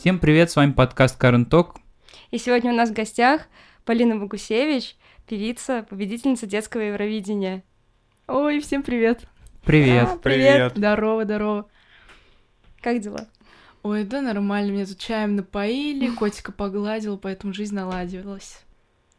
Всем привет, с вами подкаст Карен Ток. И сегодня у нас в гостях Полина Богусевич, певица, победительница детского Евровидения. Ой, всем привет. Привет. А, привет. Здорово, здорово. Как дела? Ой, да нормально, меня тут чаем напоили, котика погладил, поэтому жизнь наладилась.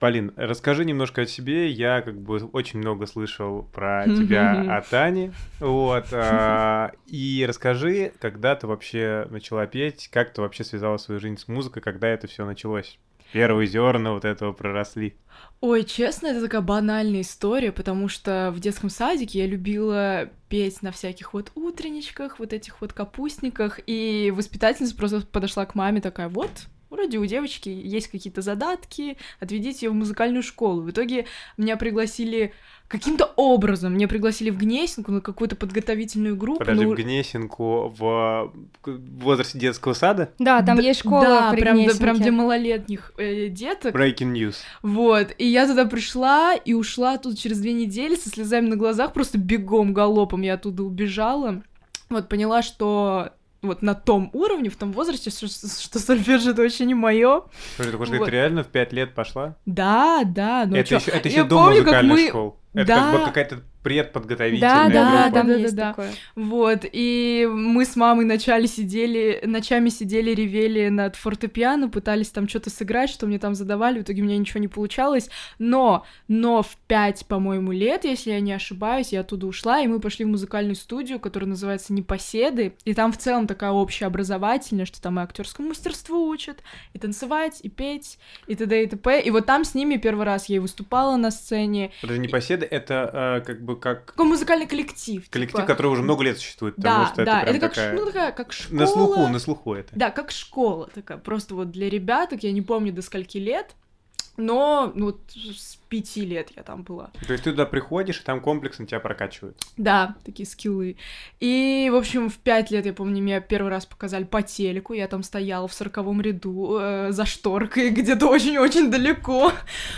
Полин, расскажи немножко о себе. Я как бы очень много слышал про тебя от Ани. Вот. а, И расскажи, когда ты вообще начала петь, как ты вообще связала свою жизнь с музыкой, когда это все началось? Первые зерна вот этого проросли. Ой, честно, это такая банальная история, потому что в детском садике я любила петь на всяких вот утренничках, вот этих вот капустниках, и воспитательница просто подошла к маме такая, вот, вроде у девочки есть какие-то задатки, отведите ее в музыкальную школу. В итоге меня пригласили каким-то образом, меня пригласили в Гнесинку на какую-то подготовительную группу. Подожди, ну, в Гнесинку в в возрасте детского сада? Да, там Да- есть школа Да, при прям, да, Гнесинке. прям для малолетних э, деток. Breaking news. Вот, и я туда пришла и ушла тут через две недели со слезами на глазах, просто бегом, галопом я оттуда убежала. Вот, поняла, что вот на том уровне, в том возрасте, что, что сольфеджио это вообще не мое. Слушай, ты хочешь Вот. ты реально в пять лет пошла? Да, да, ну это чё, еще, это я еще до помню, музыкальных мы- школ. Это Да. как бы какая-то предподготовительная Да, да, Да, да, есть да, да. такое. Вот, и мы с мамой ночами сидели, ночами сидели, ревели над фортепиано, пытались там что-то сыграть, что мне там задавали, в итоге у меня ничего не получалось, но, но в пять, по-моему, лет, если я не ошибаюсь, я оттуда ушла, и мы пошли в музыкальную студию, которая называется «Непоседы», и там в целом такая общеобразовательная, что там и актерскому мастерству учат, и танцевать, и петь, и т.д. и т.п. И вот там с ними первый раз я и выступала на сцене. Подожди, непоседы это э, как бы как Какой музыкальный коллектив. коллектив, типа. который уже много лет существует, потому Да, что да, это это как, такая... ну, такая, как школа. На слуху, на слуху это. Да, как школа такая, просто вот для ребяток, я не помню до скольки лет, но ну, вот с пяти лет я там была. То есть ты туда приходишь, и там комплексно тебя прокачивают. Да, такие скиллы. И, в общем, в пять лет, я помню, меня первый раз показали по телеку, я там стояла в сороковом ряду э, за шторкой, где-то очень-очень далеко,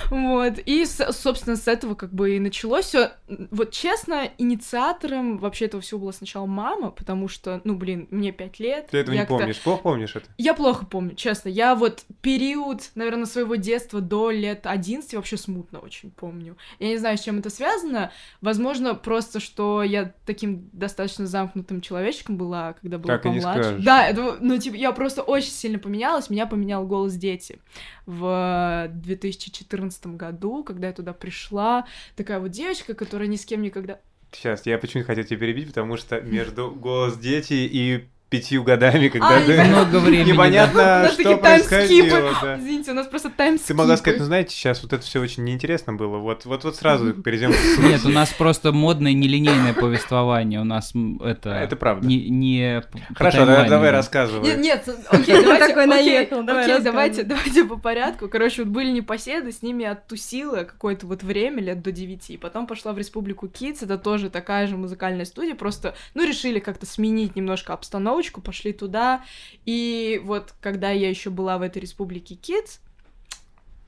вот. И, собственно, с этого как бы и началось все. Вот, честно, инициатором вообще этого всего была сначала мама, потому что, ну, блин, мне пять лет. Ты этого не помнишь. Плохо помнишь это? Я плохо помню, честно. Я вот период, наверное, своего детства до лет 11 вообще смутно очень помню. Я не знаю, с чем это связано. Возможно, просто, что я таким достаточно замкнутым человечком была, когда была Так помладше. Да, это, ну, типа, я просто очень сильно поменялась. Меня поменял голос дети в 2014 году, когда я туда пришла. Такая вот девочка, которая ни с кем никогда... Сейчас, я почему-то хотел тебя перебить, потому что между «Голос дети» и пятью годами, когда Ай, ты... да. Много времени. У Непонятно, нас что такие происходило. таймскипы. да. Извините, у нас просто таймскипы. Ты могла сказать, ну знаете, сейчас вот это все очень неинтересно было. Вот, вот, вот сразу перейдем к да. Нет, у нас просто модное нелинейное повествование. У нас это... Это правда. Не, не Хорошо, давай, давай рассказывай. Нет, нет, окей, давайте, Такой окей, наехал, давай окей, давайте, давайте по порядку. Короче, вот были непоседы, с ними оттусила какое-то вот время, лет до 9, потом пошла в Республику Китс, это тоже такая же музыкальная студия, просто, ну, решили как-то сменить немножко обстановочку, пошли туда, и вот когда я еще была в этой Республике Китс,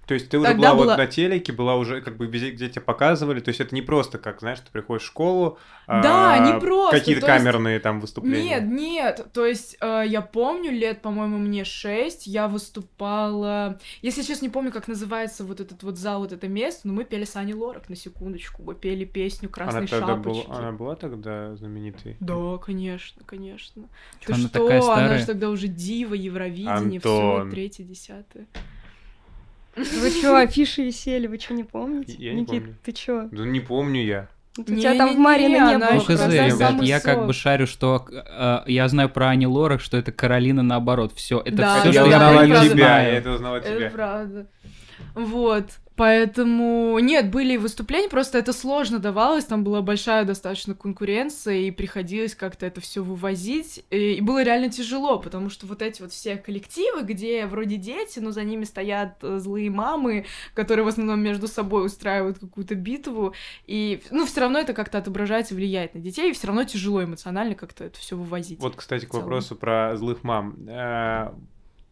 То есть ты уже Тогда была было- вот на телеке, была уже как бы везде, где тебя показывали. То есть это не просто, как, знаешь, ты приходишь в школу, Да, а, не просто, Какие-то есть- камерные там выступления. Нет, нет, то есть э, я помню, лет, по-моему, мне 6, я выступала... Если честно, не помню, как называется вот этот вот зал, вот это место, но мы пели с Ани Лорак, на секундочку, мы пели песню «Красной Она тогда была, шапочки». она была тогда знаменитой? Да, конечно, конечно. Чё, Ты она что, такая она старая? же тогда уже дива, Евровидение, все, третье, десятое. Вы чё, афиши висели, вы чё, не помните? Я не Никит, помню. ты чё? Да не помню я. У тебя там в Не-не-не, Марино не она было. Ну, хз, ребят, я как бы шарю, что э, я знаю про Ани Лорак, что это Каролина наоборот. Все, это Да, все, что я правда. тебя, я это узнал от Это тебя. правда. Вот. Поэтому нет, были выступления, просто это сложно давалось, там была большая достаточно конкуренция, и приходилось как-то это все вывозить. И, и было реально тяжело, потому что вот эти вот все коллективы, где вроде дети, но за ними стоят э, злые мамы, которые в основном между собой устраивают какую-то битву. И ну, все равно это как-то отображается, влияет на детей, и все равно тяжело эмоционально как-то это все вывозить. Вот, кстати, к вопросу про злых мам. Э,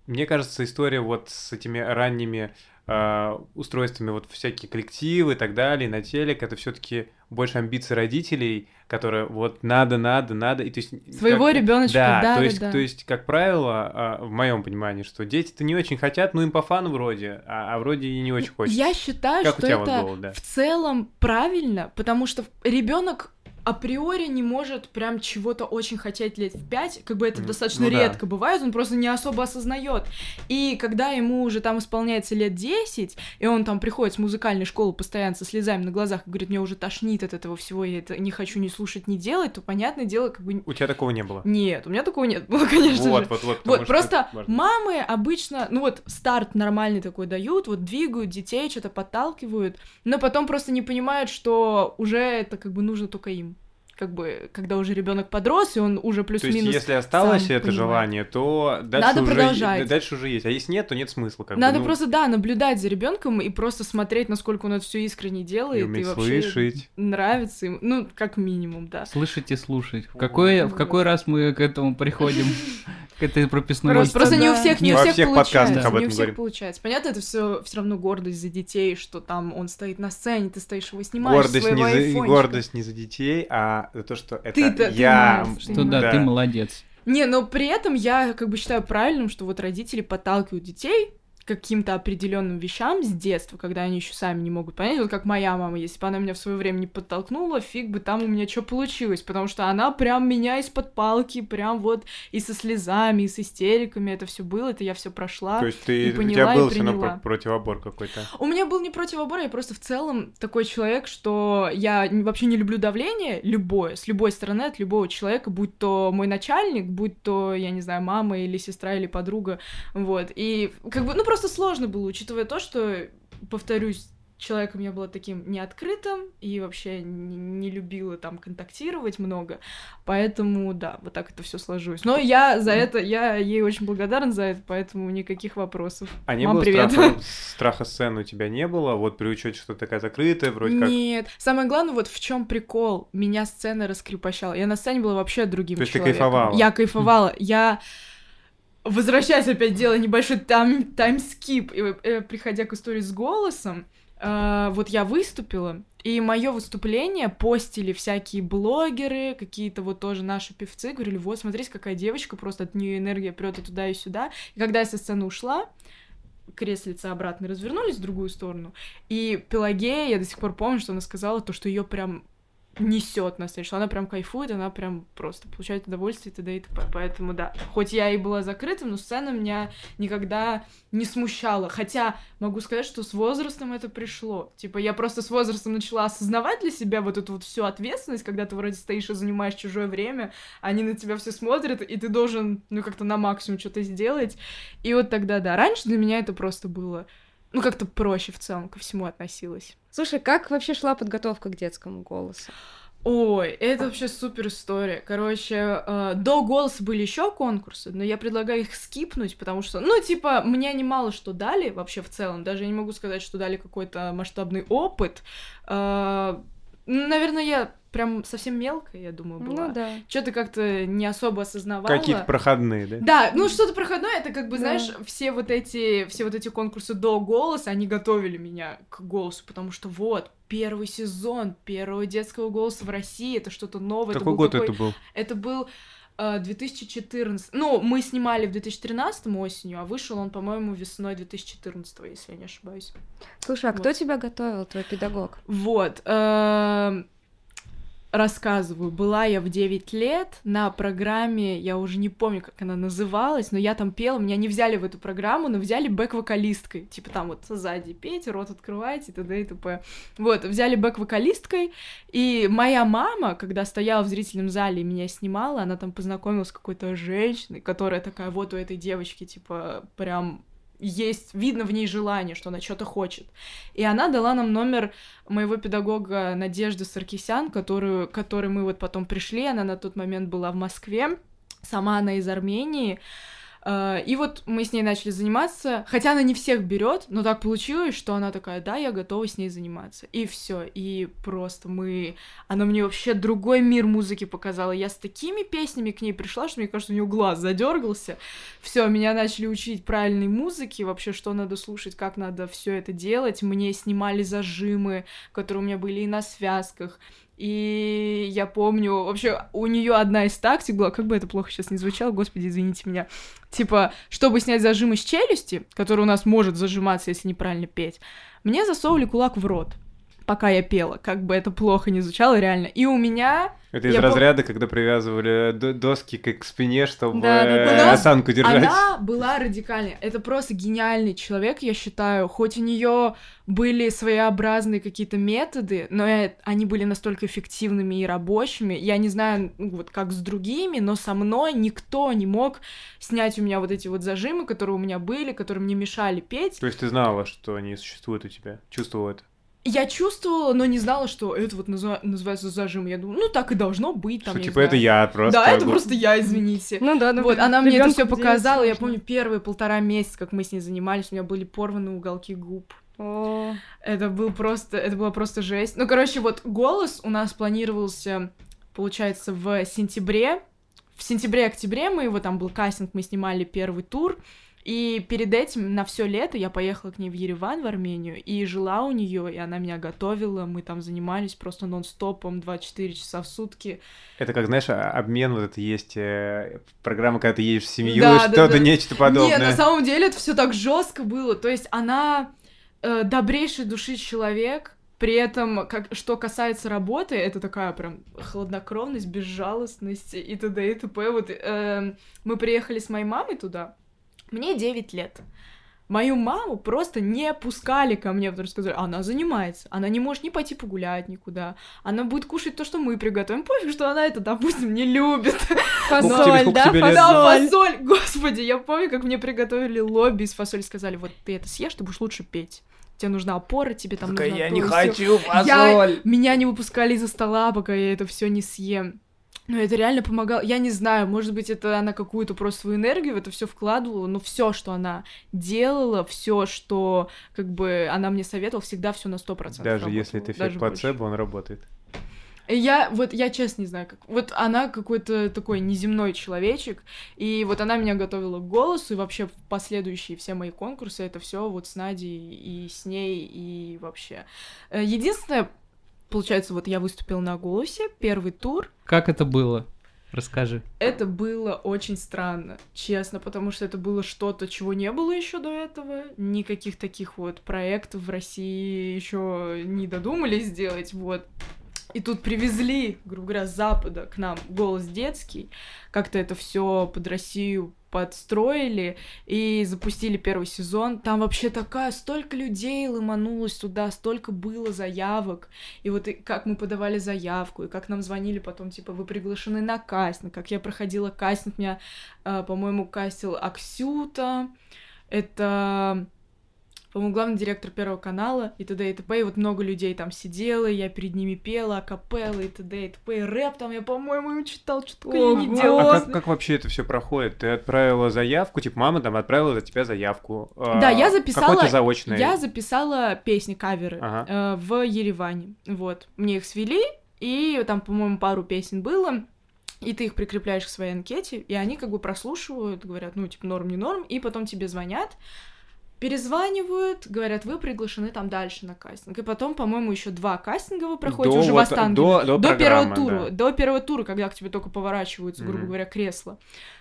мне кажется, история вот с этими ранними э, устройствами, вот всякие коллективы и так далее, на телек, это все-таки больше амбиции родителей, которые вот надо, надо, надо. И, то есть, Своего как, ребеночка, да, да, то есть, да. то есть, как правило, э, в моем понимании, что дети-то не очень хотят, ну им по фану вроде, а, а вроде и не очень хочется. Я считаю, Как что это было, да? в целом правильно, потому что ребенок априори не может прям чего-то очень хотеть лет в пять, как бы это достаточно Ну да. редко бывает, он просто не особо осознает. И когда ему уже там исполняется лет 10, и он там приходит с музыкальной школы постоянно со слезами на глазах и говорит, мне уже тошнит от этого всего, я это не хочу ни слушать, ни делать, то понятное дело, как бы... У тебя такого не было? Нет, у меня такого нет было, конечно вот, же. вот, вот, Вот, просто мамы обычно, ну вот, старт нормальный такой дают, вот двигают детей, что-то подталкивают, но потом просто не понимают, что уже это как бы нужно только им. Как бы, когда уже ребенок подрос, и он уже То есть, плюс-минус. если осталось сам это понимает. желание, то дальше Надо уже, продолжать. дальше уже есть. А если нет, то нет смысла. Как бы, Надо ну, просто, да, наблюдать за ребенком и просто смотреть, насколько он это все искренне делает. и уметь вообще слышать. нравится ему. Ну, как минимум, да. Слышать и слушать. В какой, в какой раз мы к этому приходим? К этой прописной Просто, просто не у всех, не у всех всех получается. об не у этом всех говорим. получается. Понятно, это все все равно гордость за детей, что там он стоит на сцене, ты стоишь его снимаешь. Гордость своего не, за, гордость не за детей, а за то, что это ты я. молодец, Что да, ты молодец. Не, но при этом я как бы считаю правильным, что вот родители подталкивают детей каким-то определенным вещам с детства, когда они еще сами не могут понять. Вот как моя мама, если бы она меня в свое время не подтолкнула, фиг бы там у меня что получилось, потому что она прям меня из-под палки, прям вот и со слезами, и с истериками это все было, это я все прошла. То есть ты, и у поняла, тебя и был все равно противобор какой-то. У меня был не противобор, я просто в целом такой человек, что я вообще не люблю давление, любое, с любой стороны, от любого человека, будь то мой начальник, будь то, я не знаю, мама или сестра или подруга, вот. И как бы, ну просто сложно было, учитывая то, что, повторюсь, человеком я была таким неоткрытым и вообще не, не любила там контактировать много, поэтому, да, вот так это все сложилось. Но я за это, я ей очень благодарна за это, поэтому никаких вопросов. А не Мам, было привет. страха, страха сцены у тебя не было? Вот при учете, что такая закрытая, вроде как. Нет. Самое главное, вот в чем прикол. Меня сцена раскрепощала. Я на сцене была вообще другим То есть ты человеком. кайфовала? Я кайфовала. Я возвращаясь опять делая небольшой тайм таймскип, и, э, приходя к истории с голосом, э, вот я выступила, и мое выступление постили всякие блогеры, какие-то вот тоже наши певцы, говорили, вот, смотрите, какая девочка, просто от нее энергия прет и туда, и сюда. И когда я со сцены ушла, креслица обратно развернулись в другую сторону, и Пелагея, я до сих пор помню, что она сказала то, что ее прям несет на сцене, она прям кайфует, она прям просто получает удовольствие и т.д. и т.п. Поэтому да, хоть я и была закрытым, но сцена меня никогда не смущала. Хотя могу сказать, что с возрастом это пришло. Типа я просто с возрастом начала осознавать для себя вот эту вот всю ответственность, когда ты вроде стоишь и занимаешь чужое время, они на тебя все смотрят, и ты должен, ну, как-то на максимум что-то сделать. И вот тогда, да, раньше для меня это просто было, ну, как-то проще в целом ко всему относилась. Слушай, как вообще шла подготовка к детскому голосу? Ой, это вообще супер история. Короче, э, до голоса были еще конкурсы, но я предлагаю их скипнуть, потому что, ну, типа, мне они мало что дали вообще в целом. Даже я не могу сказать, что дали какой-то масштабный опыт. Э, наверное, я прям совсем мелкая, я думаю, была. Ну да. Что-то как-то не особо осознавала. Какие-то проходные, да? Да, ну что-то проходное, это как бы, Да. знаешь, все вот эти, все вот эти конкурсы до голоса, они готовили меня к голосу, потому что вот, первый сезон первого детского голоса в России, это что-то новое. Какой был год такой- это был? Это был 2014. Ну, мы снимали в 2013 осенью, а вышел он, по-моему, весной 2014, если я не ошибаюсь. Слушай, а кто Вот. тебя готовил, твой педагог? Вот. эм, Рассказываю. Была я в 9 лет на программе, я уже не помню, как она называлась, но я там пела, меня не взяли в эту программу, но взяли бэк-вокалисткой. Типа там вот сзади пейте, рот открывайте, и т.д. и т.п. Вот, взяли бэк-вокалисткой, и моя мама, когда стояла в зрительном зале и меня снимала, она там познакомилась с какой-то женщиной, которая такая, вот у этой девочки, типа, прям есть, видно в ней желание, что она что-то хочет. И она дала нам номер моего педагога Надежды Саркисян, которую, которой мы вот потом пришли, она на тот момент была в Москве, сама она из Армении, и вот мы с ней начали заниматься, хотя она не всех берет, но так получилось, что она такая, да, я готова с ней заниматься. И все, и просто мы... Она мне вообще другой мир музыки показала. Я с такими песнями к ней пришла, что мне кажется, у нее глаз задергался. Все, меня начали учить правильной музыке, вообще, что надо слушать, как надо все это делать. Мне снимали зажимы, которые у меня были и на связках. И я помню, вообще, у нее одна из тактик была, как бы это плохо сейчас не звучало, господи, извините меня. Типа, чтобы снять зажим из челюсти, который у нас может зажиматься, если неправильно петь, мне засовывали кулак в рот пока я пела, как бы это плохо не звучало, реально. И у меня... Это из я разряда, когда привязывали доски к спине, чтобы Да, да, да. э, осанку держать. Она была радикальной. Это просто гениальный человек, я считаю. Хоть у нее были своеобразные какие-то методы, но э- они были настолько эффективными и рабочими. Я не знаю, ну, вот как с другими, но со мной никто не мог снять у меня вот эти вот зажимы, которые у меня были, которые мне мешали петь. То есть ты знала, что они существуют у тебя? Чувствовала это? Я чувствовала, но не знала, что это вот назва- называется зажим. Я думаю, ну так и должно быть. Там, Что типа не это знаю. я просто. Да, это просто я, извините. Ну да, ну Вот, она мне это все показала. Я помню первые полтора месяца, как мы с ней занимались, у меня были порваны уголки губ. О, Это был просто, это была просто жесть. Ну, короче, вот голос у нас планировался, получается, в сентябре. В сентябре-октябре мы его, там был кастинг, мы снимали первый тур. И перед этим на все лето я поехала к ней в Ереван, в Армению, и жила у нее, и она меня готовила, мы там занимались просто нон-стопом 24 часа в сутки. Это как, знаешь, а- обмен вот это есть, э, программа, когда ты едешь в семью, Да, да, что-то, да. нечто подобное. Не, на самом деле это все так жестко было. То есть она э, добрейшей души человек. При этом, как, что касается работы, это такая прям хладнокровность, безжалостность и т.д. и т.п. Вот э, мы приехали с моей мамой туда. Мне 9 лет. Мою маму просто не пускали ко мне, потому что сказали, она занимается, она не может ни пойти погулять никуда, она будет кушать то, что мы приготовим. Пофиг, что она это, допустим, не любит. Фасоль, да, фасоль. фасоль, господи, я помню, как мне приготовили лобби из фасоли, сказали, вот ты это съешь, ты будешь лучше петь. Тебе нужна опора, тебе там нужно то и сё». хочу Я- Меня не выпускали из-за стола, пока я это все не съем. Но это реально помогало. Я не знаю, может быть, это она какую-то просто свою энергию в это все вкладывала, но все, что она делала, все, что как бы она мне советовала, всегда все на 100% Даже если работало, это даже эффект больше. плацебо, он работает. Я вот я честно не знаю, как вот она какой-то такой неземной человечек, и вот она меня готовила к голосу, и вообще последующие все мои конкурсы это все вот с Надей и с ней и вообще. Э, Единственное, получается, вот я выступила на голосе первый тур, Как это было? Расскажи. это было очень странно, честно, потому что это было что-то, чего не было еще до этого. Никаких таких вот проектов в России еще не додумались сделать, вот. И тут привезли, грубо говоря, с Запада к нам голос детский, как-то это все под Россию подстроили и запустили первый сезон. Там вообще такая, столько людей ломанулось туда, столько было заявок. И вот и как мы подавали заявку, и как нам звонили потом, типа, вы приглашены на кастинг, как я проходила кастинг, меня, э, по-моему, кастил Аксюта, это, по-моему, главный директор Первого канала, и т.д. и т.п. И вот много людей там сидело, я перед ними пела, акапелла, и т.д. и т.п. И рэп там я, по-моему, им читал, что только я не Ого. делала. А как, как вообще это все проходит? Ты отправила заявку, типа мама там отправила за тебя заявку. А, Да, я записала- заочный. Я записала песни, каверы Ага. э, в Ереване. Вот. Мне их свели, и там, по-моему, пару песен было. И ты их прикрепляешь к своей анкете, и они как бы прослушивают, говорят, ну, типа, норм, не норм, и потом тебе звонят, перезванивают, говорят, вы приглашены там дальше на кастинг. И потом, по-моему, еще два кастинга вы проходите До уже в вот- Останкино. До, до, До первого тура, да. до первого тура, когда к тебе только поворачиваются, грубо Мгм. говоря, кресла.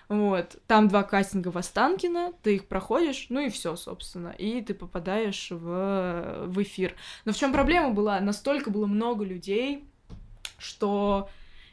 Вот. Там два кастинга в Останкино, ты их проходишь, ну и все, собственно. И ты попадаешь в, в эфир. Но в чем проблема была? Настолько было много людей, что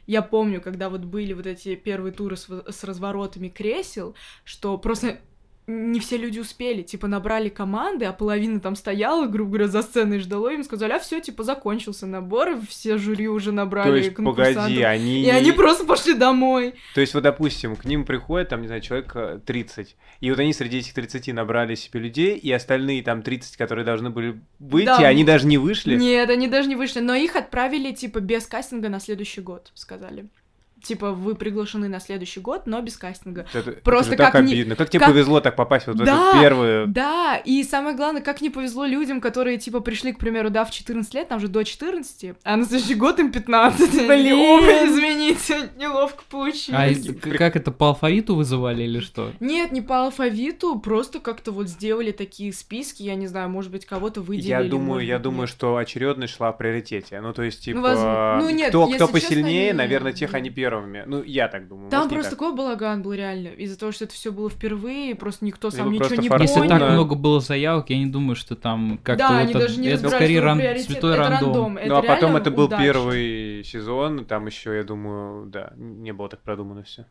я помню, когда вот были вот эти первые туры с, с разворотами кресел, что просто не все люди успели, типа, набрали команды, а половина там стояла, грубо говоря, за сценой ждала, им сказали, а все, типа, закончился набор, все жюри уже набрали То есть, погоди, они... И они просто пошли домой. То есть, вот, допустим, к ним приходит, там, не знаю, человек э, 30, и вот они среди этих 30 набрали себе людей, и остальные там 30, которые должны были выйти, Да. они даже не вышли. Нет, они даже не вышли, но их отправили, типа, без кастинга на следующий год, сказали. Типа, вы приглашены на следующий год, но без кастинга. Это, Просто это как так не- обидно. Как тебе как- повезло так попасть вот в Да, эту первую... Да, и самое главное, как не повезло людям, которые, типа, пришли, к примеру, да, в 14 лет, там же до 14, а на следующий год им 15. Блин. Ой, извините, неловко А получилось. из- к- как это, по алфавиту вызывали или что? Нет, не по алфавиту, просто как-то вот сделали такие списки, я не знаю, может быть, кого-то выделили. Я думаю, я думаю, что очередность шла в приоритете. Ну, то есть, типа, возможно. Ну, нет, кто, кто честно, посильнее, не- наверное, тех они первыми. Ну, я так думаю. Там может, просто так. такой балаган был реально, из-за того, что это все было впервые, просто никто сам Либо ничего не фортуна. Если понял. так много было заявок, я не думаю, что там как-то Да, вот они это- даже не это скорее ран- святой это рандом. рандом. Ну, это а потом это был удача. первый сезон, там еще, я думаю, да, не было так продумано все.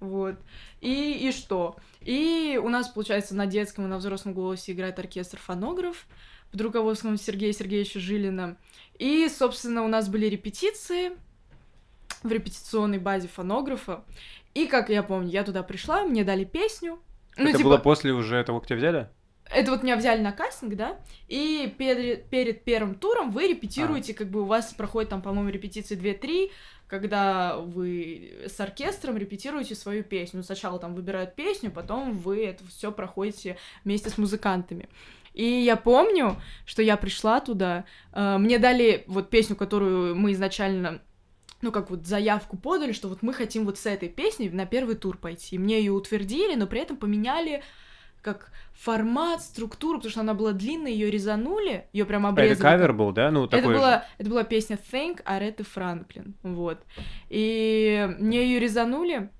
Вот. И, и что? И у нас, получается, на детском и на взрослом голосе играет оркестр фонограф под руководством Сергея Сергеевича Жилина. И, собственно, у нас были репетиции в репетиционной базе фонографа. И, как я помню, я туда пришла, мне дали песню. Ну, это типа, было после уже того, как тебя взяли? это вот меня взяли на кастинг, да, и перед, перед первым туром вы А. репетируете, как бы у вас проходит там, по-моему, репетиции 2-3, когда вы с оркестром репетируете свою песню. Сначала там выбирают песню, потом вы это все проходите вместе с музыкантами. И я помню, что я пришла туда, э, мне дали вот песню, которую мы изначально ну, как вот заявку подали, что вот мы хотим вот с этой песней на первый тур пойти. Мне ее утвердили, но при этом поменяли как формат, структуру, потому что она была длинная, ее резанули, ее прям А обрезали. это кавер был, да? Ну, Это такой же. была, это была песня Think Ареты Франклин, вот. И мне ее резанули,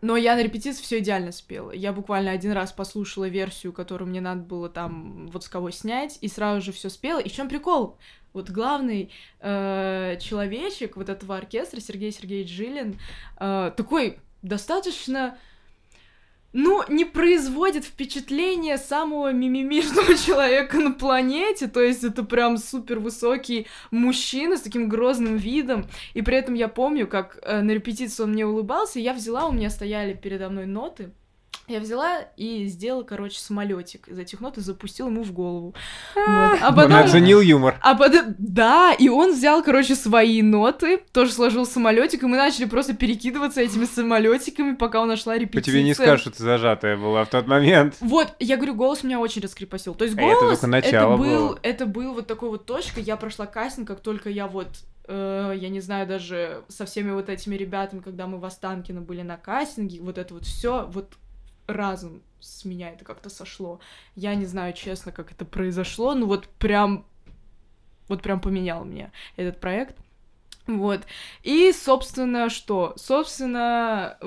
но я на репетиции все идеально спела. Я буквально один раз послушала версию, которую мне надо было там вот с кого снять, и сразу же все спела. И в чем прикол? Вот главный э, человечек вот этого оркестра, Сергей Сергеевич Жилин, э, такой достаточно ну, не производит впечатление самого мимимишного человека на планете, то есть это прям супер высокий мужчина с таким грозным видом, и при этом я помню, как э, на репетиции он мне улыбался, и я взяла, у меня стояли передо мной ноты, я взяла и сделала, короче, самолетик из этих нот и запустила ему в голову. Вот. А Он потом... оценил юмор. А потом, да, и он взял, короче, свои ноты, тоже сложил самолетик, и мы начали просто перекидываться этими самолетиками, пока у нас шла По тебе не скажут, что ты зажатая была в тот момент. Вот, я говорю, голос меня очень раскрепостил. То есть А это голос, только начало был, было. это был вот такой вот точкой. Я прошла кастинг, как только я вот, э, я не знаю, даже со всеми вот этими ребятами, когда мы в Останкино были на кастинге, вот это вот все, вот разом с меня это как-то сошло. Я не знаю, честно, как это произошло, но вот прям, вот прям поменял меня этот проект. Вот. И, собственно, что? Собственно,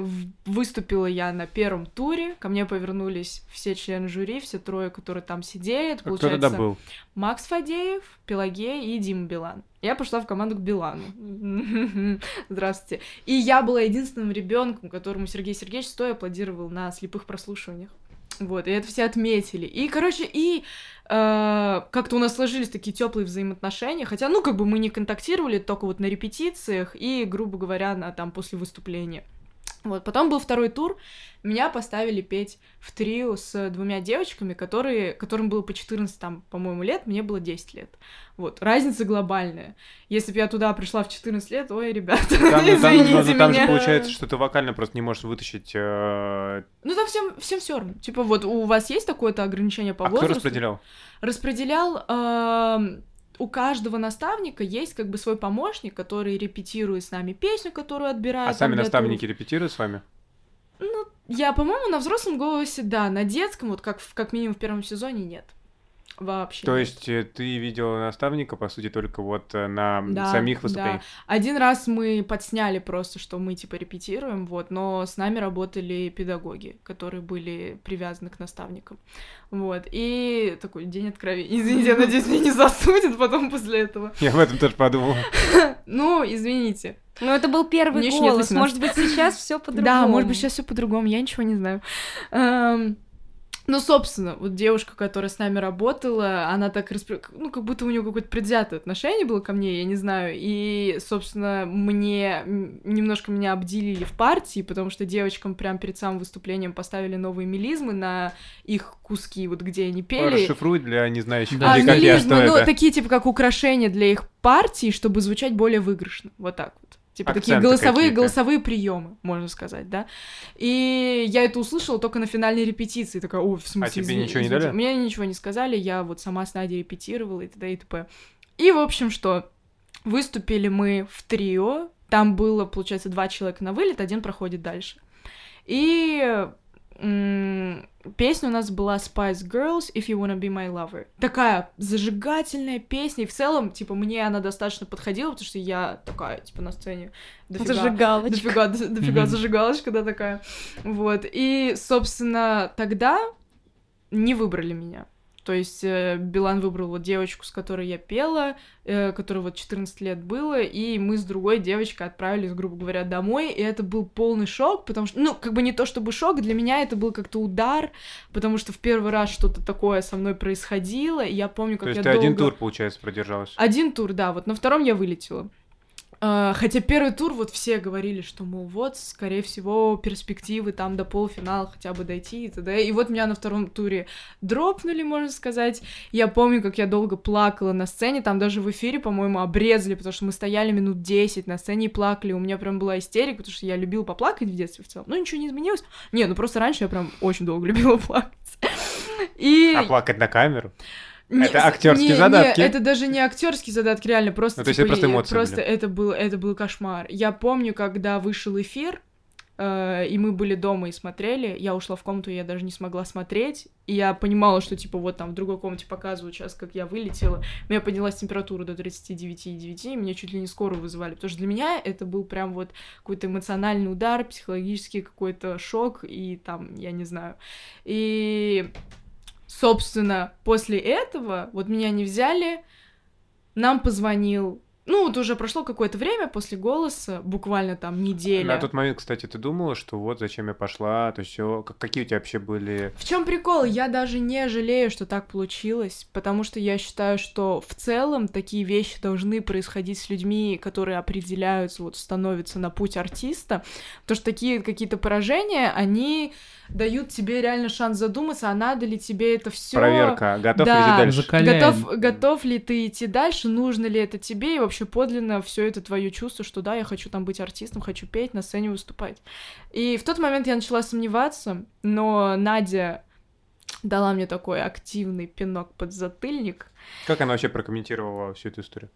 выступила я на первом туре. Ко мне повернулись все члены жюри, все трое, которые там сидели. Это, А кто получается, тогда был? Макс Фадеев, Пелагея и Дима Билан. Я пошла в команду к Билану. Здравствуйте. И я была единственным ребенком, которому Сергей Сергеевич стоя аплодировал на слепых прослушиваниях. Вот, и это все отметили. И, короче, и э, как-то у нас сложились такие теплые взаимоотношения, хотя, ну, как бы мы не контактировали, только вот на репетициях и, грубо говоря, на, там, после выступления. Вот, потом был второй тур, меня поставили петь в трио с двумя девочками, которые, которым было по 14, там, по-моему, лет, мне было 10 лет. Вот, разница глобальная. Если бы я туда пришла в 14 лет, ой, ребята, Там, там- извините ну, там же получается, что ты вокально просто не можешь вытащить... э, Ну, там всем, всем все равно. Типа, вот у вас есть такое-то ограничение по А кто возрасту? распределял? Распределял... эм, у каждого наставника есть как бы свой помощник, который репетирует с нами песню, которую отбирает. А сами наставники туров. репетируют с вами? Ну, я, по-моему, на взрослом голосе, да, на детском, вот как, как минимум в первом сезоне, нет. Вообще. То нет. есть э, ты видела наставника, по сути, только вот э, на Да, самих да. выступлениях? Один раз мы подсняли просто, что мы типа репетируем, вот, но с нами работали педагоги, которые были привязаны к наставникам. Вот. И такой день откровения. Извините, я надеюсь, меня не засудят потом после этого. Я об этом тоже подумал. Ну, извините. Ну, это был первый голос. 18. Может быть, сейчас все по-другому. Да, может быть, сейчас все по-другому, я ничего не знаю. Ну, собственно, вот девушка, которая с нами работала, она так распри... ну, как будто у нее какое-то предвзятое отношение было ко мне, я не знаю. И, собственно, мне немножко меня обделили в партии, потому что девочкам прям перед самым выступлением поставили новые мелизмы на их куски, вот где они пели. Расшифруй для незнающих Да. А, людей, как я, что мелизмы, ну, это. такие, типа, как украшения для их партии, чтобы звучать более выигрышно. Вот так вот. Типа Акценты такие голосовые, какие-то. голосовые приемы, можно сказать, да. И я это услышала только на финальной репетиции. Такая, ой, в смысле, А тебе извини- ничего не извините». дали? Мне ничего не сказали, я вот сама с Надей репетировала и т.д. и т.п. И, в общем, что, выступили мы в трио, там было, получается, два человека на вылет, один проходит дальше. И песня у нас была Spice Girls, If You Wanna Be My Lover. Такая зажигательная песня, и в целом, типа, мне она достаточно подходила, потому что я такая, типа, на сцене дофига... Зажигалочка. Дофига, до- дофига Мгм. зажигалочка, да, такая. Вот. И, собственно, тогда не выбрали меня. То есть э, Билан выбрал вот девочку, с которой я пела, э, которой вот 14 лет было, и мы с другой девочкой отправились, грубо говоря, домой, и это был полный шок, потому что, ну, как бы не то чтобы шок, для меня это был как-то удар, потому что в первый раз что-то такое со мной происходило, и я помню, как То есть я ты один долго- тур, получается, продержалась. один тур, да, вот на втором я вылетела. А, Хотя первый тур вот все говорили, что, мол, вот, скорее всего, перспективы там до полуфинала хотя бы дойти и т.д. И вот меня на втором туре дропнули, можно сказать. Я помню, как я долго плакала на сцене, там даже в эфире, по-моему, обрезали, потому что мы стояли минут 10 на сцене и плакали. У меня прям была истерика, потому что я любила поплакать в детстве в целом. Ну, ничего не изменилось. Не, ну просто раньше я прям очень долго любила плакать. И... А плакать на камеру? Не, Это актерские не, задатки? Не, это даже не актерские задатки, реально просто. Ну, то есть типа, это просто эмоции Просто были. это был, это был кошмар. Я помню, когда вышел эфир, э, и мы были дома и смотрели, я ушла в комнату, и я даже не смогла смотреть, и я понимала, что, типа, вот там в другой комнате показывают сейчас, как я вылетела, у меня поднялась температура до 39,9, и меня чуть ли не скоро вызывали, потому что для меня это был прям вот какой-то эмоциональный удар, психологический какой-то шок, и там, я не знаю. И собственно, после этого вот меня не взяли, нам позвонил, ну вот уже прошло какое-то время после голоса, буквально там неделя. На тот момент, кстати, ты думала, что вот зачем я пошла, то все. Какие у тебя вообще были... В чем прикол? Я даже не жалею, что так получилось, потому что я считаю, что в целом такие вещи должны происходить с людьми, которые определяются, вот становятся на путь артиста, потому что такие какие-то поражения, они дают тебе реально шанс задуматься, а надо ли тебе это все. Проверка, готов ли Да. ты дальше? Готов, готов ли ты идти дальше, нужно ли это тебе, и вообще подлинно все это твое чувство, что да, я хочу там быть артистом, хочу петь, на сцене выступать. И в тот момент я начала сомневаться, но Надя дала мне такой активный пинок под затыльник. Как она вообще прокомментировала всю эту историю?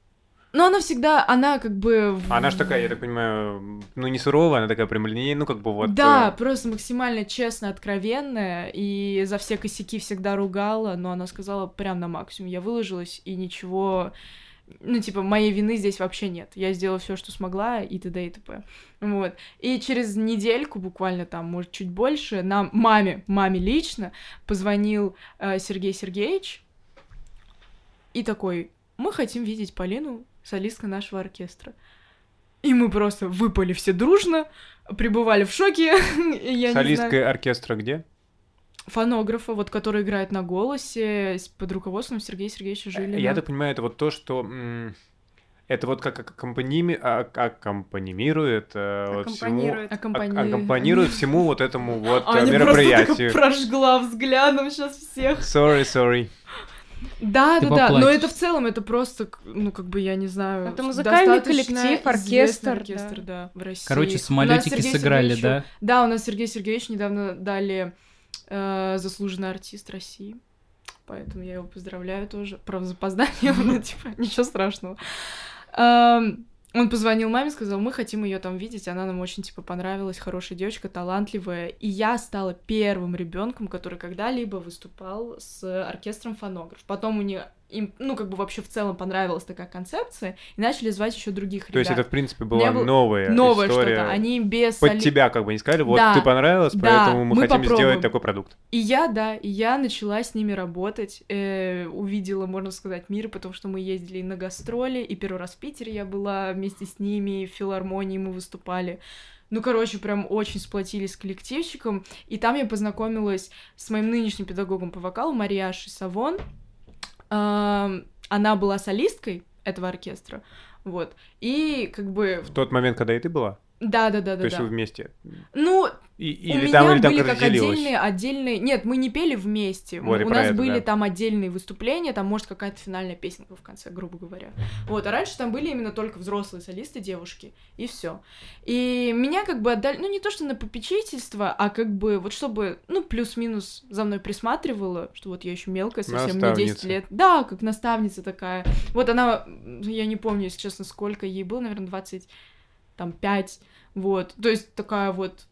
Но она всегда, она как бы... Она же такая, я так понимаю, ну не суровая, она такая прямолинейная, ну как бы вот... Да, просто максимально честно, откровенная, и за все косяки всегда ругала, но она сказала прям на максимум. Я выложилась, и ничего, ну, типа, моей вины здесь вообще нет. Я сделала все, что смогла, и т.д. и т.п. Вот. И через недельку, буквально там, может, чуть больше, нам, маме, маме лично, позвонил э, Сергей Сергеевич и такой, мы хотим видеть Полину, солистка нашего оркестра. И мы просто выпали все дружно, пребывали в шоке. Солистка оркестра где? Фонографа, вот, который играет на голосе, под руководством Сергея Сергеевича Жилина. Я так понимаю, это вот то, что... Это вот как аккомпаними... а- аккомпанимирует э, вот всему... Аккомпани- Аккомпанирует всему вот этому вот э, Аня мероприятию. просто так прожгла взглядом сейчас всех. Sorry, sorry. Да, Ты да, да, но поплачешь. это в целом, это просто, ну, как бы, я не знаю... Это музыкальный коллектив, оркестр, оркестр, да, в России. Короче, самолетики сыграли, Сергеевичу- да? Да, у нас Сергей Сергеевич недавно дали э, заслуженный артист России. Поэтому я его поздравляю тоже. Правда, с опозданием, но типа ничего страшного. Эм, Он позвонил маме, сказал, мы хотим ее там видеть, она нам очень, типа, понравилась, хорошая девочка, талантливая. И я стала первым ребенком, который когда-либо выступал с оркестром фонограф. Потом у них, им, ну, как бы вообще в целом понравилась такая концепция, и начали звать еще других То есть ребят. это, в принципе, была был- новая Новое история. что-то. Они без Под соли- тебя как бы не сказали, вот Да, ты понравилась, да, поэтому мы, мы хотим попробуем. сделать такой продукт. И я, да, и я начала с ними работать, э, увидела, можно сказать, мир, потому что мы ездили на гастроли, и первый раз в Питере я была вместе с ними, в филармонии мы выступали. Ну, короче, прям очень сплотились с коллективчиком, и там я познакомилась с моим нынешним педагогом по вокалу, Мариашей Савон. Она была солисткой этого оркестра, вот, и как бы... В тот момент, когда и ты была, Да-да-да-да-да. то есть вы вместе. Ну, И, У или меня там, или там были как отдельные, отдельные... Нет, мы не пели вместе. Вот, У нас это, были да. там отдельные выступления, там, может, какая-то финальная песенка в конце, грубо говоря. Вот, а раньше там были именно только взрослые солисты, девушки, и все. И меня как бы отдали, ну, не то, что на попечительство, а как бы вот чтобы, ну, плюс-минус за мной присматривала, что вот я еще мелкая, совсем мне 10 Наставница. лет. Да, как наставница такая. Вот она, я не помню, если честно, сколько ей было, наверное, 20, там, 5, вот. То есть такая вот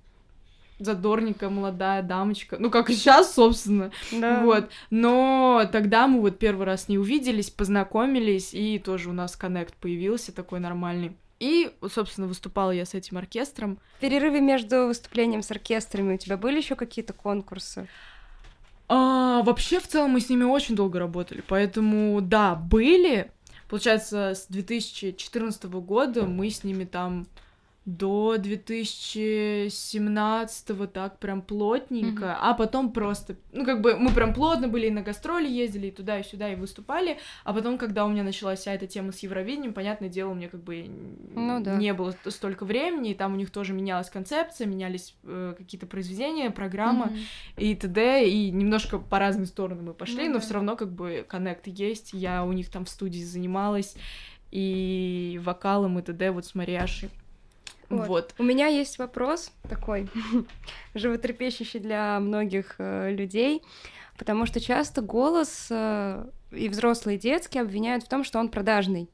задорненькая молодая дамочка. Ну, как и сейчас, собственно. Да. Вот. Но тогда мы вот первый раз не увиделись, познакомились, и тоже у нас коннект появился такой нормальный. И, собственно, выступала я с этим оркестром. В перерыве между выступлением с оркестрами у тебя были еще какие-то конкурсы? А, вообще, в целом, мы с ними очень долго работали, поэтому, да, были. Получается, с 2014 года мы с ними там до 2017 так прям плотненько, а потом просто, ну как бы мы прям плотно были и на гастроли ездили, и туда, и сюда, и выступали, а потом, когда у меня началась вся эта тема с Евровидением, понятное дело, у меня как бы Ну да. не было ст- столько времени, и там у них тоже менялась концепция, менялись э, какие-то произведения, программа, Мгм. и т.д. И немножко по разные стороны мы пошли, Ну но все равно как бы коннект есть. Я у них там в студии занималась и вокалом и т.д. вот с Мариашей. Вот. Вот. У меня есть вопрос такой, животрепещущий для многих э, людей, потому что часто голос э, и взрослые, и детские обвиняют в том, что он продажный.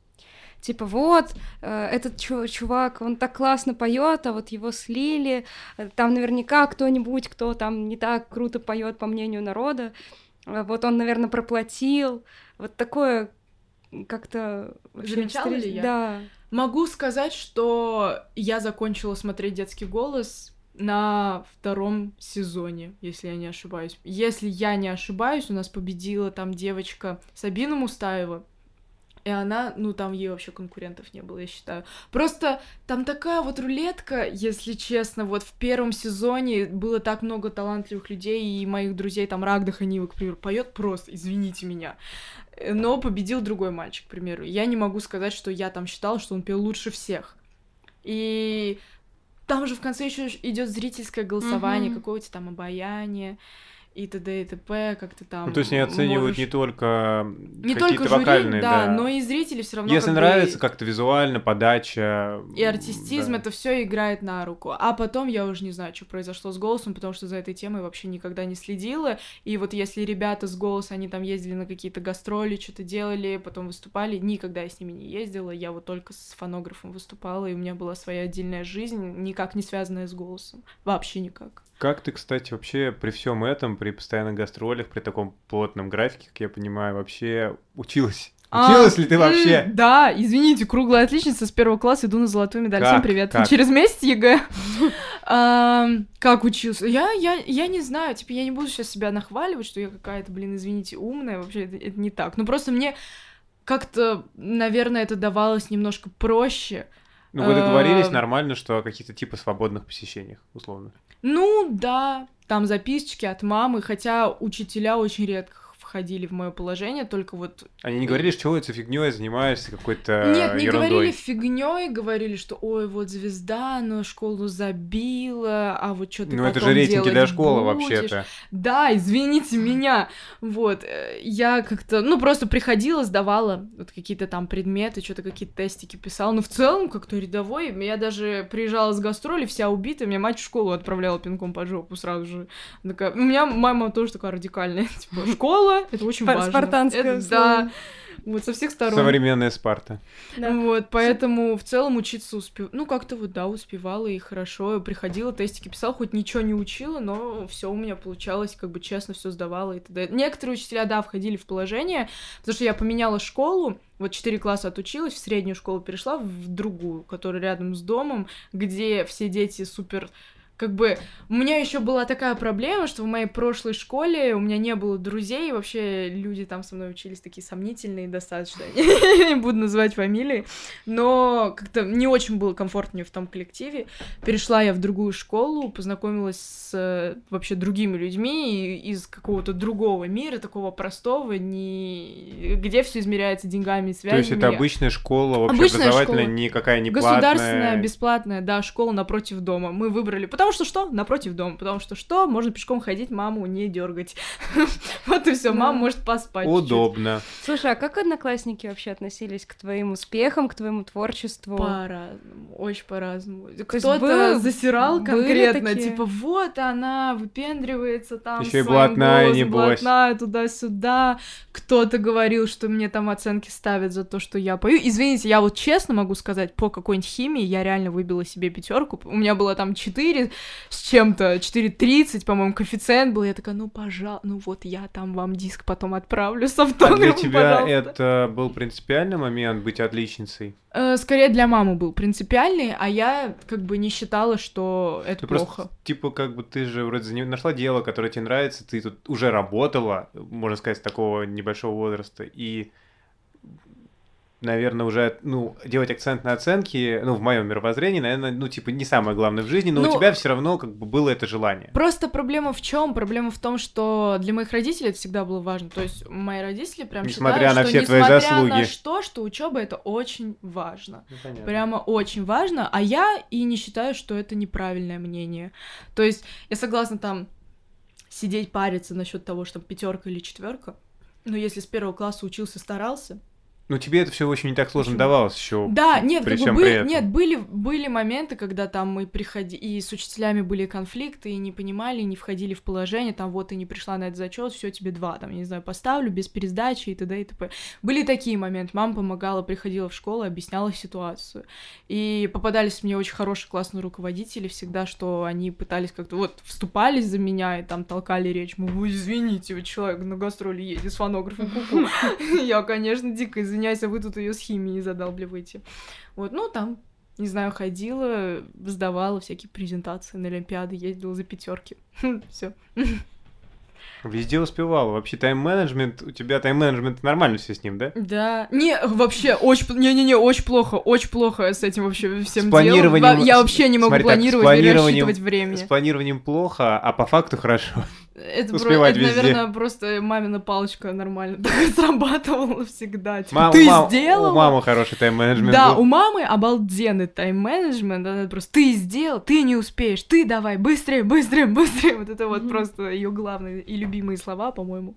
Типа, вот, э, этот чу- чувак, он так классно поет, а вот его слили. э, Там наверняка кто-нибудь, кто там не так круто поет, по мнению народа. э, Вот он, наверное, проплатил. Вот такое как-то... Замечала ли я? Да. Могу сказать, что я закончила смотреть детский голос на втором сезоне, если я не ошибаюсь. Если я не ошибаюсь, у нас победила там девочка Сабина Мустаева. И она, ну там ей вообще конкурентов не было, я считаю. Просто там такая вот рулетка, если честно. Вот в первом сезоне было так много талантливых людей, и моих друзей, там Рагда Ханива, к примеру, поет просто, извините меня. Э, Но победил другой мальчик, к примеру. Я не могу сказать, что я там считала, что он пел лучше всех. И там же в конце еще идет зрительское голосование, Мгм. какое-то там обаяние и т.д. и т.п. Как-то там. Ну, то есть не оценивают можешь- не только не только жюри, вокальные, да, да. но и зрители все равно. Если как бы нравится как-то визуально, подача... И артистизм да. это все играет на руку. А потом я уже не знаю, что произошло с голосом, потому что за этой темой вообще никогда не следила. И вот если ребята с голоса, они там ездили на какие-то гастроли, что-то делали, потом выступали, никогда я с ними не ездила. Я вот только с фонографом выступала, и у меня была своя отдельная жизнь, никак не связанная с голосом. Вообще никак. Как ты, кстати, вообще при всем этом, при постоянных гастролях, при таком плотном графике, как я понимаю, вообще училась? А, Училась ли ты вообще? Да, извините, круглая отличница с первого класса, иду на золотую медаль. Как? Всем привет. Как? Через месяц ЕГЭ. Как учился? Я, я, я не знаю, типа, я не буду сейчас себя нахваливать, что я какая-то, блин, извините, умная, вообще это, это не так. Ну, просто мне как-то, наверное, это давалось немножко проще. Ну, вы договорились Эм. нормально, что о каких-то типа свободных посещениях, условно. Ну, да, там записочки от мамы, хотя учителя очень редко входили в мое положение, только вот Они не говорили, что это фигней занимаешься какой-то Нет, не ерундой. говорили фигней, говорили, что ой, вот звезда, но школу забила, а вот что ты Ну, это же рейтинги для школы будешь?» вообще-то. Да, извините меня. Вот, э, я как-то, ну, просто приходила, сдавала вот какие-то там предметы, что-то какие-то тестики писала, но в целом как-то рядовой. Я даже приезжала с гастроли, вся убитая, меня мать в школу отправляла пинком под жопу сразу же. Такая, у меня мама тоже такая радикальная, типа, школа, это очень Спар- важно. Это- условие. Да, вот со всех сторон. Современная Спарта. Да. Вот, поэтому в целом учиться успев... Ну, как-то вот, да, успевала и хорошо. Приходила, тестики писала, хоть ничего не учила, но все у меня получалось, как бы честно все сдавала и т.д. Некоторые учителя, да, входили в положение, потому что я поменяла школу, вот 4 класса отучилась, в среднюю школу перешла, в другую, которая рядом с домом, где все дети супер как бы у меня еще была такая проблема, что в моей прошлой школе у меня не было друзей, и вообще люди там со мной учились такие сомнительные достаточно, не буду называть фамилии, но как-то не очень было комфортнее в том коллективе. Перешла я в другую школу, познакомилась с э, вообще другими людьми из какого-то другого мира, такого простого, не... где все измеряется деньгами и связями. То есть это обычная школа, Обычная общеобразовательная, школа. никакая не Государственная, платная. бесплатная, да, школа напротив дома. Мы выбрали, потому Потому что что? Напротив дома. Потому что что? Можно пешком ходить, маму не дергать. Вот и все, мама может поспать. Удобно. Слушай, а как одноклассники вообще относились к твоим успехам, к твоему творчеству? По-разному, очень по-разному. Кто-то засирал конкретно, типа, вот она выпендривается там. Еще и блатная, небось. Блатная туда-сюда. Кто-то говорил, что мне там оценки ставят за то, что я пою. Извините, я вот честно могу сказать, по какой-нибудь химии я реально выбила себе пятерку. У меня было там 4 с чем-то, 4.30, по-моему, коэффициент был. Я такая, ну, пожалуйста, ну вот я там вам диск потом отправлю с автографом, А для тебя пожалуйста. это был принципиальный момент быть отличницей? Э, Скорее для мамы был принципиальный, а я как бы не считала, что это Ты плохо. просто, типа, как бы ты же вроде нашла дело, которое тебе нравится, ты тут уже работала, можно сказать, с такого небольшого возраста, и, наверное, уже, ну, делать акцент на оценки, ну, в моем мировоззрении, наверное, ну, типа, не самое главное в жизни, но Ну, у тебя все равно, как бы, было это желание. Просто проблема в чем? Проблема в том, что для моих родителей это всегда было важно. То есть мои родители прям Несмотря считают, на что все твои несмотря заслуги. на что, что учеба это очень важно. Ну, понятно. Прямо очень важно, а я и не считаю, что это неправильное мнение. То есть я согласна там сидеть париться насчет того, что пятерка или четверка. Но если с первого класса учился, старался, Ну, тебе это все очень не так сложно Почему? давалось еще. Да, нет, при как бы всем бы- при этом. нет, были, были моменты, когда там мы приходили, и с учителями были конфликты, и не понимали, и не входили в положение, там вот ты не пришла на этот зачет, все тебе два, там, я не знаю, поставлю, без пересдачи и т.д. и т.п. Были такие моменты, мама помогала, приходила в школу, объясняла ситуацию. И попадались мне очень хорошие, классные руководители всегда, что они пытались как-то, вот, вступались за меня и там толкали речь, «Ой, извините, вы человек на гастроли едет с фонографом, ку-ку». Я, конечно, дико извиняюсь, а вы тут ее с химией задалбливаете. Вот, ну, там, не знаю, ходила, сдавала всякие презентации на Олимпиады, ездила за пятерки. Все. Везде успевала. Вообще тайм-менеджмент, у тебя тайм-менеджмент нормально все с ним, да? Да. Не, вообще, очень... Не-не-не, очень плохо, очень плохо с этим вообще всем С планированием- делом. Я вообще не могу смотри, так, планировать, не планированием- рассчитывать времени. С планированием плохо, а по факту хорошо. Это, про- это, везде. наверное, просто мамина палочка нормально так срабатывала всегда. Типа, Мам- ты мам- сделала? У мамы хороший тайм-менеджмент Да, был. у мамы обалденный тайм-менеджмент, она просто ты сделал, ты не успеешь, ты давай, быстрее, быстрее, быстрее. Вот это вот просто ее главные и любимые слова, по-моему.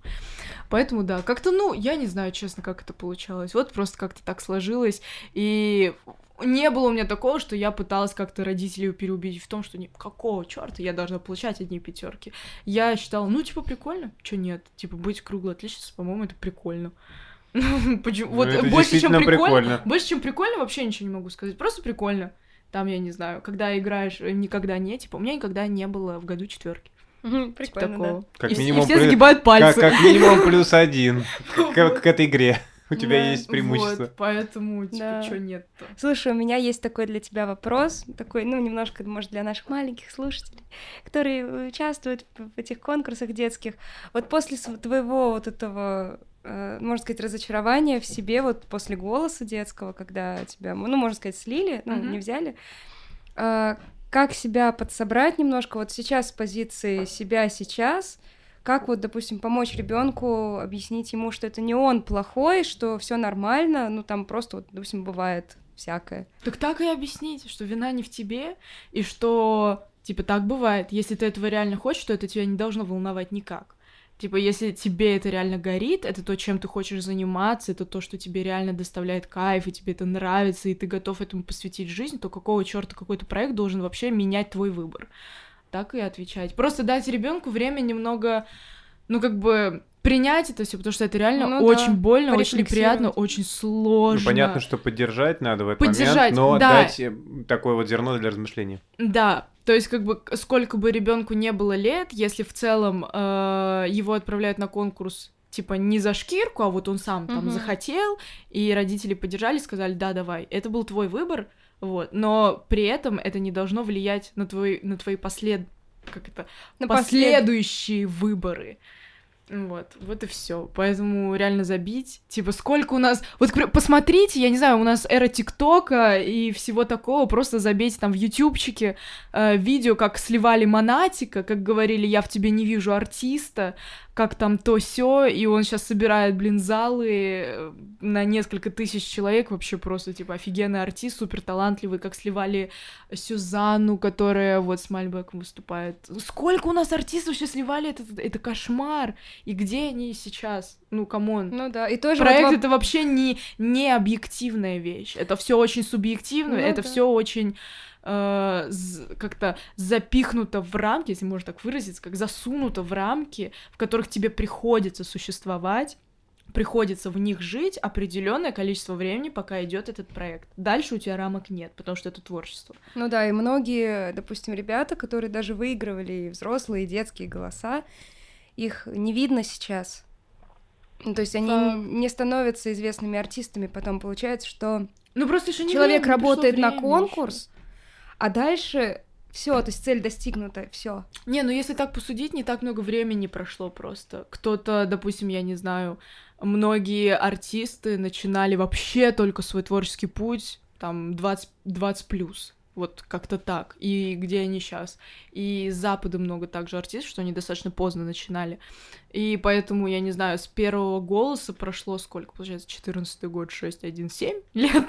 Поэтому да, как-то, ну, я не знаю, честно, как это получалось. Вот просто как-то так сложилось. И не было у меня такого, что я пыталась как-то родителей переубедить в том, что ни какого черта я должна получать одни пятерки. Я считала, ну, типа, прикольно, что нет? Типа, быть круглой отличницей, по-моему, это прикольно. Почему? Ну, Вот больше, чем прикольно, больше, чем прикольно, вообще ничего не могу сказать. Просто прикольно. Там, я не знаю, когда играешь, э, никогда не, типа, у меня никогда не было в году четверки. Типа Прикольно, да. такого. Как и, вс- и минимум все при- загибают Как, пальцы. как минимум плюс один к, к- к этой игре. У тебя Да, есть преимущество. Вот, поэтому, типа, Да. что нет-то? Слушай, у меня есть такой для тебя вопрос, такой, ну, немножко, может, для наших маленьких слушателей, которые участвуют в этих конкурсах детских. Вот после твоего вот этого, э, можно сказать, разочарования в себе, вот после голоса детского, когда тебя, ну, можно сказать, слили, ну, Мгм. не взяли, э, как себя подсобрать немножко вот сейчас с позиции себя сейчас, как вот, допустим, помочь ребенку объяснить ему, что это не он плохой, что все нормально, ну там просто, вот, допустим, бывает всякое. Так так и объясните, что вина не в тебе, и что, типа, так бывает. Если ты этого реально хочешь, то это тебя не должно волновать никак. Типа, если тебе это реально горит, это то, чем ты хочешь заниматься, это то, что тебе реально доставляет кайф, и тебе это нравится, и ты готов этому посвятить жизнь, то какого черта какой-то проект должен вообще менять твой выбор? Так и отвечать. Просто дать ребенку время немного, ну, как бы принять это все, потому что это реально Ну да, очень больно, очень неприятно, очень сложно. Ну, понятно, что поддержать надо в этот Поддержать, момент, но да. дать э, такое вот зерно для размышления. Да, то есть как бы сколько бы ребенку не было лет, если в целом э, его отправляют на конкурс типа не за шкирку, а вот он сам там Мгм. захотел, и родители поддержали, сказали, да, давай, это был твой выбор, вот, но при этом это не должно влиять на твой, на твои послед, как это, На послед- последующие выборы. Вот, вот и все. Поэтому реально забить. Типа, сколько у нас... Вот посмотрите, я не знаю, у нас эра ТикТока и всего такого. Просто забейте там в ютубчике э, видео, как сливали Монатика, как говорили, я в тебе не вижу артиста как там то все, и он сейчас собирает, блин, залы э, на несколько тысяч человек, вообще просто, типа, офигенный артист, супер талантливый, как сливали Сюзанну, которая вот с Мальбеком выступает. Сколько у нас артистов сейчас сливали, это, это кошмар, и где они сейчас? Ну, come on. Ну да, и тоже... Проект вот... это вообще не, не объективная вещь, это все очень субъективно, ну, это да. все очень э, как-то запихнуто в рамки, если можно так выразиться, как засунуто в рамки, в которых тебе приходится существовать, приходится в них жить определенное количество времени, пока идет этот проект. Дальше у тебя рамок нет, потому что это творчество. Ну да, и многие, допустим, ребята, которые даже выигрывали взрослые, и детские голоса, их не видно сейчас. Ну, то есть они а... не становятся известными артистами, потом получается, что ну, просто еще не человек время, работает на конкурс, еще а дальше все, то есть цель достигнута, все. Не, ну если так посудить, не так много времени прошло просто. Кто-то, допустим, я не знаю, многие артисты начинали вообще только свой творческий путь там 20, 20 плюс. Вот как-то так. И где они сейчас. И с Запада много также артистов, что они достаточно поздно начинали. И поэтому, я не знаю, с первого голоса прошло сколько, получается, 14 год, 6, 1, 7 лет.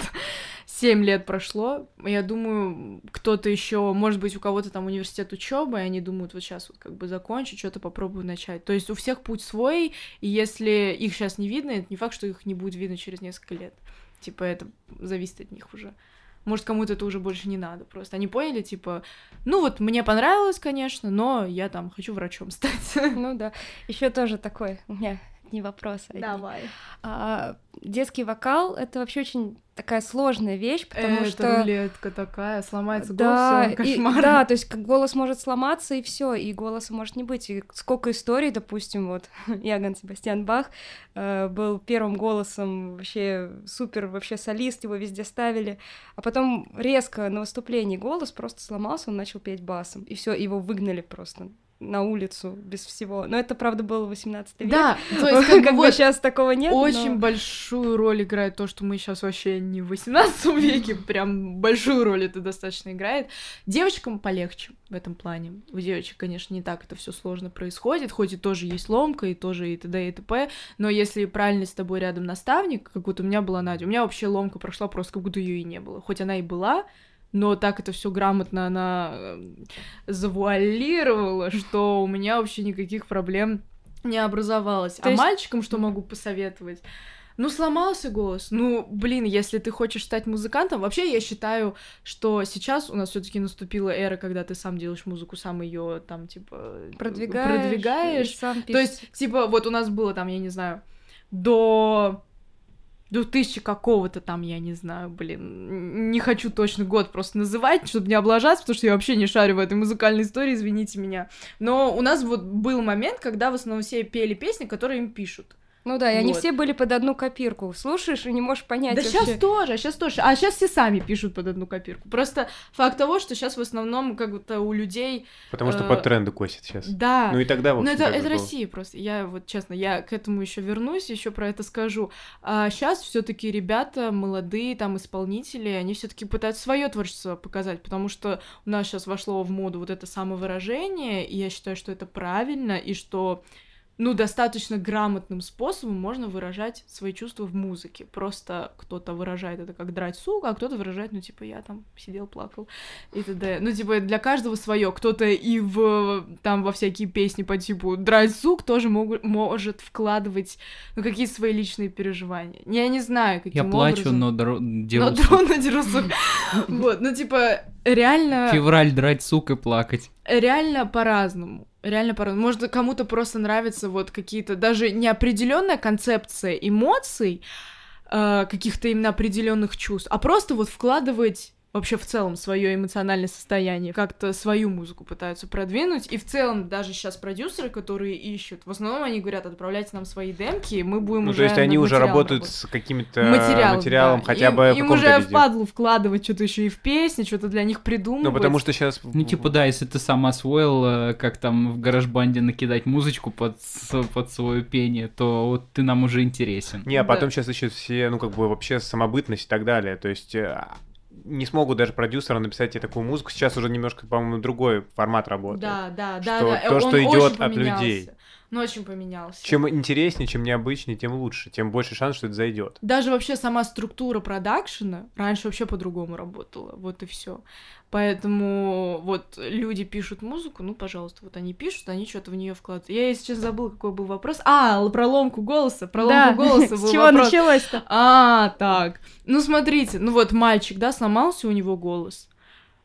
7 лет прошло. Я думаю, кто-то еще, может быть, у кого-то там университет учебы, и они думают, вот сейчас вот как бы закончу, что-то попробую начать. То есть у всех путь свой, и если их сейчас не видно, это не факт, что их не будет видно через несколько лет. Типа это зависит от них уже. Может, кому-то это уже больше не надо. Просто они поняли, типа, ну вот мне понравилось, конечно, но я там хочу врачом стать. Ну да. Еще тоже такой у меня не вопрос. А Давай. А, детский вокал это вообще очень такая сложная вещь, потому это что рулетка такая, сломается да, голос, кошмар. И, да, то есть как голос может сломаться и все, и голоса может не быть. И сколько историй, допустим, вот Яган Себастьян Бах э, был первым голосом вообще супер, вообще солист, его везде ставили, а потом резко на выступлении голос просто сломался, он начал петь басом, и все, его выгнали просто на улицу без всего. Но это, правда, был 18 век. Да, то есть как, как бы вот сейчас такого нет. Очень но... большую роль играет то, что мы сейчас вообще не в 18 веке, прям большую роль это достаточно играет. Девочкам полегче в этом плане. У девочек, конечно, не так это все сложно происходит, хоть и тоже есть ломка, и тоже и т.д. и т.п., но если правильно с тобой рядом наставник, как вот у меня была Надя, у меня вообще ломка прошла просто как будто ее и не было. Хоть она и была, но так это все грамотно она эм, завуалировала, что у меня вообще никаких проблем не образовалось. То а есть... мальчикам что могу посоветовать? Ну, сломался голос. Ну, блин, если ты хочешь стать музыкантом, вообще я считаю, что сейчас у нас все-таки наступила эра, когда ты сам делаешь музыку, сам ее там, типа, продвигаешь. продвигаешь. Сам То есть, типа, вот у нас было там, я не знаю, до 2000 какого-то там, я не знаю, блин, не хочу точно год просто называть, чтобы не облажаться, потому что я вообще не шарю в этой музыкальной истории, извините меня. Но у нас вот был момент, когда в основном все пели песни, которые им пишут. Ну да, и вот. они все были под одну копирку. Слушаешь и не можешь понять. Да вообще. сейчас тоже, сейчас тоже. А сейчас все сами пишут под одну копирку. Просто факт того, что сейчас в основном как-то у людей. Потому что э- под тренды косят сейчас. Да. Ну и тогда вот. Ну это, это Россия просто. Я вот честно, я к этому еще вернусь, еще про это скажу. А сейчас все-таки ребята молодые, там исполнители, они все-таки пытаются свое творчество показать, потому что у нас сейчас вошло в моду вот это самовыражение, и я считаю, что это правильно, и что ну, достаточно грамотным способом можно выражать свои чувства в музыке. Просто кто-то выражает это как драть сука, а кто-то выражает, ну, типа, я там сидел, плакал и т.д. Ну, типа, для каждого свое. Кто-то и в, там, во всякие песни по типу драть сук тоже мог, может вкладывать, ну, какие-то свои личные переживания. Я не знаю, каким Я плачу, образом. но дро... деру Но дрона деру сук. Вот, ну, типа, реально... Февраль драть сук и плакать. Реально по-разному реально порой. Может, кому-то просто нравится вот какие-то даже неопределенная концепция эмоций, э, каких-то именно определенных чувств, а просто вот вкладывать вообще в целом свое эмоциональное состояние, как-то свою музыку пытаются продвинуть. И в целом даже сейчас продюсеры, которые ищут, в основном они говорят, отправляйте нам свои демки, мы будем Ну, уже то есть они уже работают работать. с каким-то Материалом, материалом, да. хотя им, бы в им уже виде. впадлу вкладывать что-то еще и в песни, что-то для них придумывать. Ну, потому что сейчас... Ну, типа, да, если ты сам освоил, э, как там в гараж-банде накидать музычку под, под свое пение, то вот ты нам уже интересен. Не, а Да. потом сейчас еще все, ну, как бы вообще самобытность и так далее. То есть э, не смогут даже продюсеры написать тебе такую музыку. Сейчас уже немножко, по-моему, другой формат работает. Да, да, да, Что- да. то, он что идет от поменялся. людей. Ну, очень поменялся. Чем интереснее, чем необычнее, тем лучше. Тем больше шанс, что это зайдет. Даже вообще сама структура продакшена раньше вообще по-другому работала. Вот и все. Поэтому вот люди пишут музыку, ну, пожалуйста, вот они пишут, они что-то в нее вкладывают. Я, честно, забыла, какой был вопрос. А, про ломку голоса. Про Да, ломку голоса с был чего вопрос. началось-то? А, так. Ну, смотрите, ну вот мальчик, да, сломался у него голос.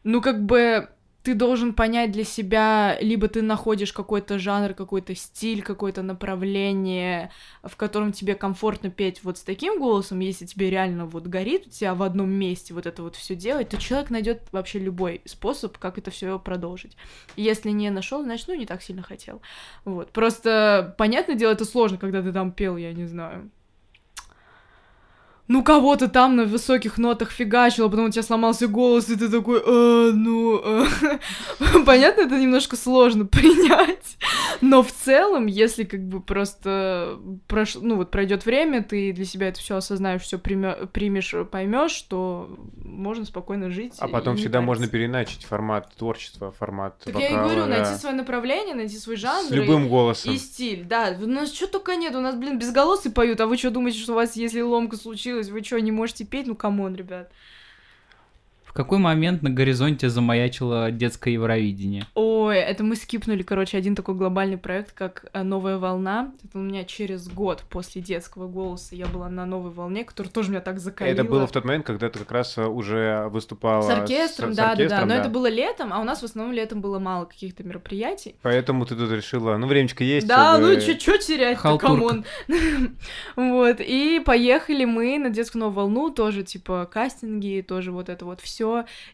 Ну, как бы ты должен понять для себя, либо ты находишь какой-то жанр, какой-то стиль, какое-то направление, в котором тебе комфортно петь вот с таким голосом, если тебе реально вот горит у тебя в одном месте вот это вот все делать, то человек найдет вообще любой способ, как это все продолжить. Если не нашел, значит, ну, не так сильно хотел. Вот. Просто, понятное дело, это сложно, когда ты там пел, я не знаю, ну, кого-то там на высоких нотах фигачило, потом у тебя сломался голос, и ты такой, «Э, ну... э». Понятно, это немножко сложно принять, но в целом, если как бы просто прош... ну вот пройдет время, ты для себя это все осознаешь, все примешь, поймешь, то можно спокойно жить. А и потом всегда можно париться. переначать формат творчества, формат Так я и вокала, говорю, да. найти свое направление, найти свой жанр. С и- любым голосом. и стиль, да. У нас что только нет. У нас, блин, безголосые поют, а вы что думаете, что у вас, если ломка случилась, вы что, не можете петь? Ну, come on, ребят. В какой момент на горизонте замаячило детское Евровидение? Ой, это мы скипнули, короче, один такой глобальный проект, как э, «Новая волна». Это у меня через год после детского голоса я была на «Новой волне», которая тоже меня так закалила. Это было в тот момент, когда ты как раз э, уже выступала С оркестром, с да, да, Но это было летом, а у нас в основном летом было мало каких-то мероприятий. Поэтому ты тут решила, ну, времечко есть. Да, чтобы- ну чё, Халтурка. come on. Вот, и поехали мы на детскую новую волну, тоже, типа, кастинги, тоже вот это вот все.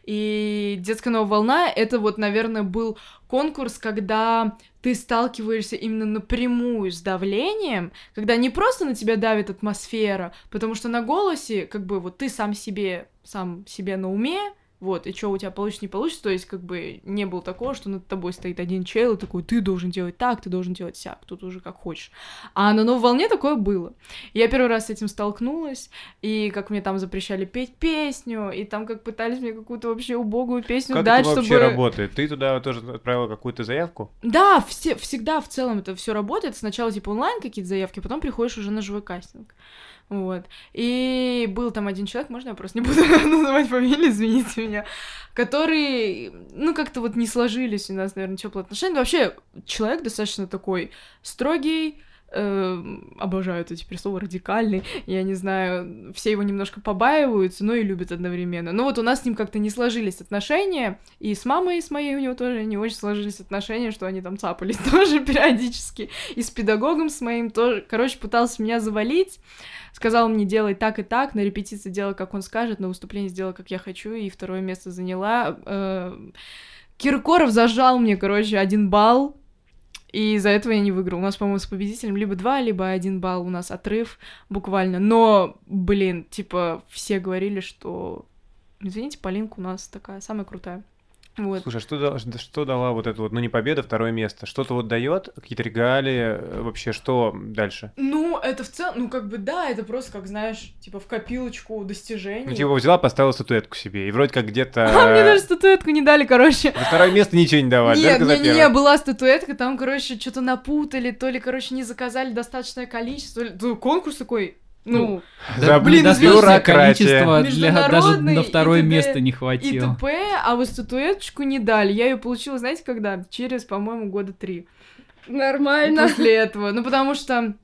И детская новая волна, это вот, наверное, был конкурс, когда ты сталкиваешься именно напрямую с давлением, когда не просто на тебя давит атмосфера, потому что на голосе, как бы, вот ты сам себе, сам себе на уме, вот, и что у тебя получится, не получится, то есть, как бы, не было такого, что над тобой стоит один чел, и такой, ты должен делать так, ты должен делать сяк, тут уже как хочешь. А на новой волне такое было. Я первый раз с этим столкнулась, и как мне там запрещали петь песню, и там как пытались мне какую-то вообще убогую песню Как дать, это вообще чтобы... работает? Ты туда тоже отправила какую-то заявку? Да, все, всегда в целом это все работает. Сначала типа онлайн какие-то заявки, потом приходишь уже на живой кастинг. Вот. И был там один человек, можно я просто не буду называть фамилию, извините меня, который, ну, как-то вот не сложились у нас, наверное, теплые отношения. Вообще, человек достаточно такой строгий, обожаю это теперь слово радикальный, я не знаю, все его немножко побаиваются, но и любят одновременно. Но вот у нас с ним как-то не сложились отношения, и с мамой с моей у него тоже не очень сложились отношения, что они там цапались тоже периодически, и с педагогом с моим тоже, короче, пытался меня завалить, сказал мне делать так и так, на репетиции делай, как он скажет, на выступлении сделай, как я хочу, и второе место заняла. Э, Киркоров зажал мне, короче, один балл, и из-за этого я не выиграл. У нас, по-моему, с победителем либо два, либо один балл у нас отрыв буквально. Но, блин, типа, все говорили, что... Извините, Полинка у нас такая самая крутая. Вот. Слушай, а что, дала- что дала вот это вот, ну не победа, второе место? Что-то вот дает? Какие-то регалии? э, Вообще, что дальше? Ну, это в целом, ну, как бы, да, это просто, как знаешь, типа, в копилочку достижений. Ну, типа, взяла, поставила статуэтку себе, и вроде как где-то... А мне даже статуэтку не дали, короче. За второе место ничего не давали, Нет, не, не, не, была статуэтка, там, короче, что-то напутали, то ли, короче, не заказали достаточное количество. то ли- ну, конкурс такой, ну, За блин, достаточное количество для даже на второе и место не и хватило. т.п., а вот статуэточку не дали. Я ее получила, знаете, когда? Через, по-моему, года три. Нормально. После этого. Ну, потому что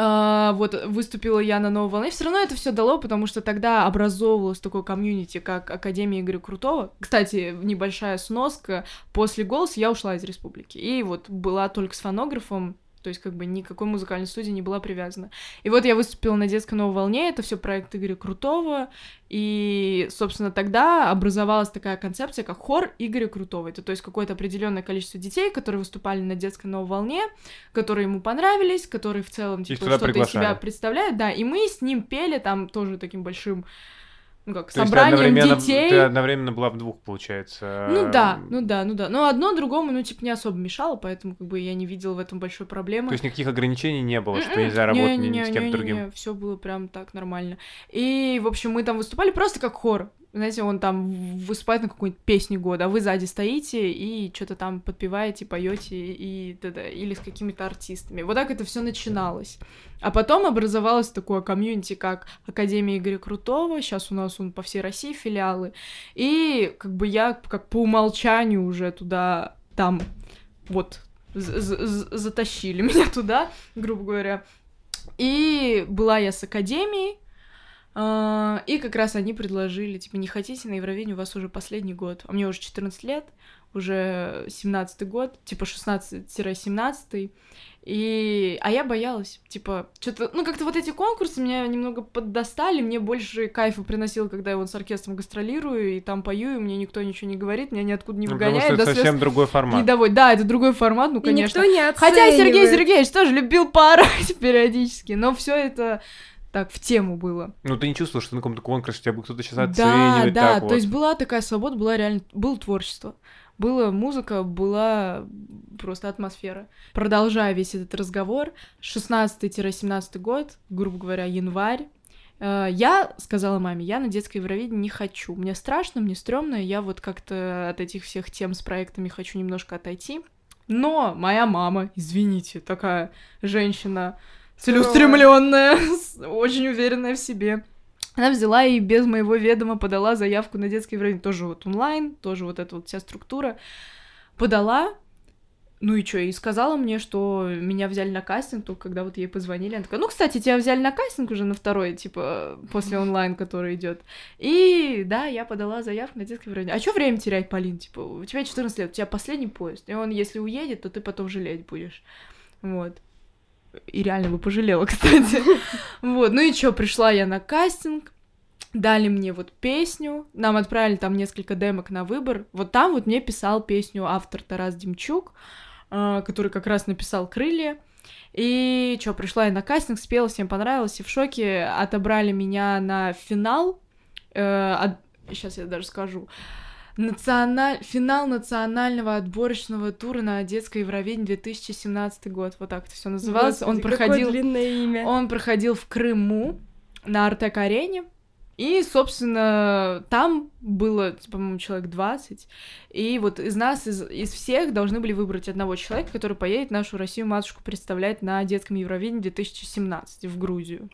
а, вот выступила я на новой волне. Все равно это все дало, потому что тогда образовывалось такое комьюнити, как Академия Игоря Крутого. Кстати, небольшая сноска. После голоса я ушла из республики. И вот была только с фонографом То есть, как бы никакой музыкальной студии не была привязана. И вот я выступила на детской новой волне, это все проект Игоря Крутого. И, собственно, тогда образовалась такая концепция, как хор Игоря Крутого. Это то есть какое-то определенное количество детей, которые выступали на детской новой волне, которые ему понравились, которые в целом типа, что-то из себя представляют. Да, и мы с ним пели там тоже таким большим ну как, То собранием детей. Ты одновременно была в двух, получается. Ну да, ну да, ну да. Но одно другому, ну, типа, не особо мешало, поэтому как бы я не видела в этом большой проблемы. То есть никаких ограничений не было, что нельзя работать ни с кем другим? все было прям так нормально. И, в общем, мы там выступали просто как хор знаете, он там выступает на какую-нибудь песню года, а вы сзади стоите и что-то там подпеваете, поете и т.д. или с какими-то артистами. Вот так это все начиналось. А потом образовалось такое комьюнити, как Академия Игоря Крутого, сейчас у нас он по всей России филиалы, и как бы я как по умолчанию уже туда, там, вот, затащили меня туда, грубо говоря. И была я с Академией, и как раз они предложили, типа, не хотите на Евровидение, у вас уже последний год. А мне уже 14 лет, уже 17-й год, типа 16-17. И... А я боялась, типа, что-то, ну, как-то вот эти конкурсы меня немного поддостали, мне больше кайфа приносил, когда я вот с оркестром гастролирую, и там пою, и мне никто ничего не говорит, меня ниоткуда не выгоняет. Ну, потому что это совсем другой формат. Недоволь. Да, это другой формат, ну, конечно. И никто не оценивает. Хотя Сергей Сергеевич тоже любил поорать периодически, но все это так в тему было. Ну, ты не чувствовал, что на каком-то конкурсе тебя бы кто-то сейчас оценивает? Да, да, то вот. есть была такая свобода, была реально, было творчество. Была музыка, была просто атмосфера. Продолжая весь этот разговор, 16-17 год, грубо говоря, январь, э, я сказала маме, я на детское Евровидение не хочу. Мне страшно, мне стрёмно, я вот как-то от этих всех тем с проектами хочу немножко отойти. Но моя мама, извините, такая женщина целеустремленная, очень уверенная в себе. Она взяла и без моего ведома подала заявку на детский время, тоже вот онлайн, тоже вот эта вот вся структура. Подала, ну и что, и сказала мне, что меня взяли на кастинг, только когда вот ей позвонили, она такая, ну, кстати, тебя взяли на кастинг уже на второй, типа, после онлайн, который идет. И да, я подала заявку на детское время. А что время терять, Полин? Типа, у тебя 14 лет, у тебя последний поезд, и он, если уедет, то ты потом жалеть будешь. Вот. И реально бы пожалела, кстати. Вот, ну и чё, пришла я на кастинг, дали мне вот песню, нам отправили там несколько демок на выбор. Вот там вот мне писал песню автор Тарас Демчук, а, который как раз написал «Крылья». И чё, пришла я на кастинг, спела, всем понравилось, и в шоке отобрали меня на финал. Э, от... Сейчас я даже скажу. Националь... Финал национального отборочного тура на детское Евровидение 2017 год. Вот так это все называлось. Господи, он проходил... имя. Он проходил в Крыму на Артек-арене. И, собственно, там было, по-моему, человек 20. И вот из нас, из, из всех, должны были выбрать одного человека, который поедет нашу Россию-матушку представлять на детском Евровидении 2017 в Грузию.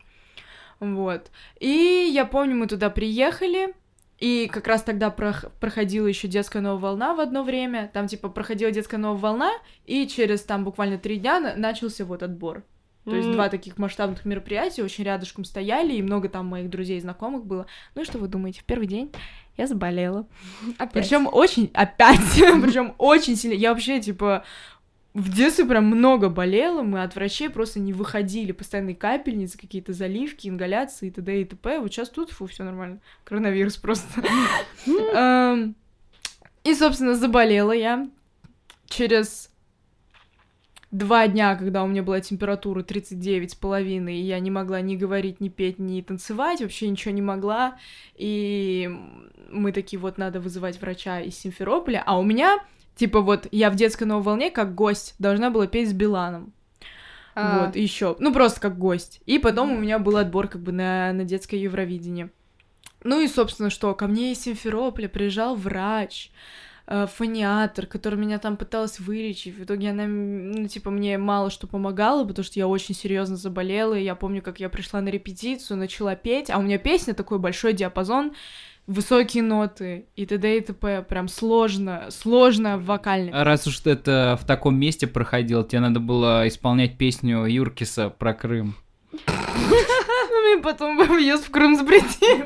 Вот. И я помню, мы туда приехали, и как раз тогда проходила еще детская новая волна в одно время. Там, типа, проходила детская новая волна, и через там буквально три дня начался вот отбор. То mm-hmm. есть два таких масштабных мероприятия очень рядышком стояли, и много там моих друзей и знакомых было. Ну и что вы думаете, в первый день я заболела. Причем очень, опять, причем очень сильно. Я вообще, типа, в детстве прям много болела, мы от врачей просто не выходили, постоянные капельницы, какие-то заливки, ингаляции и т.д. и т.п. Вот сейчас тут, фу, все нормально, коронавирус просто. Эм, и, собственно, заболела я через два дня, когда у меня была температура 39 с половиной, и я не могла ни говорить, ни петь, ни танцевать, вообще ничего не могла, и мы такие, вот, надо вызывать врача из Симферополя, а у меня Типа вот я в детской новой волне как гость должна была петь с Биланом. А... Вот, еще. Ну, просто как гость. И потом у меня был отбор как бы на, на детское Евровидение. Ну и, собственно, что, ко мне из Симферополя приезжал врач, э, фониатор, который меня там пыталась вылечить. В итоге она, ну, типа, мне мало что помогала, потому что я очень серьезно заболела. И я помню, как я пришла на репетицию, начала петь, а у меня песня такой большой диапазон, высокие ноты и т.д. и т.п. Прям сложно, сложно вокально. А раз уж это в таком месте проходило, тебе надо было исполнять песню Юркиса про Крым. Ну, мне потом въезд в Крым запретили.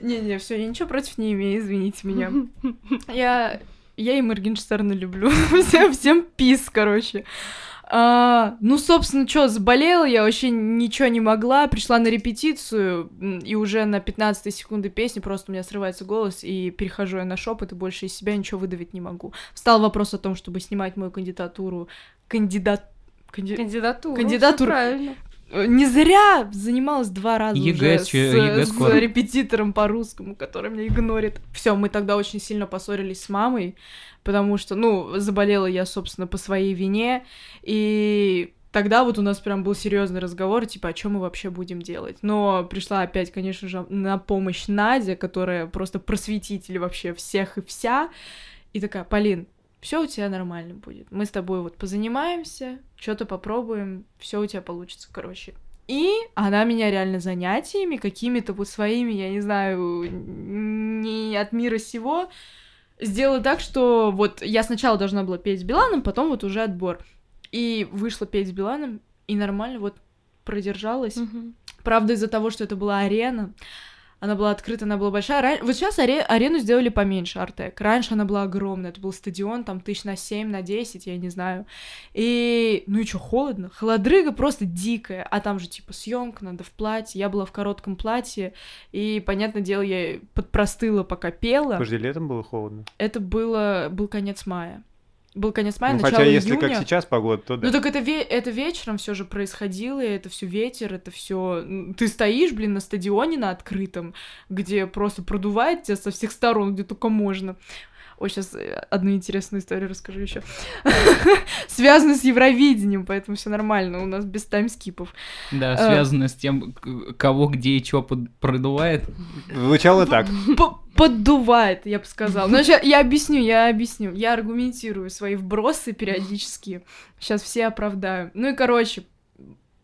Не-не, все, я ничего против не имею, извините меня. Я, я и Моргенштерна люблю. всем, всем пис, короче. А, ну, собственно, что, заболела я, вообще ничего не могла, пришла на репетицию, и уже на 15 секунды песни просто у меня срывается голос, и перехожу я на шепот, и больше из себя ничего выдавить не могу. Встал вопрос о том, чтобы снимать мою кандидатуру, кандидат... канди... Кандидатуру. Кандидатуру. Правильно. Э, не зря занималась два раза ЕГЭ, уже с, ЕГЭ с скоро. репетитором по русскому, который меня игнорит. Все, мы тогда очень сильно поссорились с мамой, потому что, ну, заболела я, собственно, по своей вине, и тогда вот у нас прям был серьезный разговор, типа, о чем мы вообще будем делать. Но пришла опять, конечно же, на помощь Надя, которая просто просветитель вообще всех и вся, и такая, Полин, все у тебя нормально будет. Мы с тобой вот позанимаемся, что-то попробуем, все у тебя получится, короче. И она меня реально занятиями, какими-то вот своими, я не знаю, не от мира сего, сделала так, что вот я сначала должна была петь с Биланом, потом вот уже отбор. И вышла петь с Биланом, и нормально вот продержалась. Мгм. Правда, из-за того, что это была арена, она была открыта, она была большая. Ран- Вот сейчас аре- арену сделали поменьше, Артек. Раньше она была огромная, это был стадион, там тысяч на 7, на 10, я не знаю. И, ну и что, холодно? Холодрыга просто дикая, а там же типа съемка, надо в платье. Я была в коротком платье, и, понятное дело, я подпростыла, пока пела. Подожди, летом было холодно. Это было, был конец мая. Был конец мая, Ну, начало хотя, если июня. как сейчас погода, то да. Ну так это, ве- это вечером все же происходило, и это все ветер, это все. Ты стоишь, блин, на стадионе на открытом, где просто продувает тебя со всех сторон, где только можно. Ой, сейчас одну интересную историю расскажу еще. Связанную с Евровидением, поэтому все нормально, у нас без таймскипов. Да, Э. связано с тем, кого где и чего продувает. Звучало так. Поддувает, я бы сказала. Но ща- я объясню, я объясню. Я аргументирую свои вбросы периодически. Сейчас все оправдаю. Ну и, короче,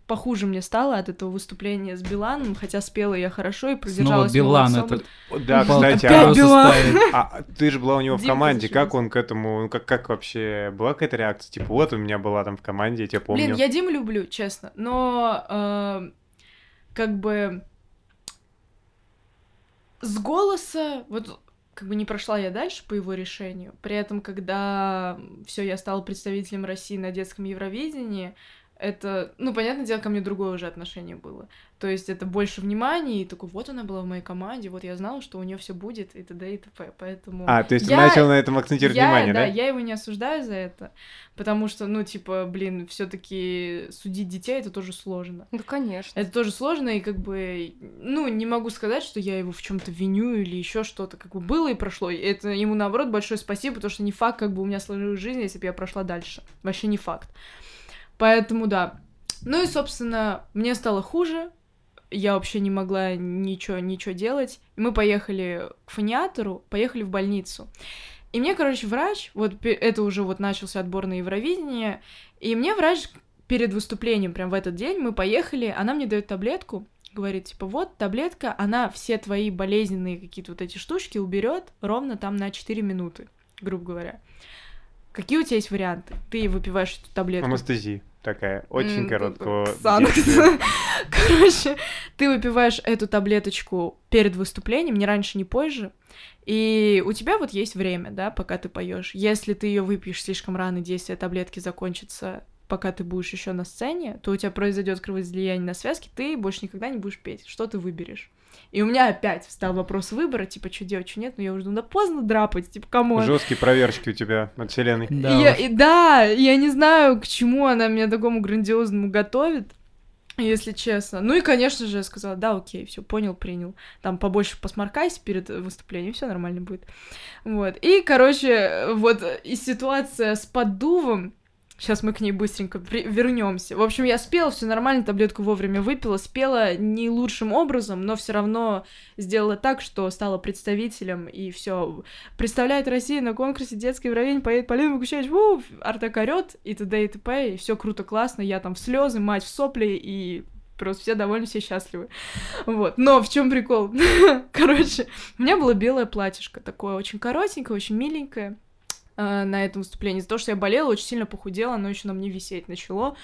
похуже мне стало от этого выступления с Биланом, хотя спела я хорошо и Снова продержалась. его Билан этот. Да, кстати, Опять а, Билан. а ты же была у него в команде, как он к этому, ну как, как вообще, была какая-то реакция? Типа, вот у меня была там в команде, я тебя помню. Блин, я Диму люблю, честно, но э, как бы с голоса, вот как бы не прошла я дальше по его решению. При этом, когда все, я стала представителем России на детском Евровидении, это, ну, понятное дело, ко мне другое уже отношение было. То есть это больше внимания, и такой, вот она была в моей команде, вот я знала, что у нее все будет, и т.д. и т.п. Поэтому... А, то есть ты Я- начал на этом акцентировать я, внимание, да? да? я его не осуждаю за это, потому что, ну, типа, блин, все таки судить детей это тоже сложно. Ну, конечно. Это тоже сложно, и как бы, ну, не могу сказать, что я его в чем-то виню или еще что-то, как бы было и прошло. И это ему, наоборот, большое спасибо, потому что не факт, как бы у меня сложилась жизнь, если бы я прошла дальше. Вообще не факт. Поэтому, да. Ну и, собственно, мне стало хуже, я вообще не могла ничего, ничего делать. Мы поехали к фониатору, поехали в больницу. И мне, короче, врач, вот это уже вот начался отбор на Евровидение, и мне врач перед выступлением, прям в этот день, мы поехали, она мне дает таблетку, говорит, типа, вот таблетка, она все твои болезненные какие-то вот эти штучки уберет ровно там на 4 минуты, грубо говоря. Какие у тебя есть варианты? Ты выпиваешь эту таблетку. Анестезия такая, очень короткого. Короче, ты выпиваешь эту таблеточку перед выступлением, ни раньше, ни позже. И у тебя вот есть время, да, пока ты поешь. Если ты ее выпьешь слишком рано, действие таблетки закончится, пока ты будешь еще на сцене, то у тебя произойдет кровоизлияние на связке, ты больше никогда не будешь петь. Что ты выберешь? И у меня опять встал вопрос выбора, типа, что делать, что нет, но я уже думаю, да поздно драпать, типа, кому Жесткие проверочки у тебя от вселенной. Да я, и да, я не знаю, к чему она меня такому грандиозному готовит, если честно. Ну и, конечно же, я сказала, да, окей, все, понял, принял. Там побольше посморкайся перед выступлением, все нормально будет. Вот. И, короче, вот и ситуация с поддувом, Сейчас мы к ней быстренько вернемся. В общем, я спела, все нормально, таблетку вовремя выпила, спела не лучшим образом, но все равно сделала так, что стала представителем, и все. Представляет Россию на конкурсе детский Евровидение, поедет Полина Богущевич, у, Артек орёт, и т.д. и т.п. И все круто, классно, я там в слезы, мать в сопли, и просто все довольны, все счастливы. Вот. Но в чем прикол? Короче, у меня было белое платьишко, такое очень коротенькое, очень миленькое э, на этом выступлении. За то, что я болела, очень сильно похудела, оно еще на мне висеть начало.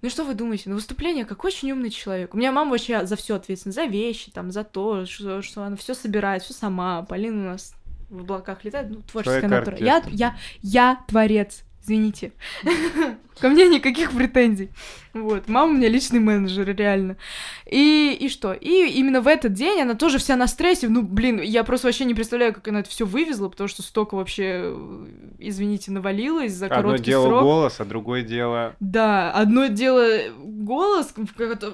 Ну что вы думаете? На выступление какой очень умный человек. У меня мама вообще за все ответственна, за вещи, там, за то, что, что она все собирает, все сама. Полина у нас в облаках летает, ну, творческая натура. Я, я, я творец Извините. Ко мне никаких претензий. Вот, мама у меня личный менеджер, реально. И, и что? И именно в этот день она тоже вся на стрессе. Ну, блин, я просто вообще не представляю, как она это все вывезла, потому что столько вообще, извините, навалилось за Одно короткий дело срок. голос, а другое дело... Да, одно дело голос,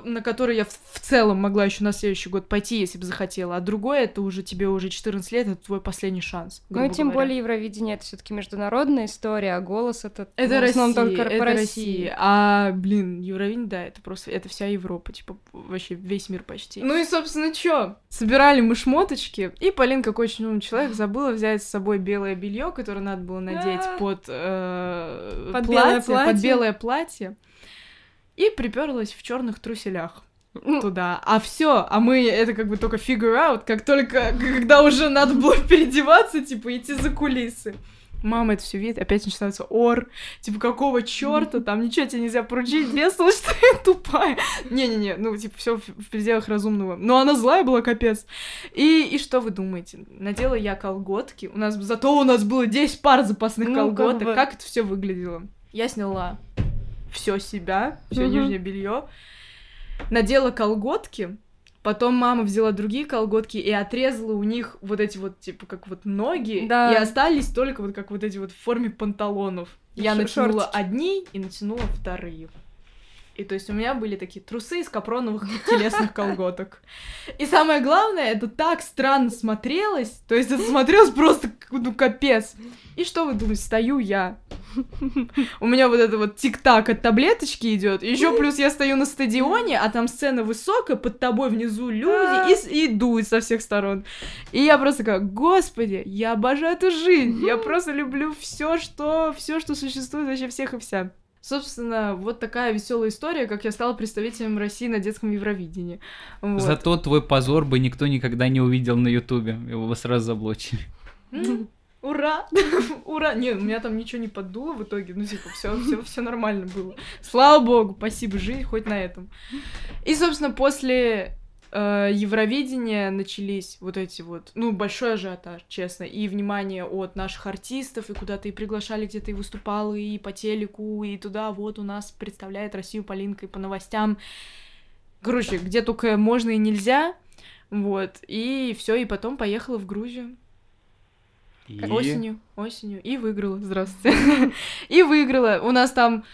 на который я в целом могла еще на следующий год пойти, если бы захотела, а другое это уже тебе уже 14 лет, это твой последний шанс. Ну и тем говоря. более Евровидение это все-таки международная история, а голос это, Это в основном Россия, только это по Россия. России. А, блин, Евровидение, да, это просто, это вся Европа, типа, вообще весь мир почти. Ну и, собственно, чё? Собирали мы шмоточки, и Полин, как очень умный человек, забыла взять с собой белое белье, которое надо было надеть А. под, э, Под платье, белое под платье. белое платье, и приперлась в черных труселях Ну, туда. А все, а мы это как бы только figure out, как только, когда уже надо было переодеваться, типа, идти за кулисы. Мама это все видит, опять начинается ор. Типа, какого черта, там ничего тебе нельзя поручить, что я тупая. Не-не-не, ну, типа, все в пределах разумного. Но она злая была, капец. И, и что вы думаете? Надела я колготки. У нас, зато у нас было 10 пар запасных Ну, как колготок. бы. Как это все выглядело? Я сняла все себя, все Мгм. нижнее белье, надела колготки, потом мама взяла другие колготки и отрезала у них вот эти вот, типа, как вот ноги, Да. и остались только вот как вот эти вот в форме панталонов. Я Ш- натянула шортики. одни и натянула вторые. И то есть у меня были такие трусы из капроновых телесных колготок. И самое главное, это так странно смотрелось. То есть это смотрелось просто, ну, капец. И что вы думаете, стою я. У меня вот это вот тик-так от таблеточки идет. Еще плюс я стою на стадионе, а там сцена высокая, под тобой внизу люди и, и дуют со всех сторон. И я просто как, господи, я обожаю эту жизнь. Я просто люблю все, что, все, что существует, вообще всех и вся. Собственно, вот такая веселая история, как я стала представителем России на детском Евровидении. Вот. Зато твой позор бы никто никогда не увидел на Ютубе. Его бы сразу заблочили. Ура! Ура! Не, у меня там ничего не поддуло в итоге. Ну, типа, все, все, все нормально было. Слава богу, спасибо, жизнь хоть на этом. И, собственно, после э, Евровидения начались вот эти вот, ну, большой ажиотаж, честно, и внимание от наших артистов, и куда-то и приглашали, где-то и выступала, и по телеку, и туда вот у нас представляет Россию Полинка и по новостям. Короче, где только можно и нельзя, вот, и все, и потом поехала в Грузию. И... Осенью, осенью. И выиграла, здравствуйте. И выиграла. У нас там...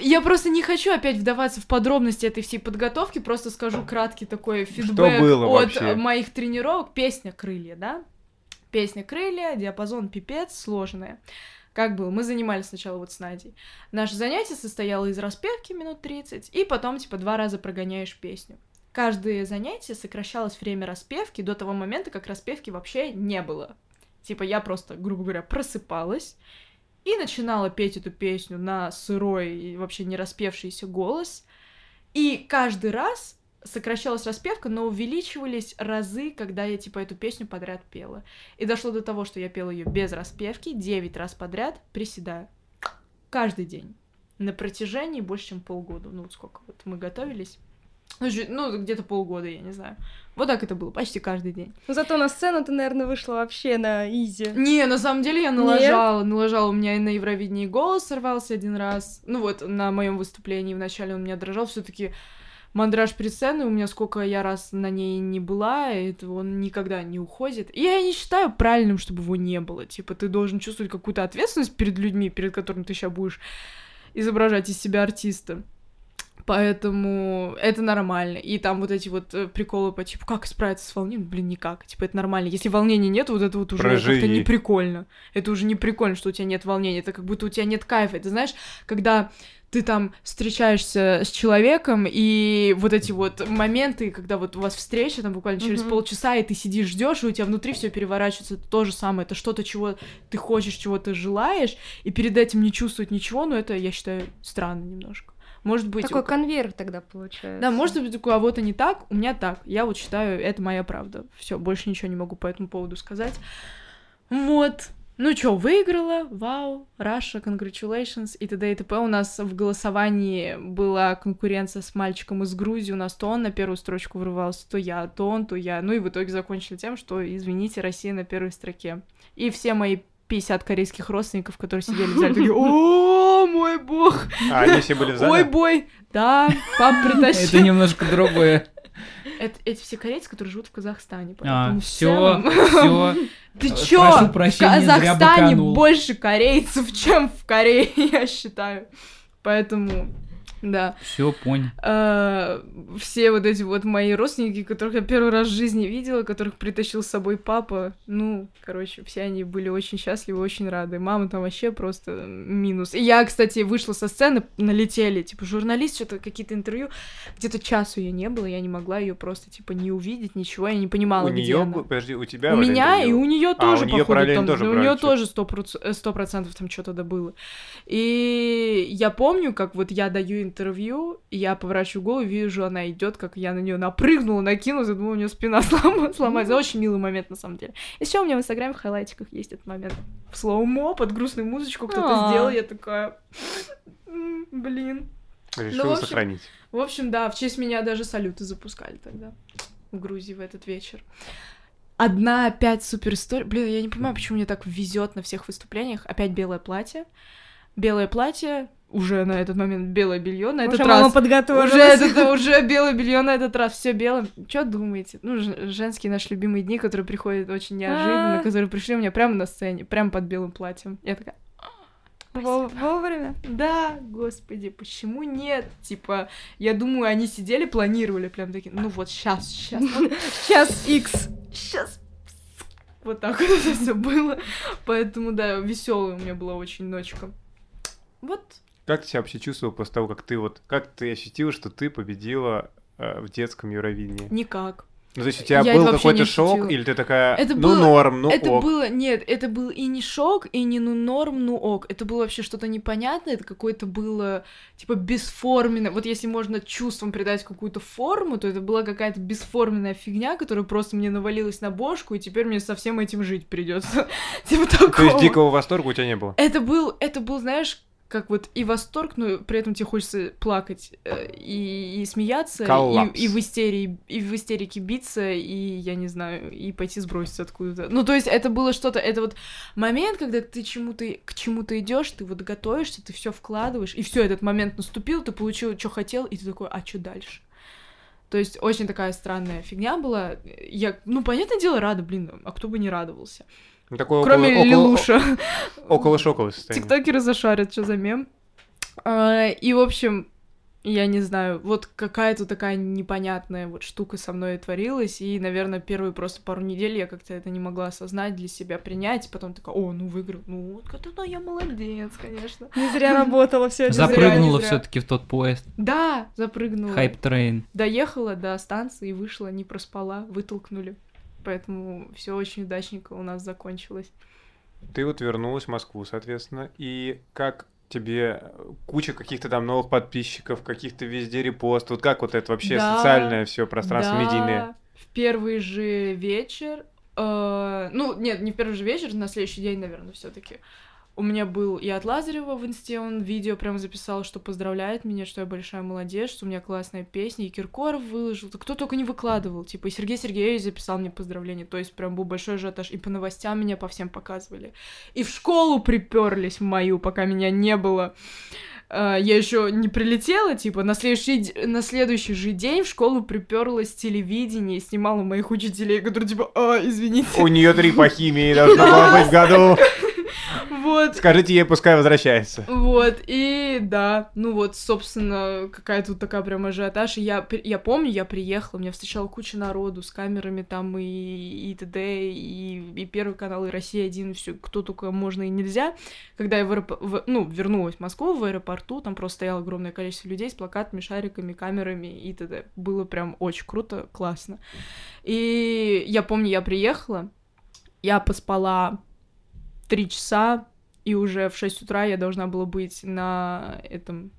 Я просто не хочу опять вдаваться в подробности этой всей подготовки, просто скажу краткий такой фидбэк от вообще? моих тренировок. Песня «Крылья», да? Песня «Крылья», диапазон пипец, сложная. Как было? Мы занимались сначала вот с Надей. Наше занятие состояло из распевки минут 30, и потом, типа, два раза прогоняешь песню. Каждое занятие сокращалось время распевки до того момента, как распевки вообще не было. Типа я просто, грубо говоря, просыпалась и начинала петь эту песню на сырой и вообще не распевшийся голос. И каждый раз сокращалась распевка, но увеличивались разы, когда я типа эту песню подряд пела. И дошло до того, что я пела ее без распевки 9 раз подряд, приседая. Каждый день. На протяжении больше, чем полгода. Ну, вот сколько вот мы готовились. Ну, Ну, где-то полгода, я не знаю. Вот так это было, почти каждый день. Ну, Зато на сцену ты, наверное, вышла вообще на изи. Не, на самом деле я Нет? налажала. Налажала у меня и на Евровидении голос сорвался один раз. Ну вот, на моем выступлении вначале он меня дрожал. все таки мандраж перед сценой, у меня сколько я раз на ней не была, это он никогда не уходит. И я не считаю правильным, чтобы его не было. Типа, ты должен чувствовать какую-то ответственность перед людьми, перед которыми ты сейчас будешь изображать из себя артиста. Поэтому это нормально. И там вот эти вот э, приколы по типу, как справиться с волнением? Блин, никак. Типа, это нормально. Если волнения нет, вот это вот уже как-то Проживи. не прикольно. Это уже не прикольно, что у тебя нет волнения. Это как будто у тебя нет кайфа. Это знаешь, когда ты там встречаешься с человеком, и вот эти вот моменты, когда вот у вас встреча, там буквально через Мгм. полчаса, и ты сидишь, ждешь, и у тебя внутри все переворачивается, это то же самое, это что-то, чего ты хочешь, чего ты желаешь, и перед этим не чувствовать ничего, но это, я считаю, странно немножко. Может быть, Такой у- конвейер тогда получается. да, может быть, у кого-то не так, у меня так. Я вот считаю, это моя правда. Все, больше ничего не могу по этому поводу сказать. Вот. Ну чё, выиграла, вау, Раша, congratulations и т.д. и т.п. У нас в голосовании была конкуренция с мальчиком из Грузии, у нас то он на первую строчку врывался, то я, то он, то я. Ну и в итоге закончили тем, что, извините, Россия на первой строке. И все мои 50 корейских родственников, которые сидели в зале, такие, о, мой бог, А они все были в зале? ой, бой, да, пап притащил. Это немножко другое. Это, эти все корейцы, которые живут в Казахстане. А, все, все. Ты чё? прошу В прощения, Казахстане больше корейцев, чем в Корее, я считаю. Поэтому, да. Все, понял. Э, Все вот эти вот мои родственники, которых я первый раз в жизни видела, которых притащил с собой папа, ну, короче, все они были очень счастливы, очень рады. Мама там вообще просто минус. И я, кстати, вышла со сцены, налетели, типа, журналист, что-то какие-то интервью. Где-то часу ее не было, я не могла ее просто, типа, не увидеть, ничего, я не понимала, У где нее, она. подожди, у тебя У меня и у нее А, тоже, у неё походу, там, тоже у брали нее тоже сто проц- сто процентов там что-то да было. И я помню, как вот я даю интервью, и я поворачиваю голову, вижу, она идет, как я на нее напрыгнула, накинулась, я думаю, у нее спина слом- сломается. Очень милый момент, на самом деле. Еще у меня в инстаграме в хайлайтиках есть этот момент. В слоумо, под грустную музычку кто-то А. сделал, я такая... «М, Блин. Решила Ну, в общем, сохранить. В общем, да, в честь меня даже салюты запускали тогда в Грузии в этот вечер. Одна опять супер история. Блин, я не понимаю, почему мне так везет на всех выступлениях. Опять белое платье. Белое платье, уже на этот момент белое белье на этот Уже раз. подготовилась. Уже, это, уже белое белье на этот раз, все белым. Что думаете? Ну, женские наши любимые дни, которые приходят очень неожиданно, А. которые пришли у меня прямо на сцене, прямо под белым платьем. Я такая, Во- Вовремя. да, господи, почему нет? Типа, я думаю, они сидели, планировали прям такие, ну вот сейчас, сейчас, Сейчас X. сейчас. Вот так вот это все было. Поэтому, да, веселая у меня была очень ночка. Вот. Как ты себя вообще чувствовал после того, как ты вот... Как ты ощутила, что ты победила э, в детском Евровидении? Никак. Ну, то есть у тебя Я был какой-то шок, или ты такая, Это ну, было- норм, ну, это ок. было, нет, это был и не шок, и не ну норм, ну ок. Это было вообще что-то непонятное, это какое-то было, типа, бесформенное. Вот если можно чувством придать какую-то форму, то это была какая-то бесформенная фигня, которая просто мне навалилась на бошку, и теперь мне со всем этим жить придется. Типа То есть такого. дикого восторга у тебя не было? Это был, это был, знаешь, как вот и восторг, но при этом тебе хочется плакать э, и, и смеяться, Коллапс. и, и в истерии, и в истерике биться, и я не знаю, и пойти сброситься откуда-то. Ну, то есть это было что-то, это вот момент, когда ты чему-то к чему-то идешь, ты вот готовишься, ты все вкладываешь, и все, этот момент наступил, ты получил, что хотел, и ты такой, а что дальше? То есть очень такая странная фигня была. Я, ну, понятное дело, рада, блин, а кто бы не радовался. Ну, Такое Кроме около, около, Лилуша. около шоковое состояние. Тиктокеры зашарят, что за мем. А, И, в общем, я не знаю, вот какая-то такая непонятная вот штука со мной творилась, и, наверное, первые просто пару недель я как-то это не могла осознать, для себя принять, потом такая, о, ну выиграл, ну вот это да, я молодец, конечно. Не зря работала все это. Запрыгнула не зря. все-таки в тот поезд. Да, запрыгнула. Хайп трейн. Доехала до станции, вышла, не проспала, вытолкнули. Поэтому все очень удачненько у нас закончилось. Ты вот вернулась в Москву, соответственно, и как тебе куча каких-то там новых подписчиков, каких-то везде репост, вот как вот это вообще Да, социальное все пространство Да, медийное? В первый же вечер. э, ну, нет, не в первый же вечер, на следующий день, наверное, все-таки. У меня был и от Лазарева в инсте, он видео прям записал, что поздравляет меня, что я большая молодец, что у меня классная песня, и Киркоров выложил, да кто только не выкладывал, типа, и Сергей Сергеевич записал мне поздравления, то есть прям был большой ажиотаж, и по новостям меня по всем показывали, и в школу приперлись в мою, пока меня не было. Э, Я еще не прилетела, типа, на следующий, на следующий же день в школу приперлось телевидение и снимала моих учителей, которые типа, а, извините. У нее три по химии должно было быть в году. Вот. Скажите ей, пускай возвращается. Вот, и да, ну вот, собственно, какая-то вот такая прям ажиотаж. И я, я помню, я приехала, меня встречала куча народу с камерами там и, и т.д., и, и Первый канал, и Россия-1, и все, кто только можно и нельзя. Когда я в аэроп- в- ну, вернулась в Москву, в аэропорту, там просто стояло огромное количество людей с плакатами, шариками, камерами и т.д. Было прям очень круто, классно. И я помню, я приехала, я поспала три часа, и уже в 6 утра я должна была быть на этом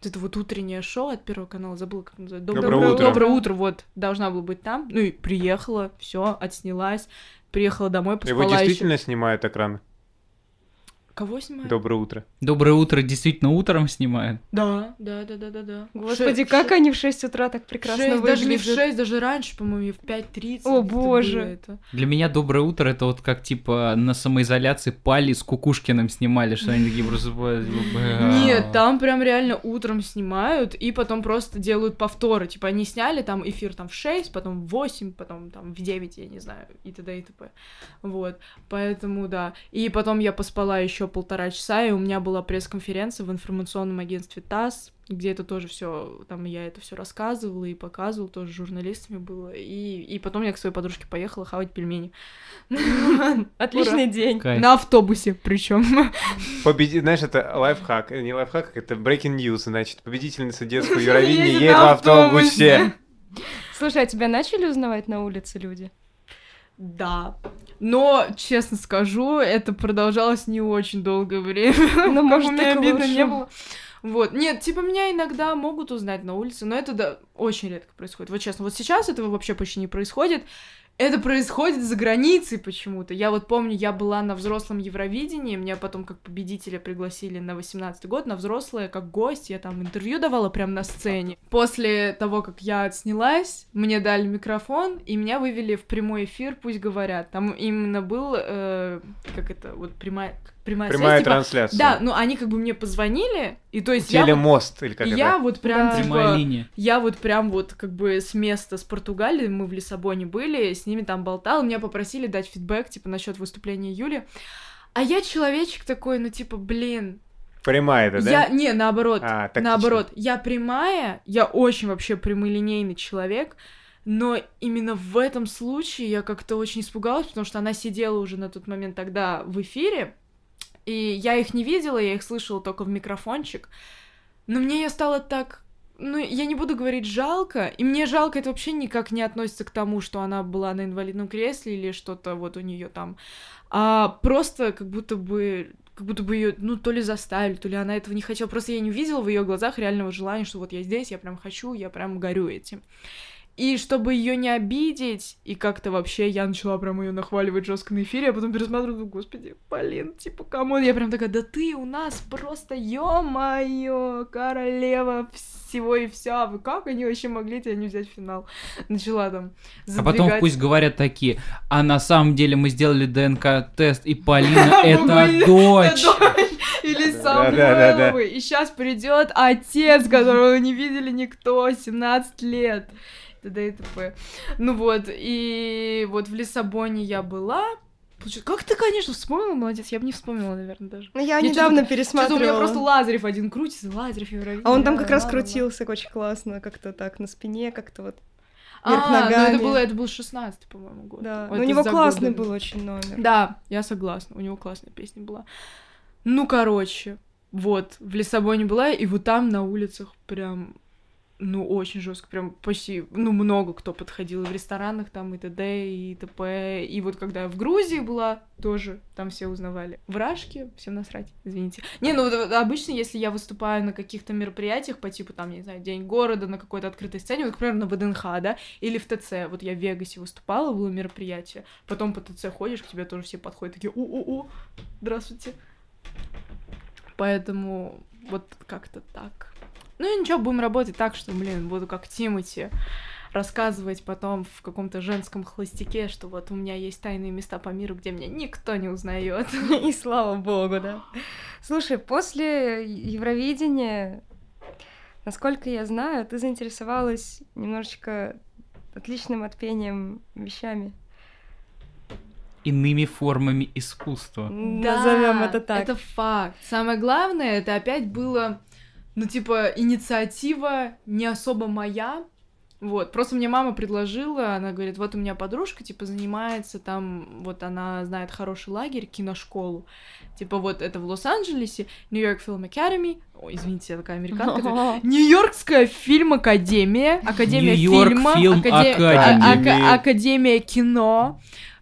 вот это вот утреннее шоу от Первого канала, забыла, как называется. Доброе утро. Доброе утро, вот. Должна была быть там. Ну и приехала, все, отснялась. Приехала домой, Его поспала ещё. действительно снимает экран? Кого снимают? Доброе утро. Доброе утро действительно утром снимают. Да, да, да, да, да, да. Господи, Ше- как ше- они в 6 утра так прекрасно шесть, даже не в выглядят. 6, даже раньше, по-моему, в 5.30. О, боже. это. Для меня доброе утро это вот как типа на самоизоляции Пали с Кукушкиным снимали, что они такие просто... Нет, там прям реально утром снимают, и потом просто делают повторы. Типа они сняли там эфир там в 6, потом в 8, потом там в 9, я не знаю, и т.д. и т.п. Вот, поэтому да. И потом я поспала еще полтора часа, и у меня была пресс-конференция в информационном агентстве ТАСС, где это тоже все, там я это все рассказывала и показывала, тоже с журналистами было. И, и потом я к своей подружке поехала хавать пельмени. Отличный день. На автобусе причем. Победи... Знаешь, это лайфхак. Не лайфхак, это breaking news. Значит, победительница детского Евровидения Едет в автобусе. Слушай, а тебя начали узнавать на улице люди? Да. Но, честно скажу, это продолжалось не очень долгое время. Ну, может, мне обидно не было. Вот. Нет, типа, меня иногда могут узнать на улице, но это да, очень редко происходит. Вот честно, вот сейчас этого вообще почти не происходит. Это происходит за границей почему-то. Я вот помню, я была на взрослом Евровидении, меня потом как победителя пригласили на 18 год, на взрослое, как гость, я там интервью давала прямо на сцене. После того, как я отснялась, мне дали микрофон, и меня вывели в прямой эфир, пусть говорят. Там именно был, э, как это, вот прямая, прямая, связь, Прямая типа, трансляция. да, ну они как бы мне позвонили, и то есть я вот, Телемост, или как я это? вот прям Да. Прямая типа, линия. я вот прям вот как бы с места с Португалии, мы в Лиссабоне были, с ними там болтал, меня попросили дать фидбэк, типа, насчет выступления Юли. А я человечек такой, ну, типа, блин, Прямая это, да? я, не, наоборот, А, тактично. наоборот, я прямая, я очень вообще прямолинейный человек, но именно в этом случае я как-то очень испугалась, потому что она сидела уже на тот момент тогда в эфире, и я их не видела, я их слышала только в микрофончик, но мне ее стало так ну, я не буду говорить жалко, и мне жалко это вообще никак не относится к тому, что она была на инвалидном кресле или что-то вот у нее там, а просто как будто бы как будто бы ее, ну, то ли заставили, то ли она этого не хотела. Просто я не увидела в ее глазах реального желания, что вот я здесь, я прям хочу, я прям горю этим. И чтобы ее не обидеть, и как-то вообще я начала прям ее нахваливать жестко на эфире, а потом пересматриваю, думаю, господи, Полин, типа, come on, я прям такая, да ты у нас просто, ё-моё, королева всего и вся, вы как они вообще могли тебя не взять в финал? Начала там А потом задвигать. пусть говорят такие, а на самом деле мы сделали ДНК-тест, и Полина это Блин, дочь. Или Да, да, да, да. Самвеловы. И сейчас придет отец, которого не видели никто, 17 лет. т.д. и т.п. Ну вот, и вот в Лиссабоне я была. Как ты, конечно, вспомнила, молодец. Я бы не вспомнила, наверное, даже. Ну, я Я недавно Что-то у меня пересматривала. просто Лазарев один крутится, Лазарев Евровидение. А он там как раз ладно, крутился очень классно, как-то так, на спине, как-то вот. А, вверх ну это ногами. было, это был 16 по-моему, год. Да. Вот Но у него классный годы. был очень номер. Да, я согласна. У него классная песня была. Ну, короче, вот, в Лиссабоне была, и вот там на улицах прям, ну, очень жестко, прям почти, ну, много кто подходил и в ресторанах там, и т.д., и т.п. И вот когда я в Грузии была, тоже там все узнавали. В Рашке всем насрать, извините. Не, ну, вот обычно, если я выступаю на каких-то мероприятиях по типу, там, не знаю, День города, на какой-то открытой сцене, вот, например, на ВДНХ, да, или в ТЦ, вот я в Вегасе выступала, было мероприятие, потом по ТЦ ходишь, к тебе тоже все подходят, такие, у-у-у, здравствуйте. Поэтому вот как-то так. Ну и ничего, будем работать так, что, блин, буду как Тимати рассказывать потом в каком-то женском холостяке, что вот у меня есть тайные места по миру, где меня никто не узнает. И слава богу, да. Слушай, после Евровидения, насколько я знаю, ты заинтересовалась немножечко отличным от пением вещами. Иными формами искусства. Назовем это так. Это факт. Самое главное, это опять было, ну, типа, инициатива не особо моя. Вот, просто мне мама предложила, она говорит, вот у меня подружка, типа, занимается там, вот она знает хороший лагерь, киношколу. Типа, вот это в Лос-Анджелесе, Нью-Йорк Film Academy. Ой, извините, я такая американка. Нью-Йоркская фильм-академия, академия Нью-Йорк фильма, Фильм акаде- Академи. академия кино.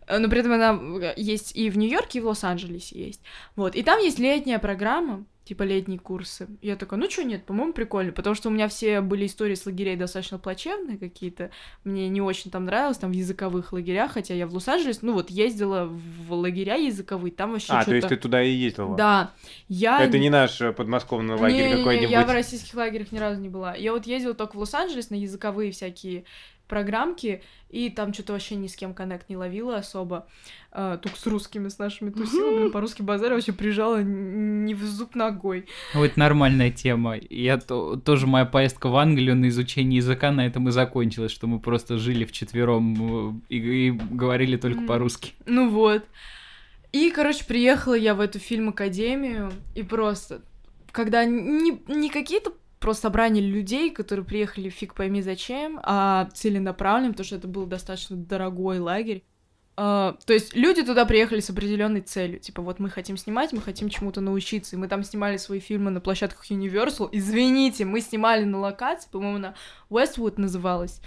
Но при этом она э, есть и в Нью-Йорке, и в Лос-Анджелесе есть. Вот. И там есть летняя программа, типа летние курсы. Я такая, ну что нет, по-моему, прикольно, потому что у меня все были истории с лагерей достаточно плачевные какие-то, мне не очень там нравилось, там в языковых лагерях, хотя я в Лос-Анджелес, ну вот ездила в лагеря языковые, там вообще А, то есть ты туда и ездила? Да, я... Это не наш э, подмосковный лагерь какой-нибудь? я в российских лагерях ни разу не была. Я вот ездила только в Лос-Анджелес на языковые всякие программки, и там что-то вообще ни с кем коннект не ловила особо. А, только с русскими, с нашими тусила, блин, по-русски базар вообще прижала не в зуб ногой. Это нормальная тема. Я то- тоже моя поездка в Англию на изучение языка на этом и закончилась, что мы просто жили вчетвером и, и говорили только М. по-русски. Ну вот. И, короче, приехала я в эту фильм-академию, и просто, когда не, не какие-то просто собрание людей, которые приехали фиг пойми зачем, а целенаправленно, потому что это был достаточно дорогой лагерь. А, то есть люди туда приехали с определенной целью. Типа, вот мы хотим снимать, мы хотим чему-то научиться. И мы там снимали свои фильмы на площадках Universal. Извините, мы снимали на локации, по-моему, на Westwood называлась,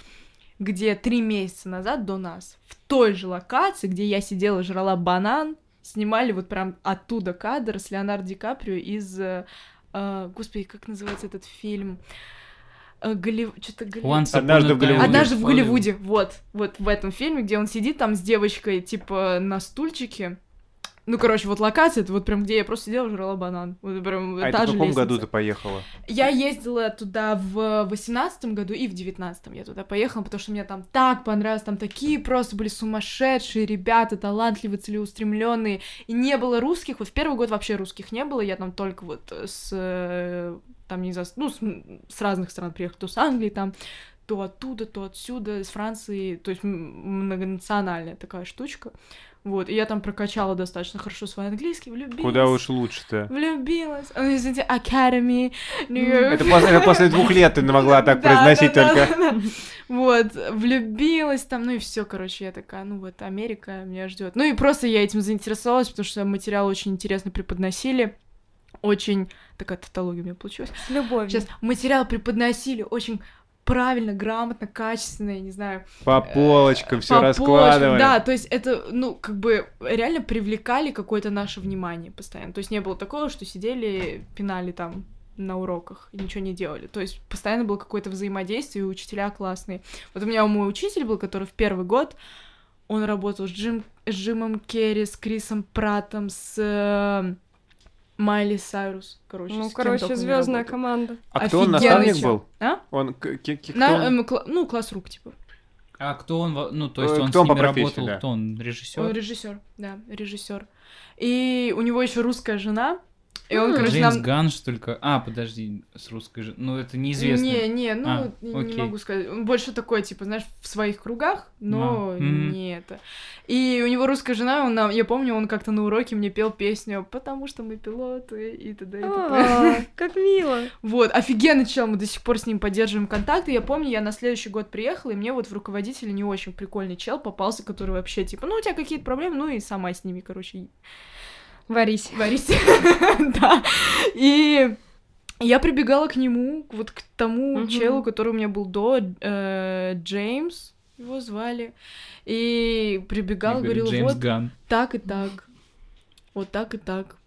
где три месяца назад до нас, в той же локации, где я сидела, жрала банан, снимали вот прям оттуда кадр с Леонардо Ди Каприо из... э, э, господи, как называется этот фильм? Э, Голлив... Что-то Голлив... Upon Однажды в Голливуде. Однажды в Голливуде, вот, вот в этом фильме, где он сидит там с девочкой, типа, на стульчике. Ну, короче, вот локация, это вот прям где я просто сидела, жрала банан. Вот прям А та это в же каком лестница. году ты поехала? Я ездила туда в восемнадцатом году и в девятнадцатом я туда поехала, потому что мне там так понравилось, там такие просто были сумасшедшие ребята, талантливые, целеустремленные, и не было русских, вот в первый год вообще русских не было, я там только вот с, там, не с- ну, с, с разных стран приехала, то с Англии там, то оттуда, то отсюда, с Франции, то есть многонациональная такая штучка, вот, и я там прокачала достаточно хорошо свой английский, влюбилась. Куда уж лучше-то? Влюбилась. А, Извините, Academy, New York. Это после, это после двух лет ты могла так произносить только. Вот, влюбилась там, ну и все, короче, я такая, ну вот, Америка меня ждет. Ну и просто я этим заинтересовалась, потому что материал очень интересно преподносили. Очень... Такая тавтология у меня получилась. С любовью. Сейчас материал преподносили очень правильно, грамотно, качественно, я не знаю, По полочкам все раскладывали. Да, то есть это, ну, как бы реально привлекали какое-то наше внимание постоянно. То есть не было такого, что сидели, пинали там на уроках и ничего не делали. То есть постоянно было какое-то взаимодействие, и учителя классные. Вот у меня мой учитель был, который в первый год, он работал с, Джим, с Джимом Керри, с Крисом Пратом, с э, Майли Сайрус, короче. Ну, короче, звездная команда. А кто он, наставник был? А? Он, к- к- к- кто На- он? эм, кла- ну, класс рук, типа. А кто он, ну, то есть Э, он кто с он по ними профессии, работал, да. кто он, Он режиссер? режиссер, да, режиссер. И у него еще русская жена. И он, короче, Джеймс нам... Ганн, что ли? ка- А, подожди, с русской же. Ну, это неизвестно. Не, не, ну, А, не окей. могу сказать. Он больше такой, типа, знаешь, в своих кругах, но А, не это. И у него русская жена, он нам, я помню, он как-то на уроке мне пел песню «Потому что мы пилоты» и т.д. и т.п. А, Как мило. Вот, офигенный чел, мы до сих пор с ним поддерживаем контакты. Я помню, я на следующий год приехала, и мне вот в руководителе не очень прикольный чел попался, который вообще, типа, ну, у тебя какие-то проблемы, ну, и сама с ними, короче, Варись. Варись. да. И я прибегала к нему, вот к тому челу, который у меня был до, э, Джеймс, его звали. И говорила, Джеймс вот так и так, вот так и так,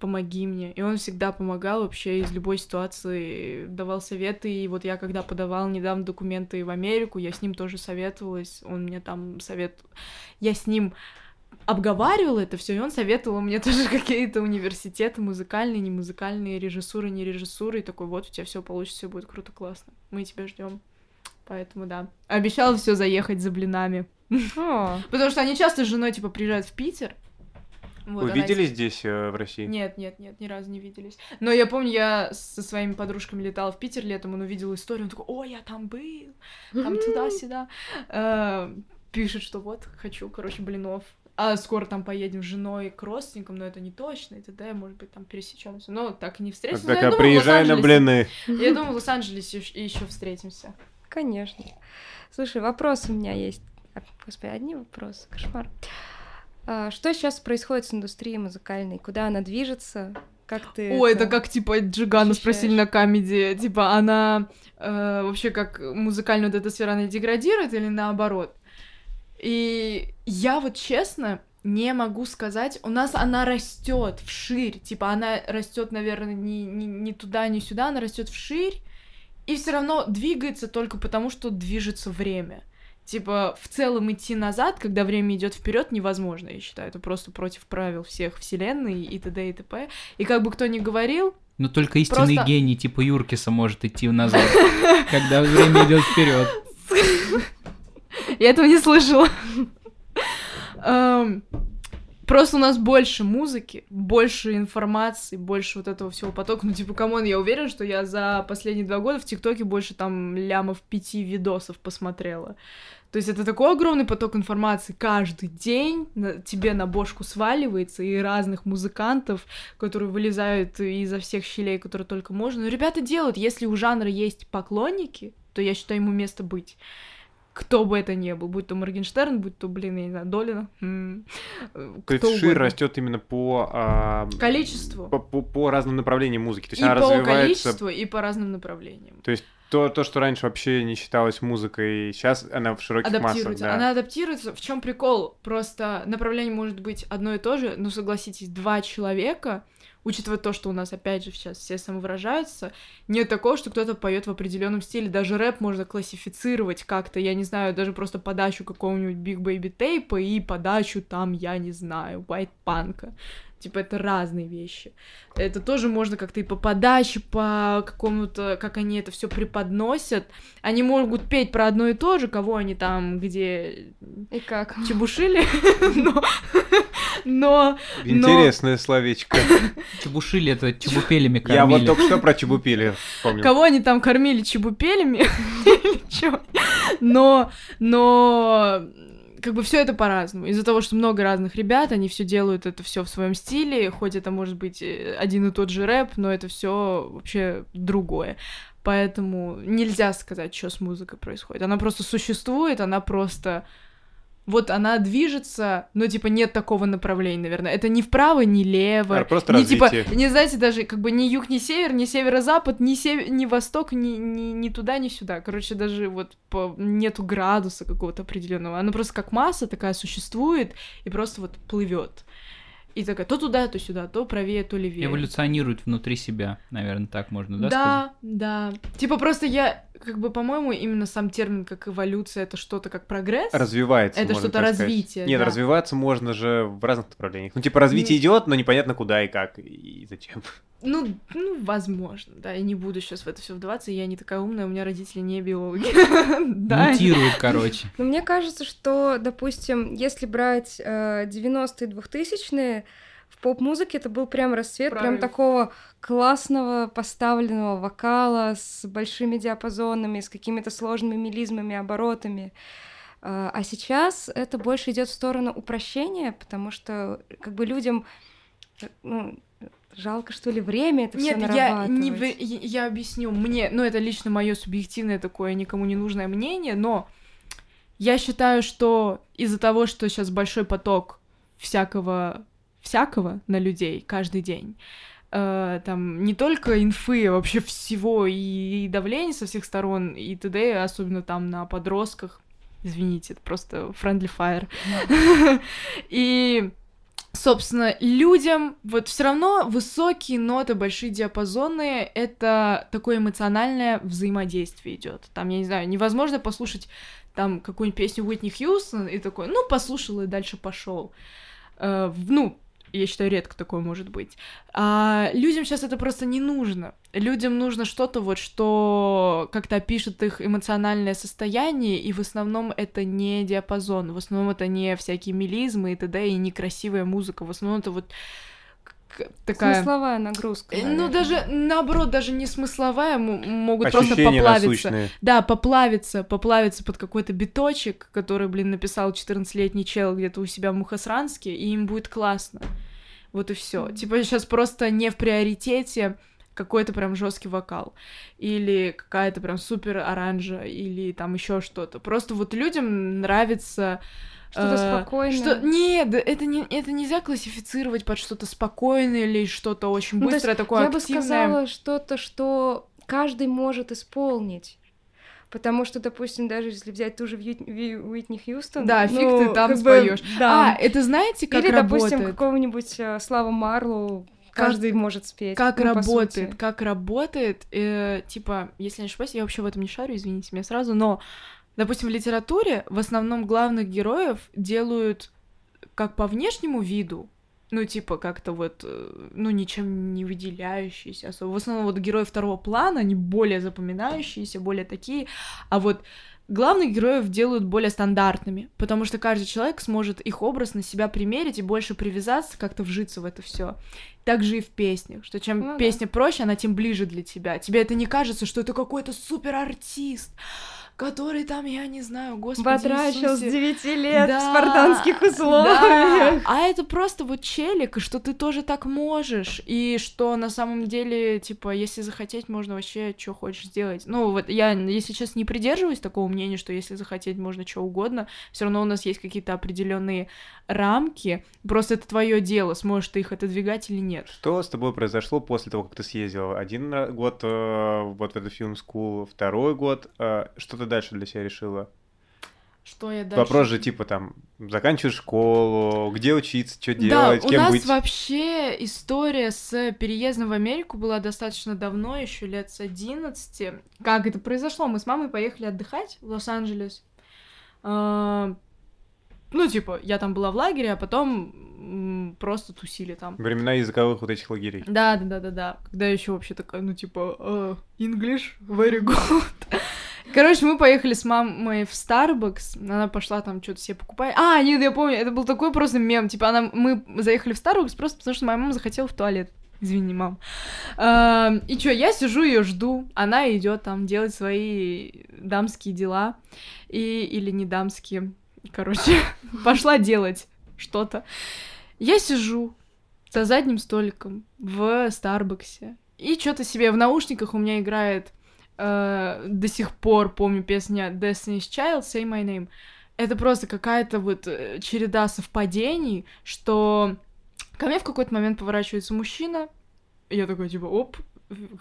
помоги мне. И он всегда помогал вообще из любой ситуации, давал советы. И вот я когда подавала недавно документы в Америку, я с ним тоже советовалась, он мне там совет... Я с ним обговаривала это все, и он советовал мне тоже какие-то университеты, музыкальные, не музыкальные, режиссуры, не режиссуры, и такой, вот у тебя все получится, все будет круто, классно. Мы тебя ждем. Поэтому да. Обещала все заехать за блинами. Потому что они часто с женой, типа, приезжают в Питер. Вот, Вы она- виделись здесь, э, в России? Нет, нет, нет, ни разу не виделись. Но я помню, я со своими подружками летала в Питер летом, он увидел историю, он такой, о, я там был, там туда-сюда. Э, Пишет, что вот, хочу, короче, блинов. А скоро там поедем с женой к родственникам, но это не точно, и т.д., может быть, там пересечемся. Но так и не встретимся. Думаю, в приезжай на блины. Я думаю, в Лос-Анджелесе еще встретимся. конечно. Слушай, вопрос у меня есть. А, Господи, одни вопросы, кошмар. А, Что сейчас происходит с индустрией музыкальной? Куда она движется? Как ты О, это как, типа, Джигана спросили ощущаешь? на камеди, типа, она э, вообще как музыкальная вот эта сфера, она деградирует или наоборот? И я вот честно, не могу сказать. У нас она растет вширь. Типа она растет, наверное, не, не, не туда, не сюда, она растет вширь. И все равно двигается только потому, что движется время. Типа, в целом идти назад, когда время идет вперед, невозможно, я считаю. Это просто против правил всех вселенной и т.д. и т.п. И как бы кто ни говорил, Но только истинный Просто- гений типа Юркиса может идти назад, когда время идет вперед. Я этого не слышала. Эм, Просто у нас больше музыки, больше информации, больше вот этого всего потока. Ну, типа, come on, я уверена, что я за последние два года в ТикТоке больше там лямов пяти видосов посмотрела. То есть это такой огромный поток информации каждый день на- тебе на бошку сваливается и разных музыкантов, которые вылезают изо всех щелей, которые только можно. Но ребята делают, если у жанра есть поклонники, то я считаю ему место быть кто бы это ни был, будь то Моргенштерн, будь то, блин, я не знаю, Долина. э, То кто есть шир растет именно по, а, Количеству. по, по- по разным направлениям музыки. То есть и она по развивается. количеству, и по разным направлениям. То есть то, то, что раньше вообще не считалось музыкой, сейчас она в широких массах. Да. Она адаптируется. В чем прикол? Просто направление может быть одно и то же, но согласитесь, два человека, учитывая то, что у нас опять же сейчас все самовыражаются, нет такого, что кто-то поет в определенном стиле. Даже рэп можно классифицировать как-то, я не знаю, даже просто подачу какого-нибудь Big Baby Tape и подачу там, я не знаю, White Punk. Типа это разные вещи. Это тоже можно как-то и по подаче, по какому-то, как они это все преподносят. Они могут петь про одно и то же, кого они там где И как? чебушили, но, но Интересное словечко. Чебушили это чебупелями Я вот кормили. только что про чебупели вспомнил. кого они там кормили чебупелями. Но, но как бы все это по-разному. Из-за того, что много разных ребят, они все делают это все в своем стиле, хоть это может быть э, один и тот же рэп, но это все вообще другое. Поэтому нельзя сказать, что с музыкой происходит. Она просто существует, она просто вот она движется, но типа нет такого направления, наверное. Это не вправо, не лево. А, просто не типа, не знаете, даже как бы ни юг, ни север, ни северо-запад, ни, сев... ни восток, ни, ни, ни туда, ни сюда. Короче, даже вот по... нету градуса какого-то определенного. Она просто как масса такая существует и просто вот плывет. И такая то туда, то сюда, то правее, то левее. Эволюционирует внутри себя, наверное, так можно, да, Да, сказать? да. Типа просто я, как бы, по-моему, именно сам термин как эволюция это что-то как прогресс. Развивается. Это можно что-то так сказать. развитие, Нет, да. развиваться можно же в разных направлениях. Ну, типа, развитие идет, но непонятно куда и как, и зачем. Ну, ну, возможно, да. Я не буду сейчас в это все вдаваться. Я не такая умная, у меня родители не биологи. Да. Мутирует, короче. Но мне кажется, что, допустим, если брать э, 90-е, 2000-е, в поп-музыке это был прям расцвет, прям такого классного поставленного вокала с большими диапазонами, с какими-то сложными мелизмами, оборотами. Э, А сейчас это больше идет в сторону упрощения, потому что как бы людям э, ну, жалко, что ли, время это все Нет, я, не я, объясню. Мне, ну, это лично мое субъективное такое никому не нужное мнение, но я считаю, что из-за того, что сейчас большой поток всякого, всякого на людей каждый день, э, там не только инфы, а вообще всего, и, и давление со всех сторон, и т.д., особенно там на подростках, извините, это просто friendly fire. И Собственно, людям вот все равно высокие ноты, большие диапазоны — это такое эмоциональное взаимодействие идет. Там, я не знаю, невозможно послушать там какую-нибудь песню Уитни Хьюстон и такой, ну, послушал и дальше пошел. ну, я считаю, редко такое может быть. А людям сейчас это просто не нужно. Людям нужно что-то вот, что как-то опишет их эмоциональное состояние, и в основном это не диапазон, в основном это не всякие мелизмы и т.д. и некрасивая музыка, в основном это вот такая... Смысловая нагрузка. Э, Ну, наверное. даже наоборот, даже не смысловая, могут просто Ощущения поплавиться. насущные. Да, поплавиться, поплавиться под какой-то биточек, который, блин, написал 14-летний чел где-то у себя в Мухосранске, и им будет классно. Вот и все. Типа сейчас просто не в приоритете какой-то прям жесткий вокал или какая-то прям супер оранжа или там еще что-то. Просто вот людям нравится Что-то э, спокойное. Что... Нет, это, не, это нельзя классифицировать под что-то спокойное или что-то очень Ну, быстрое, такое Я бы активное. сказала что-то, что каждый может исполнить. Потому что, допустим, даже если взять ту же Уитни Хьюстон... Да, фиг ну, ты там как бы, споешь. да. А, это знаете, как Или, работает? допустим, какого-нибудь э, Слава Марлоу каждый может спеть. Как ну, работает, как работает, э, типа, если я не ошибаюсь, я вообще в этом не шарю, извините меня сразу, но, допустим, в литературе в основном главных героев делают как по внешнему виду, ну, типа, как-то вот, э, ну, ничем не выделяющиеся особо. В основном вот герои второго плана, они более запоминающиеся, более такие, а вот главных героев делают более стандартными, потому что каждый человек сможет их образ на себя примерить и больше привязаться, как-то вжиться в это все. Также и в песнях, что чем Ну да. песня проще, она тем ближе для тебя. Тебе это не кажется, что это какой-то супер артист, который там, я не знаю, господи Батрачил с Иисусе. 9 лет Да, в спартанских да. условиях. А это просто вот челик, что ты тоже так можешь, и что на самом деле, типа, если захотеть, можно вообще что хочешь сделать. Ну, вот я, если честно, не придерживаюсь такого мнения, что если захотеть, можно что угодно. Все равно у нас есть какие-то определенные рамки. Просто это твое дело, сможешь ты их отодвигать или нет. Что с тобой произошло после того, как ты съездил? Один год э, вот в эту фильм School, второй год. э, что ты дальше для себя решила? Что я дальше? Вопрос же типа там, заканчиваешь школу, где учиться, что Да, делать, у кем нас быть? вообще история с переездом в Америку была достаточно давно, еще лет с 11. Как это произошло? Мы с мамой поехали отдыхать в Лос-Анджелес. Ну, типа, я там была в лагере, а потом просто тусили там. Времена языковых вот этих лагерей. Да, да, да, да, да. Когда еще вообще такая, ну, типа, э, English, very good. Короче, мы поехали с мамой в Starbucks. Она пошла там что-то себе покупать. А, нет, я помню, это был такой просто мем. Типа, она, мы заехали в Starbucks просто потому, что моя мама захотела в туалет. Извини, мам. А, и что, я сижу ее жду. Она идет там делать свои дамские дела. И, или не дамские. Короче, пошла делать что-то. Я сижу за задним столиком в Старбаксе. И что-то себе в наушниках у меня играет э, до сих пор, помню, песня Destiny's Child, Say My Name. Это просто какая-то вот э, череда совпадений, что ко мне в какой-то момент поворачивается мужчина, я такой, типа, оп,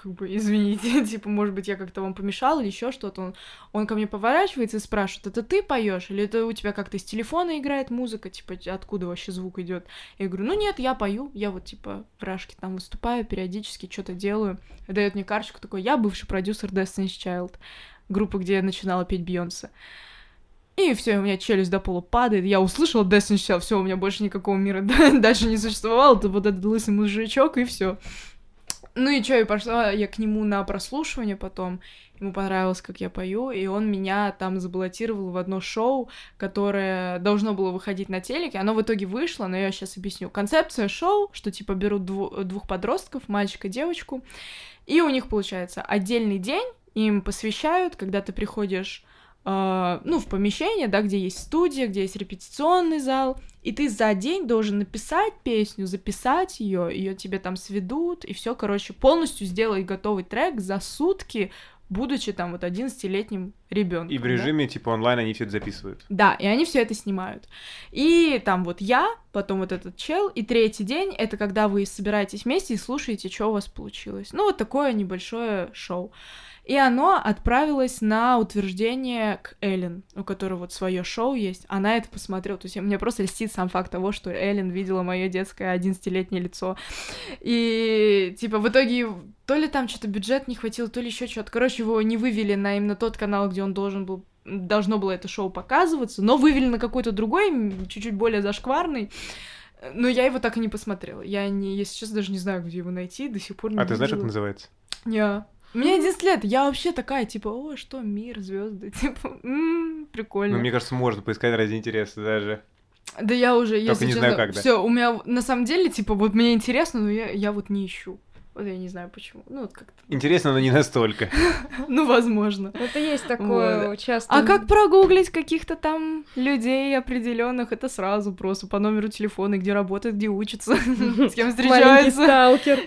как бы, извините, типа, может быть, я как-то вам помешал или еще что-то. Он, он ко мне поворачивается и спрашивает, это ты поешь или это у тебя как-то из телефона играет музыка, типа, откуда вообще звук идет? Я говорю, ну нет, я пою, я вот, типа, в Рашке там выступаю, периодически что-то делаю. Дает мне карточку такой, я бывший продюсер Destiny's Child, группы, где я начинала петь Бейонсе. И все, у меня челюсть до пола падает. Я услышала Destiny's Child, все, у меня больше никакого мира дальше не существовало. Это вот этот лысый мужичок, и все. Ну и что, и пошла я к нему на прослушивание потом. Ему понравилось, как я пою, и он меня там забаллотировал в одно шоу, которое должно было выходить на телеке. Оно в итоге вышло, но я сейчас объясню. Концепция шоу, что типа берут дву- двух подростков, мальчика и девочку, и у них получается отдельный день, им посвящают, когда ты приходишь э, ну, в помещение, да, где есть студия, где есть репетиционный зал, и ты за день должен написать песню, записать ее, ее тебе там сведут, и все, короче, полностью сделать готовый трек за сутки, будучи там вот 11-летним ребенком. И в режиме типа онлайн они все это записывают. Да, и они все это снимают. И там вот я, потом вот этот чел, и третий день это когда вы собираетесь вместе и слушаете, что у вас получилось. Ну, вот такое небольшое шоу. И оно отправилось на утверждение к Эллен, у которой вот свое шоу есть. Она это посмотрела. То есть мне просто льстит сам факт того, что Эллен видела мое детское 11-летнее лицо. И типа в итоге то ли там что-то бюджет не хватило, то ли еще что-то. Короче, его не вывели на именно тот канал, где он должен был должно было это шоу показываться, но вывели на какой-то другой, чуть-чуть более зашкварный. Но я его так и не посмотрела. Я, не, если честно, даже не знаю, где его найти, до сих пор не А ты знаешь, как видела. называется? Не. Мне 11 лет, я вообще такая, типа, о, что, мир, звезды, типа, м, прикольно. Ну, мне кажется, можно поискать ради интереса даже. Да я уже, Только если не честно, знаю, когда. все, у меня на самом деле, типа, вот мне интересно, но я, я вот не ищу. Вот я не знаю почему. Ну, вот как-то. Интересно, но не настолько. Ну, возможно. Это есть такое часто. А как прогуглить каких-то там людей определенных? Это сразу просто по номеру телефона, где работают, где учатся, с кем Маленький встречаются. сталкер.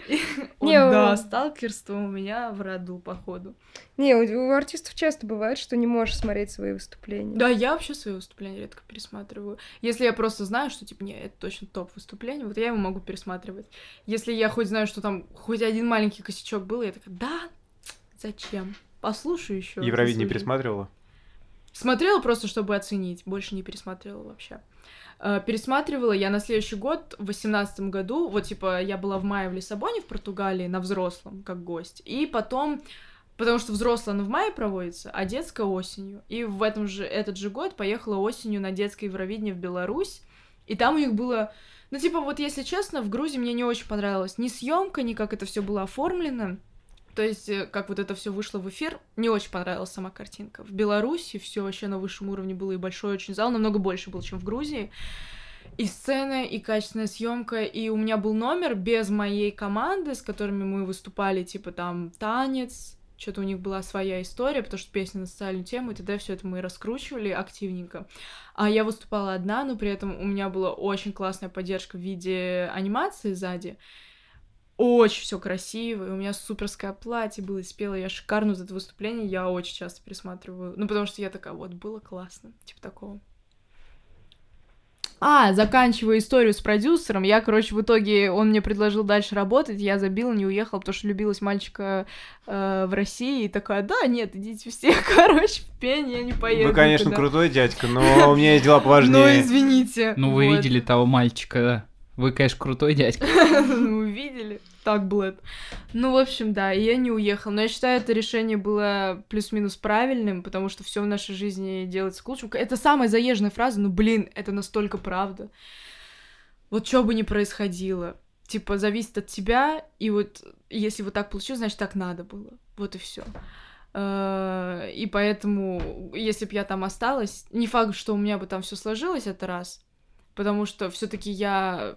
Да, сталкерство у меня в роду, походу. Не, у, у артистов часто бывает, что не можешь смотреть свои выступления. Да, я вообще свои выступления редко пересматриваю. Если я просто знаю, что, типа, не, это точно топ выступление, вот я его могу пересматривать. Если я хоть знаю, что там хоть один маленький косячок был, я такая, да, зачем? послушаю еще. Евровидение пересматривала? Смотрела просто, чтобы оценить, больше не пересматривала вообще. Э, пересматривала я на следующий год, в восемнадцатом году, вот, типа, я была в мае в Лиссабоне, в Португалии, на взрослом, как гость, и потом, потому что взрослое оно в мае проводится, а детское осенью, и в этом же, этот же год поехала осенью на детское Евровидение в Беларусь, и там у них было, ну, типа, вот, если честно, в Грузии мне не очень понравилось ни съемка, ни как это все было оформлено, то есть, э, как вот это все вышло в эфир, не очень понравилась сама картинка. В Беларуси все вообще на высшем уровне было, и большой очень зал, намного больше был, чем в Грузии. И сцена, и качественная съемка, и у меня был номер без моей команды, с которыми мы выступали, типа там танец, что-то у них была своя история, потому что песня на социальную тему, и тогда все это мы раскручивали активненько. А я выступала одна, но при этом у меня была очень классная поддержка в виде анимации сзади очень все красиво, и у меня суперское платье было, и спела я шикарно за это выступление, я очень часто пересматриваю, ну, потому что я такая, вот, было классно, типа такого. А, заканчивая историю с продюсером, я, короче, в итоге, он мне предложил дальше работать, я забила, не уехала, потому что любилась мальчика э, в России, и такая, да, нет, идите все, короче, в пень, я не поеду. Вы, конечно, туда. крутой дядька, но у меня есть дела поважнее. Ну, извините. Ну, вы видели того мальчика, вы, конечно, крутой дядька. Ну, видели так, Блэд. Ну, в общем, да, и я не уехала. Но я считаю, это решение было плюс-минус правильным, потому что все в нашей жизни делается к лучшему. Это самая заезженная фраза, но, блин, это настолько правда. Вот что бы ни происходило, типа, зависит от тебя, и вот если вот так получилось, значит, так надо было. Вот и все. Э, и поэтому, если бы я там осталась, не факт, что у меня бы там все сложилось, это раз. Потому что все-таки я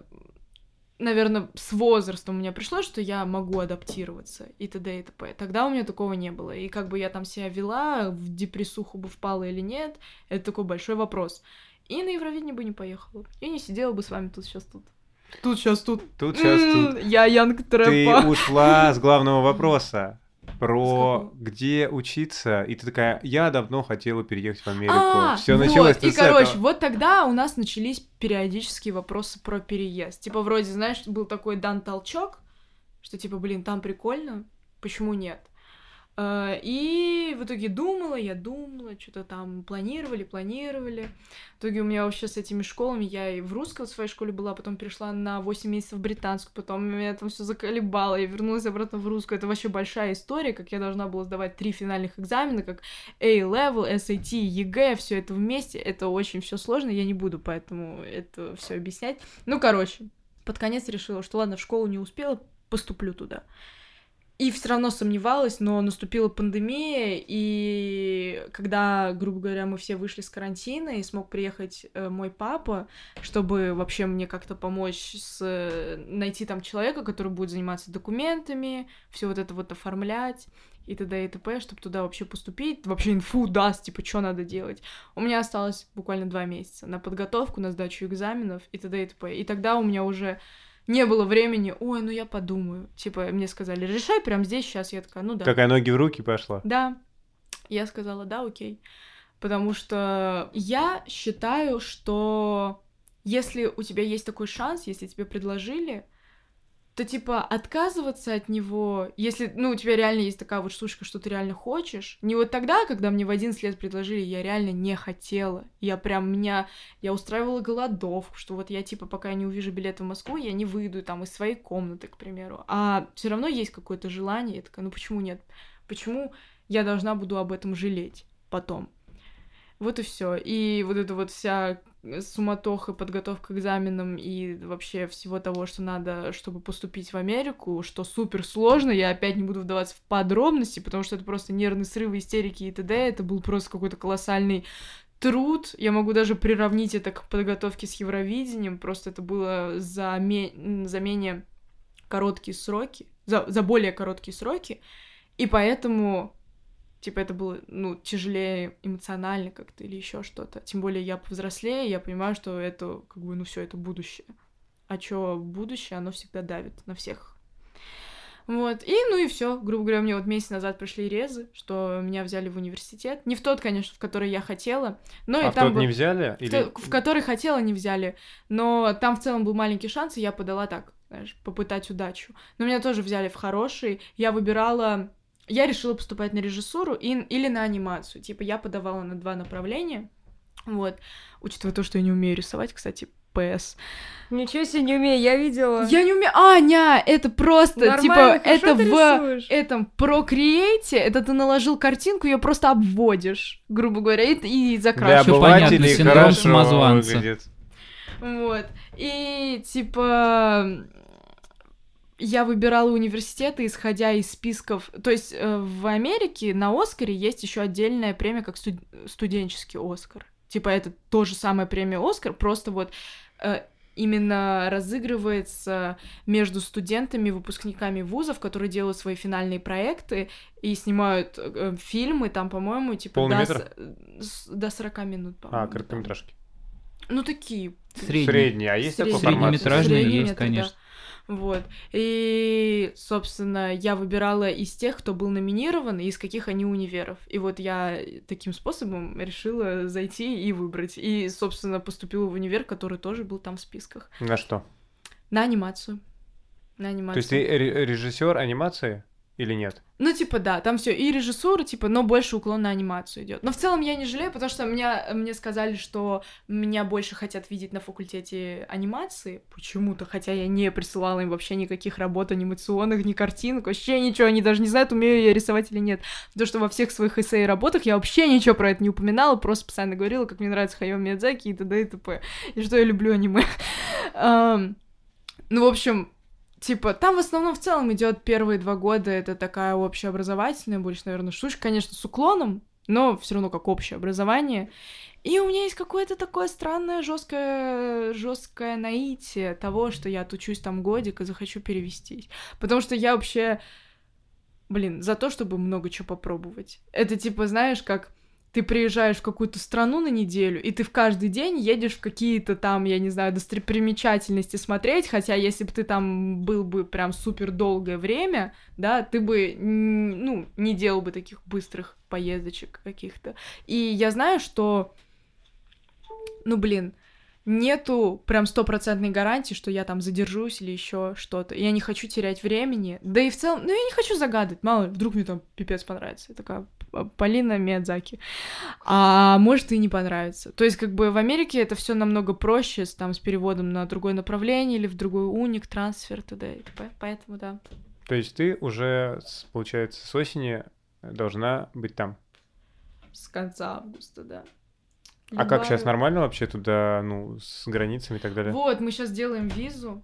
наверное, с возрастом у меня пришло, что я могу адаптироваться и т.д. и т.п. Тогда у меня такого не было. И как бы я там себя вела, в депрессуху бы впала или нет, это такой большой вопрос. И на Евровидение бы не поехала. И не сидела бы с вами тут сейчас тут. Тут сейчас тут. Тут сейчас тут. Я Янг Трэпа. Ты ушла с главного вопроса про где учиться, и ты такая, я давно хотела переехать в Америку. А, Все вот, началось и, короче, этого. вот тогда у нас начались периодические вопросы про переезд. Типа, вроде, знаешь, был такой дан толчок, что типа, блин, там прикольно, почему нет? Э, и в итоге думала, я думала, что-то там планировали, планировали. В итоге у меня вообще с этими школами, я и в русской своей школе была, потом перешла на 8 месяцев в британскую, потом меня там все заколебало, я вернулась обратно в русскую. Это вообще большая история, как я должна была сдавать три финальных экзамена, как A-Level, SAT, EG, все это вместе. Это очень все сложно, я не буду поэтому это все объяснять. Ну, короче, под конец решила, что ладно, в школу не успела, поступлю туда. И все равно сомневалась, но наступила пандемия, и когда, грубо говоря, мы все вышли с карантина, и смог приехать э, мой папа, чтобы вообще мне как-то помочь с... найти там человека, который будет заниматься документами, все вот это вот оформлять и т.д. и т.п., чтобы туда вообще поступить, вообще инфу даст, типа, что надо делать. У меня осталось буквально два месяца на подготовку, на сдачу экзаменов и т.д. и т.п. И тогда у меня уже не было времени, ой, ну я подумаю. Типа, мне сказали, решай прямо здесь, сейчас. Я такая, ну да. Какая ноги в руки пошла? Да. Я сказала, да, окей. Потому что я считаю, что если у тебя есть такой шанс, если тебе предложили, то, типа, отказываться от него, если, ну, у тебя реально есть такая вот штучка, что ты реально хочешь, не вот тогда, когда мне в 11 лет предложили, я реально не хотела. Я прям, меня, я устраивала голодовку, что вот я, типа, пока я не увижу билет в Москву, я не выйду там из своей комнаты, к примеру. А все равно есть какое-то желание, я такая, ну почему нет? Почему я должна буду об этом жалеть потом? Вот и все. И вот эта вот вся суматоха, подготовка к экзаменам и вообще всего того, что надо, чтобы поступить в Америку, что супер сложно. Я опять не буду вдаваться в подробности, потому что это просто нервные срывы, истерики и т.д. Это был просто какой-то колоссальный труд. Я могу даже приравнить это к подготовке с Евровидением. Просто это было за, ме... за менее короткие сроки, за, за более короткие сроки. И поэтому типа это было, ну, тяжелее эмоционально как-то или еще что-то. Тем более я повзрослее, я понимаю, что это, как бы, ну все, это будущее. А чё будущее, оно всегда давит на всех. Вот, и ну и все, грубо говоря, мне вот месяц назад пришли резы, что меня взяли в университет. Не в тот, конечно, в который я хотела, но а и там в тот был... не взяли? Или... В, в который хотела, не взяли. Но там в целом был маленький шанс, и я подала так, знаешь, попытать удачу. Но меня тоже взяли в хороший. Я выбирала я решила поступать на режиссуру и, или на анимацию. Типа я подавала на два направления. Вот. Учитывая то, что я не умею рисовать, кстати, ПС. Ничего себе не умею, я видела. Я не умею. Аня, это просто, Нормально, типа, это ты в рисуешь. этом Procreate, это ты наложил картинку, ее просто обводишь, грубо говоря, и, и закрашиваешь. Всё понятно, обывателей синдром хорошо самозванца. выглядит. Вот. И типа я выбирала университеты, исходя из списков. То есть э, в Америке на Оскаре есть еще отдельная премия, как студ- студенческий Оскар. Типа это то же самое премия Оскар, просто вот э, именно разыгрывается между студентами, выпускниками вузов, которые делают свои финальные проекты и снимают э, фильмы, там, по-моему, типа до, метр? с- до 40 минут, по-моему. А, короткометражки. Ну, такие Средний. Средний. А есть такой Средний. формат? Среднеметражные есть, метр, да. Вот. И, собственно, я выбирала из тех, кто был номинирован, и из каких они универов. И вот я таким способом решила зайти и выбрать. И, собственно, поступила в универ, который тоже был там в списках. На что? На анимацию. На То анимацию. есть ты режиссер анимации или нет? Ну, типа, да, там все и режиссура, типа, но больше уклон на анимацию идет. Но в целом я не жалею, потому что меня, мне сказали, что меня больше хотят видеть на факультете анимации почему-то, хотя я не присылала им вообще никаких работ анимационных, ни картинок, вообще ничего, они даже не знают, умею я рисовать или нет. Потому что во всех своих эссе и работах я вообще ничего про это не упоминала, просто постоянно говорила, как мне нравится Хайо Миядзаки и т.д. и т.п. И что я люблю аниме. Ну, в общем, Типа, там в основном в целом идет первые два года, это такая общеобразовательная, больше, наверное, штучка, конечно, с уклоном, но все равно как общее образование. И у меня есть какое-то такое странное, жесткое, жесткое наитие того, что я отучусь там годик и захочу перевестись. Потому что я вообще, блин, за то, чтобы много чего попробовать. Это типа, знаешь, как ты приезжаешь в какую-то страну на неделю, и ты в каждый день едешь в какие-то там, я не знаю, достопримечательности смотреть, хотя если бы ты там был бы прям супер долгое время, да, ты бы, ну, не делал бы таких быстрых поездочек каких-то. И я знаю, что, ну, блин, нету прям стопроцентной гарантии, что я там задержусь или еще что-то. Я не хочу терять времени. Да и в целом, ну, я не хочу загадывать. Мало ли, вдруг мне там пипец понравится. Я такая, «П- Полина Миядзаки. А может и не понравится. То есть, как бы в Америке это все намного проще, с, там, с переводом на другое направление или в другой уник, трансфер, т.д. и т.п. Поэтому, да. То есть ты уже, получается, с осени должна быть там. С конца августа, да. А как сейчас нормально вообще туда, ну, с границами и так далее? Вот, мы сейчас делаем визу.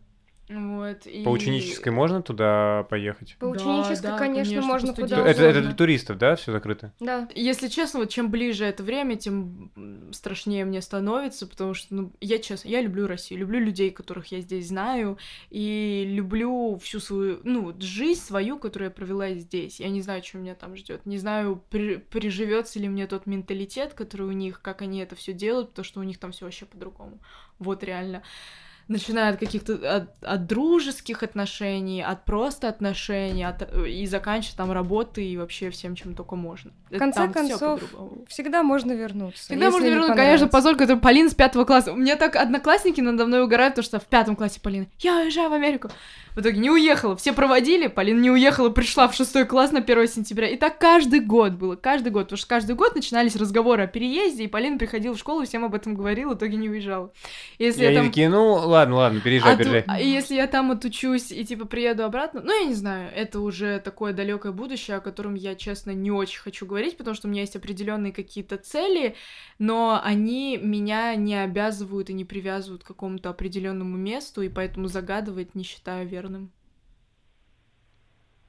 Вот, и... По ученической можно туда поехать? По Да, ученической, да, конечно, конечно, можно по куда. Это, это для туристов, да, все закрыто? Да. Если честно, вот чем ближе это время, тем страшнее мне становится, потому что, ну, я честно, я люблю Россию, люблю людей, которых я здесь знаю, и люблю всю свою, ну, жизнь свою, которую я провела здесь. Я не знаю, что меня там ждет, не знаю, при, приживется ли мне тот менталитет, который у них, как они это все делают, потому что у них там все вообще по-другому. Вот реально. Начиная от каких-то от, от дружеских отношений, от просто отношений, от, и заканчивая там работой и вообще всем, чем только можно. В конце Там концов, всегда можно вернуться. Всегда можно не вернуть, конечно, позор, который Полина с пятого класса. У меня так одноклассники надо мной угорают, потому что в пятом классе Полина, я уезжаю в Америку. В итоге не уехала, все проводили, Полина не уехала, пришла в шестой класс на 1 сентября. И так каждый год было, каждый год, потому что каждый год начинались разговоры о переезде, и Полина приходила в школу, всем об этом говорила, в итоге не уезжала. Если И я они там... такие, ну, ладно, ладно, переезжай, А ту- переезжай. а если я там отучусь и типа приеду обратно, ну я не знаю, это уже такое далекое будущее, о котором я, честно, не очень хочу говорить, потому что у меня есть определенные какие-то цели, но они меня не обязывают и не привязывают к какому-то определенному месту, и поэтому загадывать не считаю верным.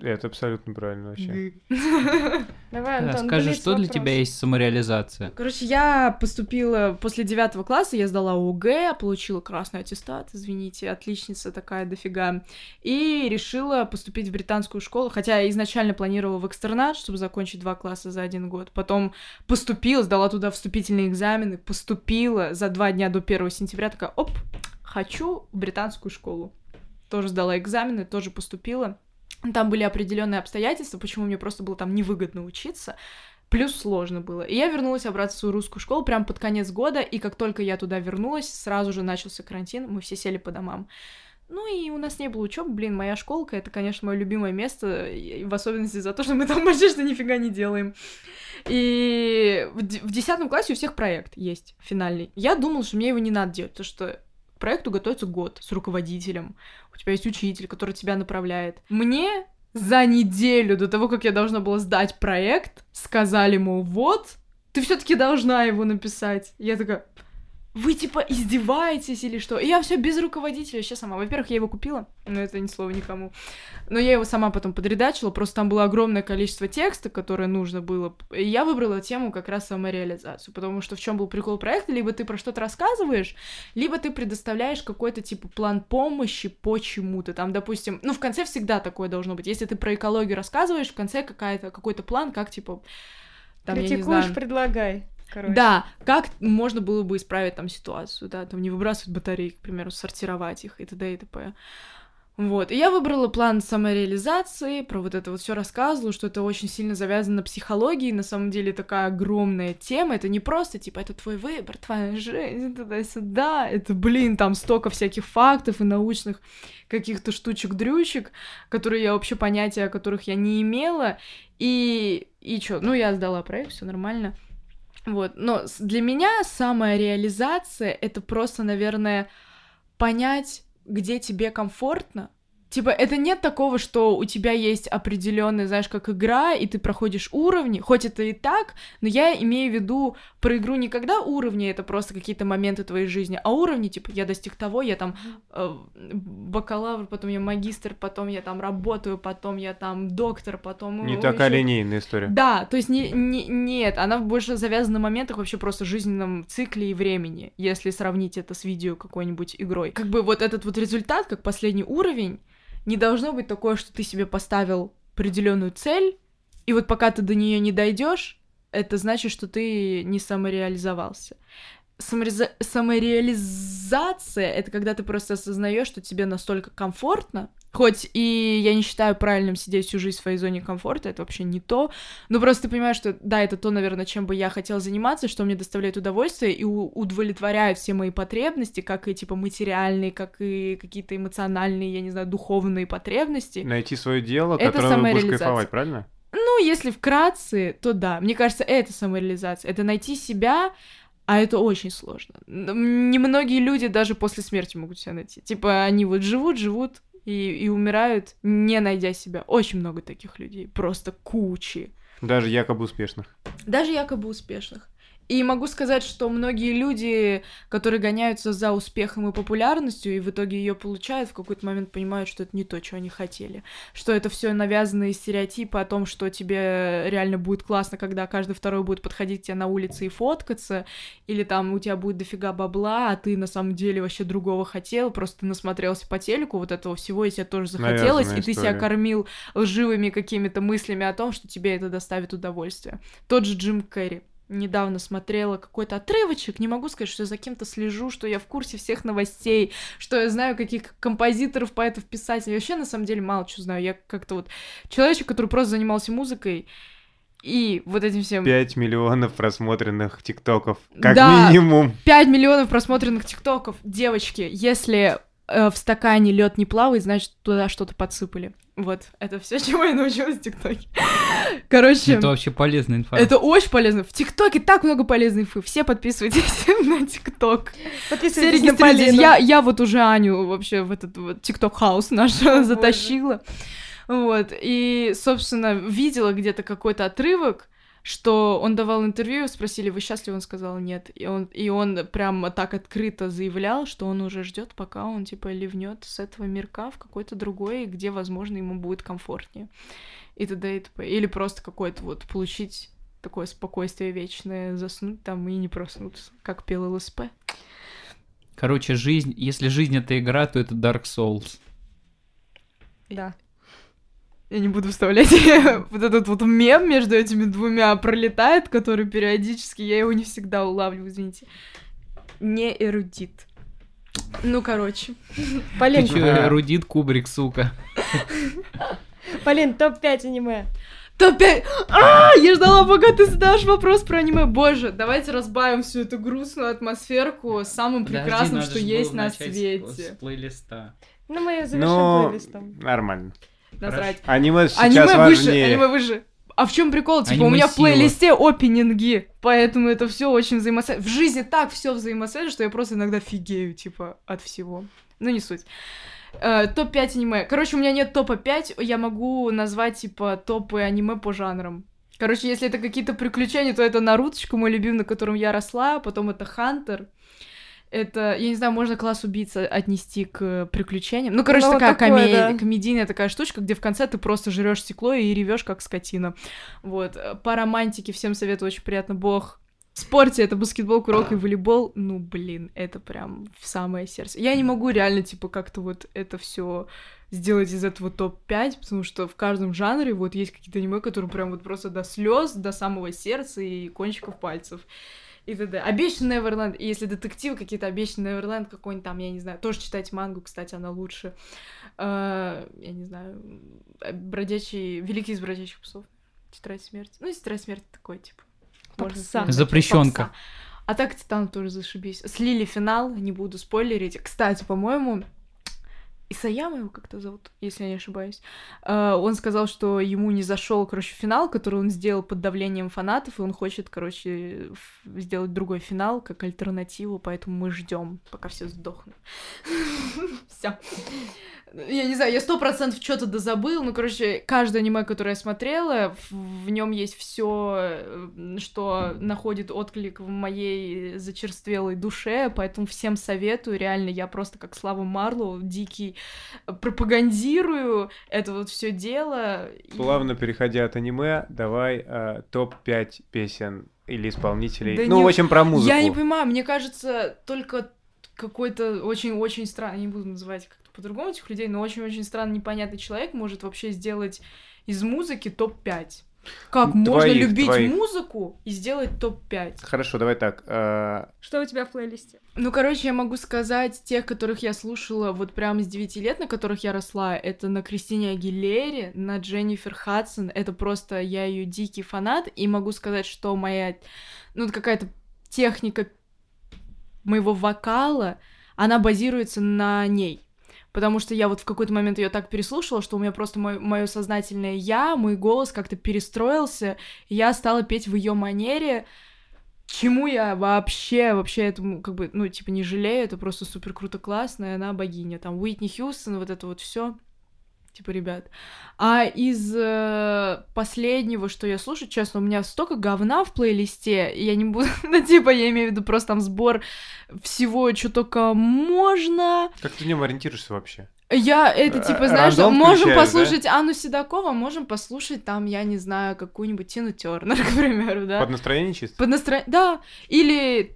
Это абсолютно правильно вообще. Давай, Да, Антон, скажи, что для тебя есть самореализация? Короче, я поступила после девятого класса, я сдала ОГЭ, получила красный аттестат, извините, отличница такая дофига, и решила поступить в британскую школу, хотя я изначально планировала в экстернат, чтобы закончить два класса за один год, потом поступила, сдала туда вступительные экзамены, поступила за два дня до 1 сентября, такая, оп, хочу в британскую школу. Тоже сдала экзамены, тоже поступила. Там были определенные обстоятельства, почему мне просто было там невыгодно учиться. Плюс сложно было. И я вернулась обратно в свою русскую школу прям под конец года, и как только я туда вернулась, сразу же начался карантин, мы все сели по домам. Ну и у нас не было учебы, блин, моя школка, это, конечно, мое любимое место, в особенности за то, что мы там почти что нифига не делаем. И в десятом классе у всех проект есть финальный. Я думала, что мне его не надо делать, потому что проекту готовится год с руководителем. У тебя есть учитель, который тебя направляет. Мне за неделю до того, как я должна была сдать проект, сказали, мол, вот, ты все-таки должна его написать. Я такая, вы типа издеваетесь или что? И я все без руководителя вообще сама. Во-первых, я его купила, но это ни слова никому. Но я его сама потом подредачила, просто там было огромное количество текста, которое нужно было. И я выбрала тему как раз самореализацию, потому что в чем был прикол проекта? Либо ты про что-то рассказываешь, либо ты предоставляешь какой-то типа план помощи по чему-то. Там, допустим, ну в конце всегда такое должно быть. Если ты про экологию рассказываешь, в конце какая-то какой-то план, как типа там, Критикуешь, я не знаю... предлагай короче. Да, как можно было бы исправить там ситуацию, да, там не выбрасывать батареи, к примеру, сортировать их и т.д. и т.п. Вот, и я выбрала план самореализации, про вот это вот все рассказывала, что это очень сильно завязано на психологии, на самом деле такая огромная тема, это не просто, типа, это твой выбор, твоя жизнь, туда-сюда, это, блин, там столько всяких фактов и научных каких-то штучек-дрючек, которые я вообще понятия, о которых я не имела, и, и чё, ну, я сдала проект, все нормально, вот, но для меня самая реализация это просто, наверное, понять, где тебе комфортно, Типа, это нет такого, что у тебя есть определенная, знаешь, как игра, и ты проходишь уровни, хоть это и так, но я имею в виду про игру не когда уровни, это просто какие-то моменты твоей жизни, а уровни, типа, я достиг того, я там э, бакалавр, потом я магистр, потом я там работаю, потом я там доктор, потом... Не такая еще... линейная история. Да, то есть не, не, нет, она больше завязана на моментах вообще просто жизненном цикле и времени, если сравнить это с видео какой-нибудь игрой. Как бы вот этот вот результат, как последний уровень, не должно быть такое, что ты себе поставил определенную цель, и вот пока ты до нее не дойдешь, это значит, что ты не самореализовался. Самореализа... Самореализация это когда ты просто осознаешь, что тебе настолько комфортно, Хоть и я не считаю правильным сидеть всю жизнь в своей зоне комфорта, это вообще не то. Но просто ты понимаешь, что да, это то, наверное, чем бы я хотела заниматься, что мне доставляет удовольствие и удовлетворяет все мои потребности, как и типа материальные, как и какие-то эмоциональные, я не знаю, духовные потребности. Найти свое дело, это которое будешь кайфовать, правильно? Ну, если вкратце, то да. Мне кажется, это самореализация. Это найти себя, а это очень сложно. Немногие люди даже после смерти могут себя найти. Типа, они вот живут, живут, и, и умирают, не найдя себя. Очень много таких людей, просто кучи. Даже якобы успешных. Даже якобы успешных. И могу сказать, что многие люди, которые гоняются за успехом и популярностью, и в итоге ее получают, в какой-то момент понимают, что это не то, что они хотели. Что это все навязанные стереотипы о том, что тебе реально будет классно, когда каждый второй будет подходить к тебе на улице и фоткаться, или там у тебя будет дофига бабла, а ты на самом деле вообще другого хотел, просто насмотрелся по телеку вот этого всего, и тебе тоже захотелось, Навязанная и ты история. себя кормил лживыми какими-то мыслями о том, что тебе это доставит удовольствие. Тот же Джим Керри недавно смотрела какой-то отрывочек, не могу сказать, что я за кем-то слежу, что я в курсе всех новостей, что я знаю каких композиторов, поэтов, писателей. Вообще, на самом деле, мало чего знаю. Я как-то вот человечек, который просто занимался музыкой, и вот этим всем... 5 миллионов просмотренных тиктоков, как да, минимум. 5 миллионов просмотренных тиктоков. Девочки, если э, в стакане лед не плавает, значит, туда что-то подсыпали. Вот, это все, чему я научилась в ТикТоке. Короче... Это вообще полезная информация. Это очень полезно. В ТикТоке так много полезной инфы. Все подписывайтесь на ТикТок. Подписывайтесь Все регистрируйтесь. Я, я вот уже Аню вообще в этот вот ТикТок-хаус наш затащила. Вот, и, собственно, видела где-то какой-то отрывок, что он давал интервью, спросили, вы счастливы? Он сказал нет. И он, и он прям так открыто заявлял, что он уже ждет, пока он типа ливнет с этого мирка в какой-то другой, где, возможно, ему будет комфортнее. И т.д. и т.п. Или просто какой-то вот получить такое спокойствие вечное, заснуть там и не проснуться, как пел ЛСП. Короче, жизнь, если жизнь это игра, то это Dark Souls. Да. Я не буду вставлять вот этот вот мем между этими двумя пролетает, который периодически, я его не всегда улавливаю, извините. Не эрудит. Ну, короче. Полин. Ты чё, эрудит Кубрик, сука. Полин, топ-5 аниме. Топ-5! А, я ждала, пока ты задашь вопрос про аниме. Боже, давайте разбавим всю эту грустную атмосферку самым прекрасным, что есть на свете. С плейлиста. Ну, мы завершим Ну, плейлистом. нормально. Насрать. Аниме сейчас Аниме выше, важнее. аниме выше. А в чем прикол? Типа, Аниме у меня в сила. плейлисте опенинги, поэтому это все очень взаимосвязано. В жизни так все взаимосвязано, что я просто иногда фигею, типа, от всего. Ну, не суть. Э, топ-5 аниме. Короче, у меня нет топа 5, я могу назвать, типа, топы аниме по жанрам. Короче, если это какие-то приключения, то это Наруточка, мой любимый, на котором я росла, потом это Хантер. Это, я не знаю, можно класс убийца отнести к приключениям. Ну, короче, Ну, такая такое, коме- да. комедийная такая штучка, где в конце ты просто жрешь стекло и ревешь как скотина. Вот. Э, По романтике всем советую, очень приятно. Бог. В спорте это баскетбол, курок и волейбол. Ну, блин, это прям в самое сердце. Я не могу реально, типа, как-то вот это все сделать из этого топ-5, потому что в каждом жанре вот есть какие-то аниме, которые прям вот просто до слез, до самого сердца и кончиков пальцев. И т.д. Обещанный Неверленд, и если детективы какие-то, Обещанный Неверленд какой-нибудь там, я не знаю, тоже читайте мангу, кстати, она лучше. Э, я не знаю, э, бродячий, Великий из бродячих псов, Тетрадь смерти. Ну, Тетрадь смерти такой, типа. Попса. Запрещенка. попса. А так Титан тоже зашибись. Слили финал, не буду спойлерить. Кстати, по-моему, Исаяма его как-то зовут, если я не ошибаюсь. Э, Он сказал, что ему не зашел, короче, финал, который он сделал под давлением фанатов, и он хочет, короче, сделать другой финал как альтернативу, поэтому мы ждем, пока все сдохнут. Все. Я не знаю, я сто процентов что-то дозабыл, ну, короче, каждое аниме, которое я смотрела, в, нем есть все, что находит отклик в моей зачерствелой душе, поэтому всем советую, реально, я просто как Слава Марлоу, дикий, пропагандирую это вот все дело. и- Плавно переходя от аниме, давай э, топ-5 песен или исполнителей. Да ну, не- в общем, про музыку. Я не понимаю, мне кажется, только какой-то очень-очень странный, не буду называть как-то по-другому этих людей, но очень-очень странный, непонятный человек может вообще сделать из музыки топ-5. Как Твоих, можно любить твоих. музыку и сделать топ-5? Хорошо, давай так. э, Что у тебя в плейлисте? Ну, короче, я могу сказать, тех, которых я слушала вот прямо с 9 лет, на которых я росла, это на Кристине Агилере, на Дженнифер Хадсон, это просто я ее дикий фанат, и могу сказать, что моя, ну, какая-то техника моего вокала, она базируется на ней. Потому что я вот в какой-то момент ее так переслушала, что у меня просто мое сознательное я, мой голос как-то перестроился, и я стала петь в ее манере, чему я вообще, вообще этому, как бы, ну, типа, не жалею, это просто супер круто классно, и она богиня. Там Уитни Хьюстон, вот это вот все типа, ребят. А из э, последнего, что я слушаю, честно, у меня столько говна в плейлисте, я не буду, ну, типа, я имею в виду просто там сбор всего, что только можно. Как ты в нем ориентируешься вообще? Я это, Э, типа, знаешь, рандом можем включаешь, да? послушать Анну Седокова, можем послушать там, я не знаю, какую-нибудь Тину Тернер, к примеру, да? Под настроение чисто? Под настроение, да. Или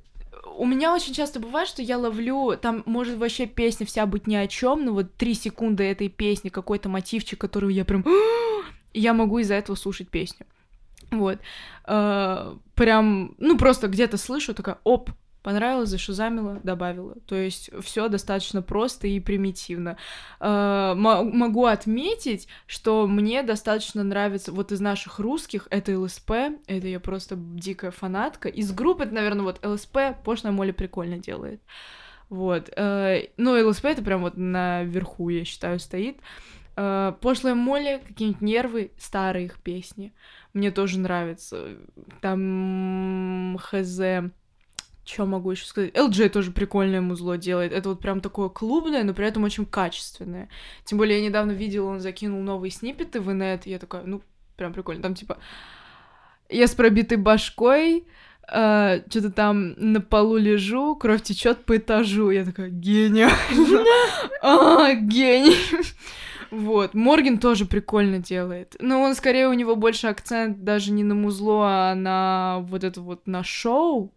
у меня очень часто бывает, что я ловлю, там может вообще песня вся быть ни о чем, но вот три секунды этой песни, какой-то мотивчик, который я прям... Я могу из-за этого слушать песню. Вот. Э, Прям, ну просто где-то слышу, такая, оп, понравилось, зашизамила, добавила. То есть все достаточно просто и примитивно. Э, мо- Могу отметить, что мне достаточно нравится вот из наших русских, это ЛСП, это я просто дикая фанатка. Из групп это, наверное, вот ЛСП, Пошлая Молли прикольно делает. Вот. э, Ну, ЛСП это прям вот наверху, я считаю, стоит. Э, Пошлая Молли, какие-нибудь нервы, старые их песни. Мне тоже нравится. Там хз. Что могу еще сказать? LJ тоже прикольное музло делает. Это вот прям такое клубное, но при этом очень качественное. Тем более я недавно видела, он закинул новые сниппеты в инет, я такая, ну, прям прикольно. Там типа я с пробитой башкой, что-то там на полу лежу, кровь течет по этажу. Я такая, гениально. А, гений. Вот. Морген тоже прикольно делает. Но он скорее у него больше акцент даже не на музло, а на вот это вот на шоу.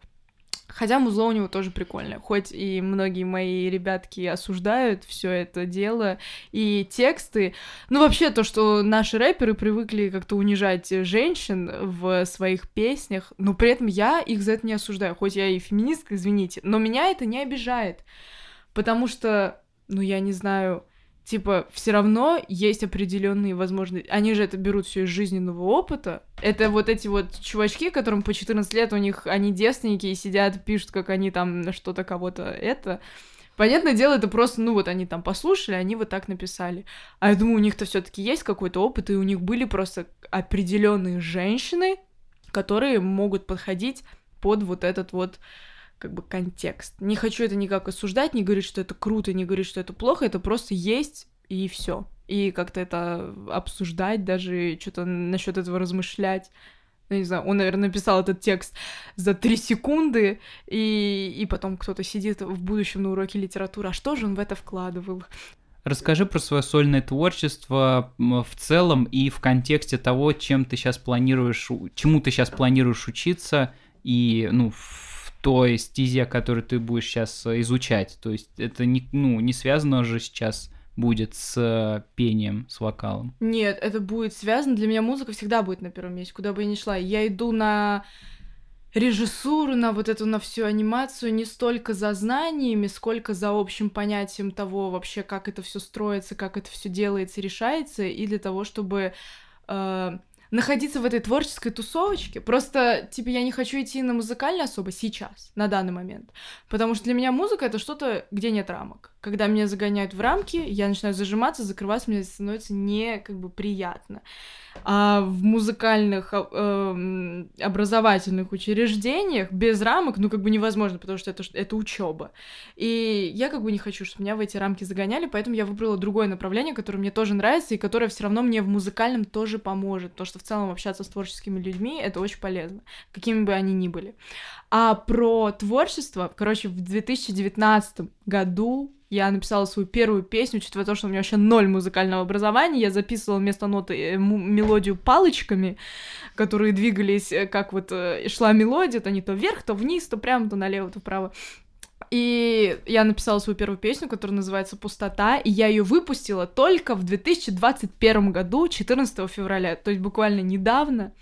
Хотя музло у него тоже прикольное. Хоть и многие мои ребятки осуждают все это дело и тексты. Ну, вообще, то, что наши рэперы привыкли как-то унижать женщин в своих песнях, но при этом я их за это не осуждаю. Хоть я и феминистка, извините, но меня это не обижает. Потому что, ну, я не знаю, типа, все равно есть определенные возможности. Они же это берут все из жизненного опыта. Это вот эти вот чувачки, которым по 14 лет у них они девственники и сидят, пишут, как они там что-то кого-то это. Понятное дело, это просто, ну вот они там послушали, они вот так написали. А я думаю, у них-то все-таки есть какой-то опыт, и у них были просто определенные женщины, которые могут подходить под вот этот вот как бы контекст. Не хочу это никак осуждать, не говорить, что это круто, не говорить, что это плохо, это просто есть и все. И как-то это обсуждать, даже что-то насчет этого размышлять. Ну, не знаю, он, наверное, написал этот текст за три секунды, и, и потом кто-то сидит в будущем на уроке литературы. А что же он в это вкладывал? Расскажи про свое сольное творчество в целом и в контексте того, чем ты сейчас планируешь, чему ты сейчас планируешь учиться, и, ну, в той стезе, которую ты будешь сейчас изучать. То есть это не, ну, не связано же сейчас будет с пением, с вокалом? Нет, это будет связано. Для меня музыка всегда будет на первом месте, куда бы я ни шла. Я иду на режиссуру, на вот эту, на всю анимацию не столько за знаниями, сколько за общим понятием того вообще, как это все строится, как это все делается, решается, и для того, чтобы э, находиться в этой творческой тусовочке. Просто, типа, я не хочу идти на музыкальный особо сейчас, на данный момент. Потому что для меня музыка — это что-то, где нет рамок. Когда меня загоняют в рамки, я начинаю зажиматься, закрываться, мне становится не, как бы, приятно а в музыкальных э, образовательных учреждениях без рамок, ну, как бы невозможно, потому что это, это учеба. И я как бы не хочу, чтобы меня в эти рамки загоняли, поэтому я выбрала другое направление, которое мне тоже нравится, и которое все равно мне в музыкальном тоже поможет, потому что в целом общаться с творческими людьми — это очень полезно, какими бы они ни были. А про творчество, короче, в 2019 году я написала свою первую песню, учитывая то, что у меня вообще ноль музыкального образования, я записывала вместо ноты э, мелодию палочками, которые двигались, э, как вот э, шла мелодия, то не то вверх, то вниз, то прямо, то налево, то вправо. И я написала свою первую песню, которая называется «Пустота», и я ее выпустила только в 2021 году, 14 февраля, то есть буквально недавно.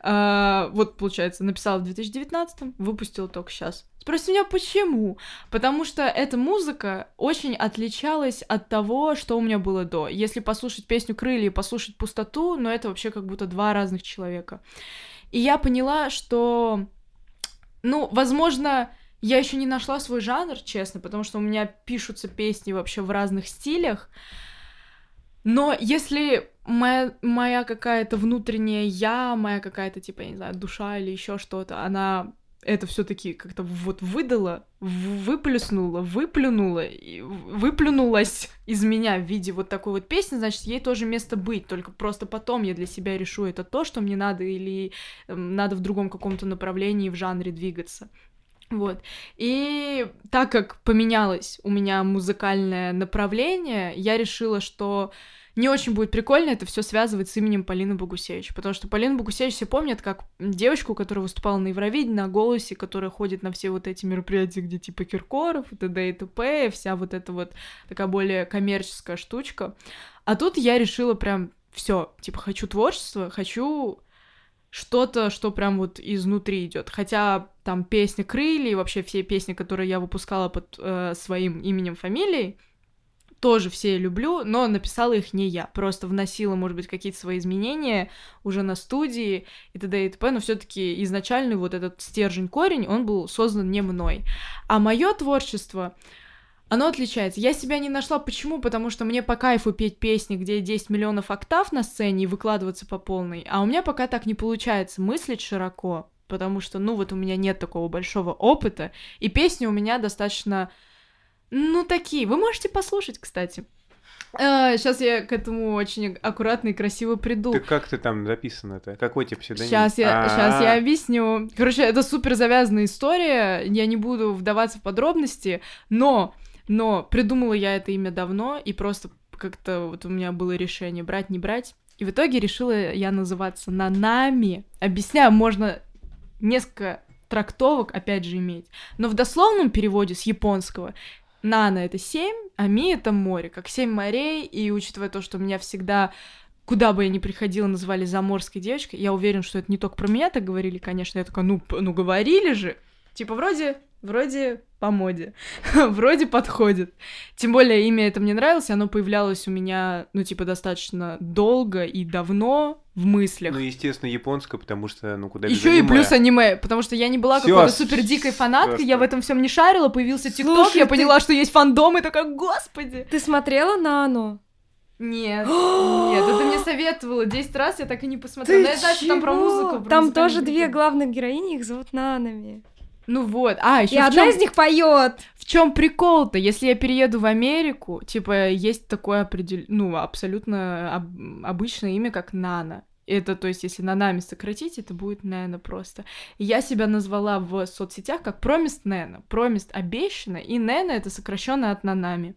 А, вот, получается, написала в 2019, выпустила только сейчас. Спроси меня, почему? Потому что эта музыка очень отличалась от того, что у меня было до. Если послушать песню «Крылья» и послушать «Пустоту», ну это вообще как будто два разных человека. И я поняла, что, ну, возможно, я еще не нашла свой жанр, честно, потому что у меня пишутся песни вообще в разных стилях. Но если моя, моя какая-то внутренняя я, моя какая-то, типа, я не знаю, душа или еще что-то, она это все-таки как-то вот выдала, выплюснула, выплюнула, выплюнулась из меня в виде вот такой вот песни, значит, ей тоже место быть, только просто потом я для себя решу, это то, что мне надо, или эм, надо в другом каком-то направлении в жанре двигаться. Вот. И так как поменялось у меня музыкальное направление, я решила, что не очень будет прикольно это все связывать с именем Полины Богусевич, потому что Полина Богусевич все помнят как девочку, которая выступала на Евровидении, на «Голосе», которая ходит на все вот эти мероприятия, где типа Киркоров и т.д. и т.п., вся вот эта вот такая более коммерческая штучка. А тут я решила прям все, типа, хочу творчество, хочу что-то, что прям вот изнутри идет. Хотя там песня Крылья и вообще все песни, которые я выпускала под э, своим именем, фамилией, тоже все люблю, но написала их не я. Просто вносила, может быть, какие-то свои изменения уже на студии и т.д. и т.п. Но все-таки изначальный вот этот стержень корень, он был создан не мной. А мое творчество, оно отличается. Я себя не нашла. Почему? Потому что мне по кайфу петь песни, где 10 миллионов октав на сцене и выкладываться по полной. А у меня пока так не получается мыслить широко, потому что, ну, вот у меня нет такого большого опыта, и песни у меня достаточно ну, такие. Вы можете послушать, кстати. сейчас а, я к этому очень аккуратно и красиво приду. Ты как ты там записан это? Какой тебе псевдоним? Сейчас я, сейчас я объясню. Короче, это супер завязанная история. Я не буду вдаваться в подробности, но, но придумала я это имя давно и просто как-то вот у меня было решение брать, не брать. И в итоге решила я называться Нанами. Объясняю, можно несколько трактовок, опять же, иметь. Но в дословном переводе с японского Нана — это семь, а Ми — это море, как семь морей, и учитывая то, что меня всегда куда бы я ни приходила, называли заморской девочкой, я уверен, что это не только про меня так говорили, конечно, я такая, ну, ну говорили же, типа вроде вроде по моде, вроде подходит. Тем более имя это мне нравилось, оно появлялось у меня, ну, типа, достаточно долго и давно в мыслях. Ну, естественно, японское, потому что, ну, куда Еще и плюс аниме, потому что я не была какой-то супер дикой фанаткой, просто. я в этом всем не шарила, появился ТикТок, я ты- поняла, что есть фандом, и такая, господи. Ты смотрела на оно? Нет, нет, это мне советовала 10 раз, я так и не посмотрела. Но я знаю, что там про музыку. про Там тоже две главных героини, их зовут Нанами. Ну вот, а, еще И одна из них поет. В чем прикол-то? Если я перееду в Америку, типа, есть такое определ... ну, абсолютно об- обычное имя, как Нана. Это, то есть, если на нами сократить, это будет Нэна просто. Я себя назвала в соцсетях как Промист Нэна. Промист обещано, и Нэна это сокращенно от Нанами.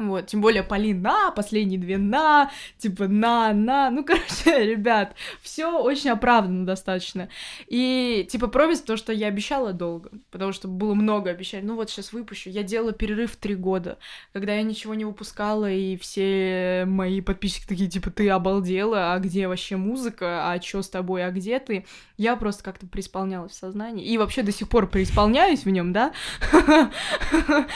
Вот, тем более Полина, последние две на, типа на, на, ну, короче, ребят, все очень оправданно достаточно. И, типа, промис, то, что я обещала долго, потому что было много обещаний. Ну, вот сейчас выпущу. Я делала перерыв три года, когда я ничего не выпускала, и все мои подписчики такие, типа, ты обалдела, а где вообще музыка, а чё с тобой, а где ты? Я просто как-то преисполнялась в сознании, и вообще до сих пор преисполняюсь в нем, да?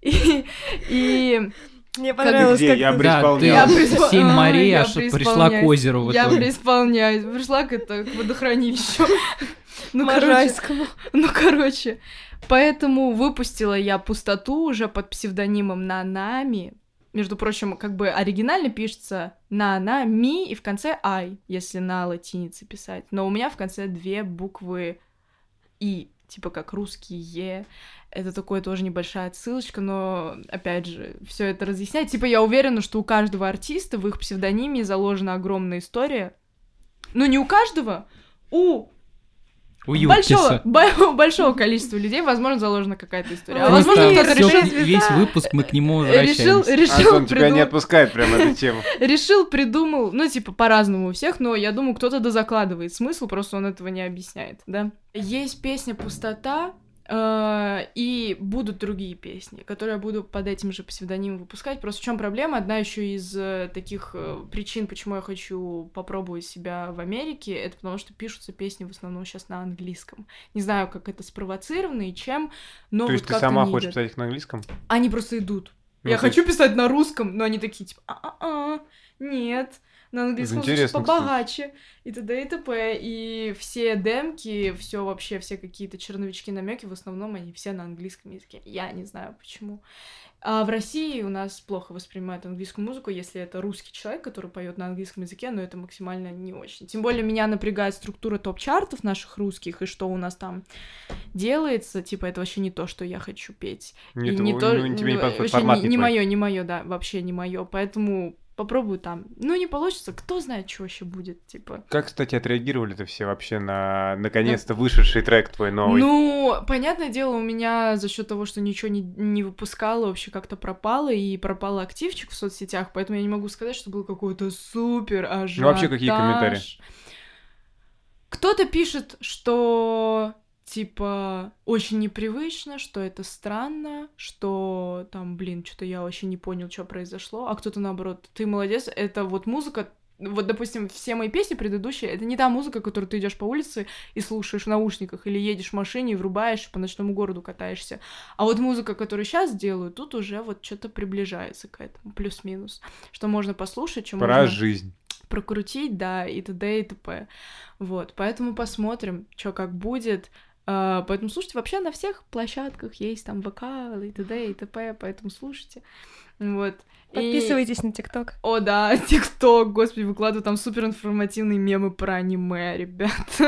И... Мне понравилось, где? как Я ты- преисполняюсь. Да, Я ты преиспол- Сейн А, Мария я аж пришла к озеру в Я преисполняюсь. Пришла к это, к водохранилищу. Ну, короче, ну, короче. Поэтому выпустила я пустоту уже под псевдонимом Нанами. Между прочим, как бы оригинально пишется на ми и в конце ай, если на латинице писать. Но у меня в конце две буквы и, типа как русский е. Это такое тоже небольшая отсылочка, но опять же, все это разъясняет. Типа я уверена, что у каждого артиста в их псевдониме заложена огромная история. Ну, не у каждого, у У большого, бо- большого количества людей, возможно, заложена какая-то история. А возможно, кто-то решил, решил- весь выпуск мы к нему решил, возвращаемся. решил, Антон тебя не отпускает прямо эту тему. решил, придумал, ну, типа, по-разному у всех, но я думаю, кто-то дозакладывает смысл, просто он этого не объясняет, да. Есть песня «Пустота», и будут другие песни, которые я буду под этим же псевдонимом выпускать. Просто в чем проблема? Одна еще из э, таких э, причин, почему я хочу попробовать себя в Америке, это потому что пишутся песни в основном сейчас на английском. Не знаю, как это спровоцировано и чем, но То вот есть ты сама хочешь идёт. писать их на английском? Они просто идут. Ну, я хочу есть- писать на русском, но они такие, типа, а-а-а, нет, на английском звучит Интересно, кстати. побогаче, и т.д. и т.п. И все демки, все вообще, все какие-то черновички, намеки, в основном они все на английском языке. Я не знаю почему. А в России у нас плохо воспринимают английскую музыку, если это русский человек, который поет на английском языке, но это максимально не очень. Тем более меня напрягает структура топ-чартов наших русских, и что у нас там делается, типа, это вообще не то, что я хочу петь. Не И не то, ну, тебе не ну, вообще формат не, не мое, не мое, да, вообще не мое. Поэтому попробую там. Ну, не получится, кто знает, что вообще будет, типа. Как, кстати, отреагировали-то все вообще на наконец-то вышедший трек твой новый? Ну, понятное дело, у меня за счет того, что ничего не, не выпускала, вообще как-то пропало, и пропал активчик в соцсетях, поэтому я не могу сказать, что был какой-то супер ажиотаж. Ну, вообще, какие комментарии? Кто-то пишет, что типа очень непривычно, что это странно, что там, блин, что-то я вообще не понял, что произошло, а кто-то наоборот, ты молодец, это вот музыка, вот, допустим, все мои песни предыдущие, это не та музыка, которую ты идешь по улице и слушаешь в наушниках, или едешь в машине и врубаешь, по ночному городу катаешься. А вот музыка, которую сейчас делаю, тут уже вот что-то приближается к этому, плюс-минус, что можно послушать, что Про можно жизнь. прокрутить, да, и т.д. и т.п. Вот, поэтому посмотрим, что как будет. А, поэтому слушайте, вообще на всех площадках есть там ВК и т.д. и т.п., поэтому слушайте. Вот. И- Подписывайтесь на ТикТок. О, да, ТикТок, господи, выкладываю там супер информативные мемы про аниме, ребят.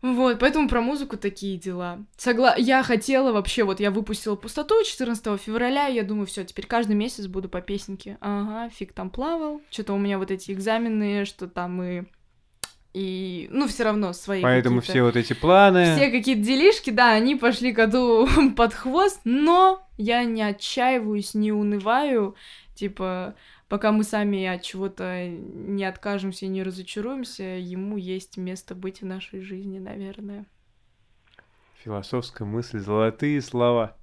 Вот, поэтому про музыку такие дела. Согла... Я хотела вообще, вот я выпустила пустоту 14 февраля, и я думаю, все, теперь каждый месяц буду по песенке. Ага, фиг там плавал. Что-то у меня вот эти экзамены, что там и... И, ну, все равно свои Поэтому все вот эти планы... все какие-то делишки, да, они пошли коту под хвост, но я не отчаиваюсь, не унываю, типа, пока мы сами от чего-то не откажемся и не разочаруемся, ему есть место быть в нашей жизни, наверное. Философская мысль, золотые слова.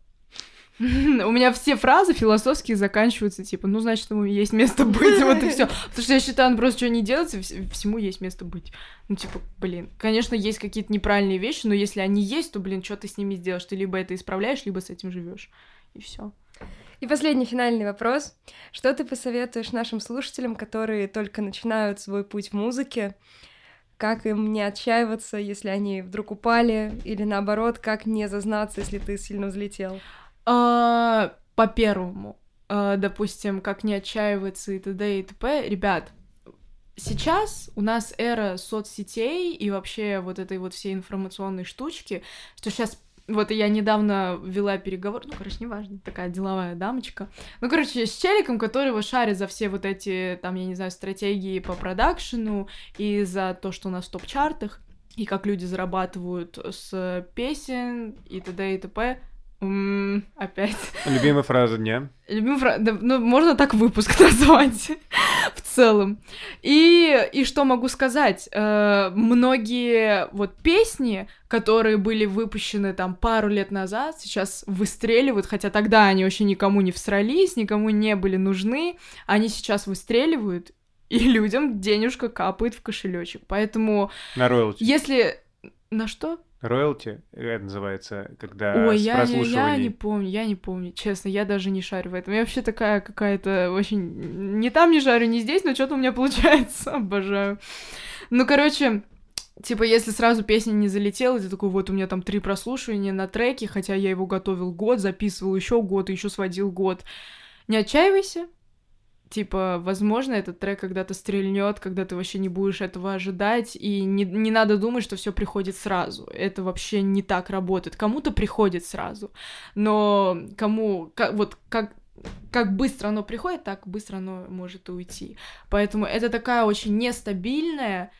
У меня все фразы философские заканчиваются, типа, ну, значит, ему есть место быть, вот и все. Потому что я считаю, он просто что не делать, всему есть место быть. Ну, типа, блин, конечно, есть какие-то неправильные вещи, но если они есть, то, блин, что ты с ними сделаешь? Ты либо это исправляешь, либо с этим живешь. И все. И последний финальный вопрос. Что ты посоветуешь нашим слушателям, которые только начинают свой путь в музыке? Как им не отчаиваться, если они вдруг упали? Или наоборот, как не зазнаться, если ты сильно взлетел? А, по первому, а, допустим, как не отчаиваться и т.д. и т.п. Ребят, сейчас у нас эра соцсетей и вообще вот этой вот всей информационной штучки, что сейчас вот я недавно вела переговор, ну, короче, неважно, такая деловая дамочка. Ну, короче, с челиком, который его шарит за все вот эти, там, я не знаю, стратегии по продакшену и за то, что у нас в топ-чартах, и как люди зарабатывают с песен и т.д. и т.п. М-м, опять. Любимая фраза дня. Любимая фраза. Да, ну, можно так выпуск назвать в целом. И, и что могу сказать? Э, многие вот песни, которые были выпущены там пару лет назад, сейчас выстреливают, хотя тогда они вообще никому не всрались, никому не были нужны. Они сейчас выстреливают, и людям денежка капает в кошелечек. Поэтому... На роялти. Если... На что? Роялти, это называется, когда Ой, с я, не, я не прослушиваний. помню, я не помню, честно, я даже не шарю в этом. Я вообще такая какая-то очень... Не там не шарю, не здесь, но что-то у меня получается, обожаю. Ну, короче, типа, если сразу песня не залетела, ты такой, вот у меня там три прослушивания на треке, хотя я его готовил год, записывал еще год, еще сводил год. Не отчаивайся, типа, возможно, этот трек когда-то стрельнет, когда ты вообще не будешь этого ожидать, и не, не надо думать, что все приходит сразу. Это вообще не так работает. Кому-то приходит сразу, но кому, как, вот как как быстро оно приходит, так быстро оно может уйти. Поэтому это такая очень нестабильная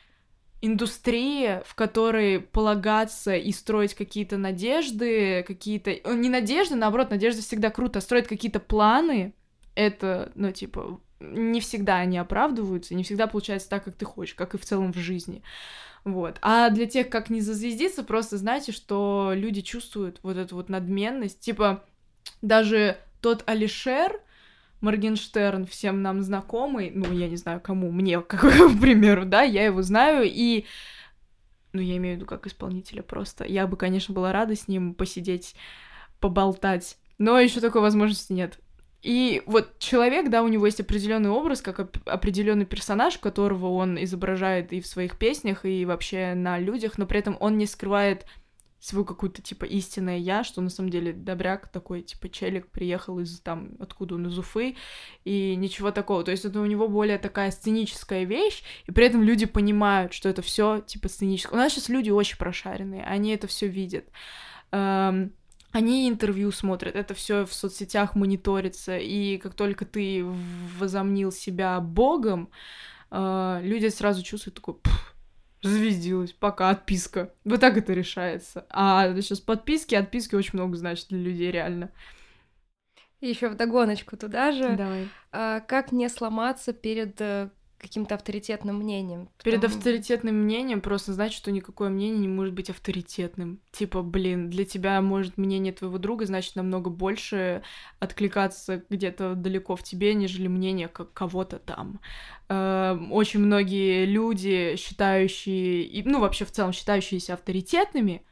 индустрия, в которой полагаться и строить какие-то надежды, какие-то... э, Не надежды, наоборот, надежды всегда круто. Строить какие-то планы, это, ну, типа, не всегда они оправдываются, не всегда получается так, как ты хочешь, как и в целом в жизни. Вот. А для тех, как не зазвездиться, просто знайте, что люди чувствуют вот эту вот надменность. Типа, даже тот Алишер, Моргенштерн, всем нам знакомый, ну, я не знаю, кому, мне, как, к примеру, да, я его знаю, и ну, я имею в виду как исполнителя просто. Я бы, конечно, была рада с ним посидеть, поболтать, но еще такой возможности нет. И вот человек, да, у него есть определенный образ, как оп- определенный персонаж, которого он изображает и в своих песнях, и вообще на людях, но при этом он не скрывает свою какую-то, типа, истинное я, что на самом деле добряк такой, типа, челик приехал из, там, откуда он, из Уфы, и ничего такого. То есть это у него более такая сценическая вещь, и при этом люди понимают, что это все типа, сценическое. У нас сейчас люди очень прошаренные, они это все видят. Эм, они интервью смотрят, это все в соцсетях мониторится, и как только ты возомнил себя богом, э, люди сразу чувствуют такой, «Пф, звездилась, пока отписка. Вот так это решается. А сейчас подписки, отписки очень много значит для людей, реально. И еще вдогоночку туда же. Давай. А, как не сломаться перед э, каким-то авторитетным мнением? Перед Потому- авторитетным мнением просто знать, что никакое мнение не может быть авторитетным. Типа, блин, для тебя может мнение твоего друга значит намного больше откликаться где-то далеко в тебе, нежели мнение как кого-то там. Э, Очень многие люди, считающие, ну вообще в целом считающиеся авторитетными,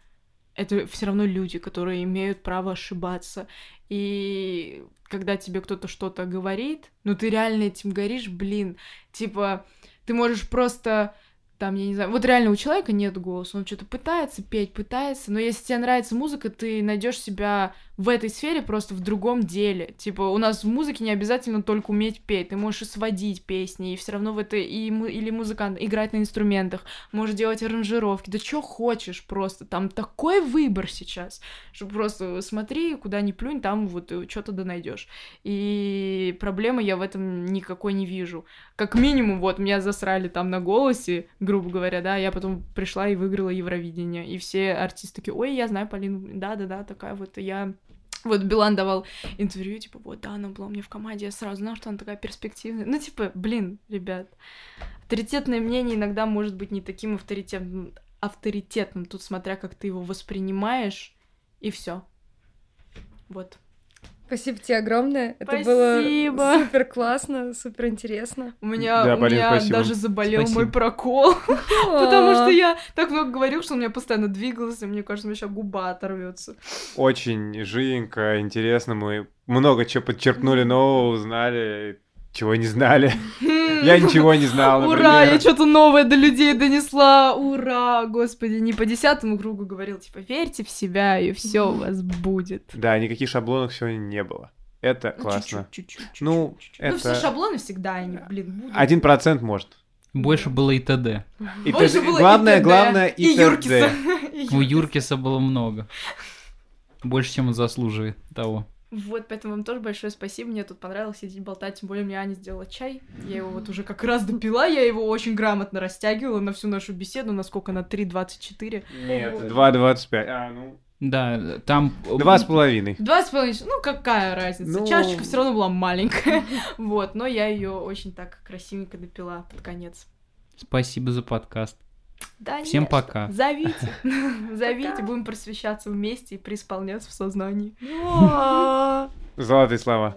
это все равно люди, которые имеют право ошибаться. И когда тебе кто-то что-то говорит, ну ты реально этим горишь, блин, типа, ты можешь просто там, я не знаю, вот реально у человека нет голоса, он что-то пытается петь, пытается, но если тебе нравится музыка, ты найдешь себя в этой сфере просто в другом деле. Типа, у нас в музыке не обязательно только уметь петь, ты можешь и сводить песни, и все равно в это, и, или музыкант, играть на инструментах, можешь делать аранжировки, да что хочешь просто, там такой выбор сейчас, что просто смотри, куда ни плюнь, там вот что-то да найдешь. И проблемы я в этом никакой не вижу. Как минимум, вот, меня засрали там на голосе, грубо говоря, да, я потом пришла и выиграла Евровидение, и все артисты такие, ой, я знаю Полину, да-да-да, такая вот, я... Вот Билан давал интервью, типа, вот, да, она была меня в команде, я сразу знала, что она такая перспективная. Ну, типа, блин, ребят, авторитетное мнение иногда может быть не таким авторитетным, авторитетным, тут смотря как ты его воспринимаешь, и все. Вот. Спасибо тебе огромное. Это Спасибо. было супер классно, супер интересно. У меня, Да, у Полин, меня спасибо. даже заболел Спасибо. мой прокол, потому что я так много говорил, что у меня постоянно двигалось, и мне кажется, у меня сейчас губа оторвется. Очень живенько, интересно. Мы много чего подчеркнули нового, узнали, чего не знали. Я ничего не знал, Ура, я что-то новое до людей донесла. Ура, господи, не по десятому кругу говорил, типа, верьте в себя, и все у вас будет. Да, никаких шаблонов сегодня не было. Это Ну, классно. чуть-чуть, чуть-чуть, Ну, чуть-чуть. Ну, все это- шаблоны всегда, они, блин, будут. Один процент может. Больше было и ТД. И Больше т- было главное, и ТД, главное, и и ТД. Юркиса. И У Юркиса было много. Больше, чем он заслуживает того. Вот, поэтому вам тоже большое спасибо. Мне тут понравилось сидеть болтать. Тем более мне Аня сделала чай. Я его вот уже как раз допила. Я его очень грамотно растягивала на всю нашу беседу. Насколько? На 3.24. Нет, 2,25. А, ну... Да, там... Два с половиной. Два с половиной, ну какая разница? Ну- Чашечка все равно была маленькая. Вот, но я ее очень так красивенько допила под конец. Спасибо за подкаст. Да Всем нет, пока. Зовите, зовите, будем просвещаться вместе и преисполняться в сознании. Золотые слова.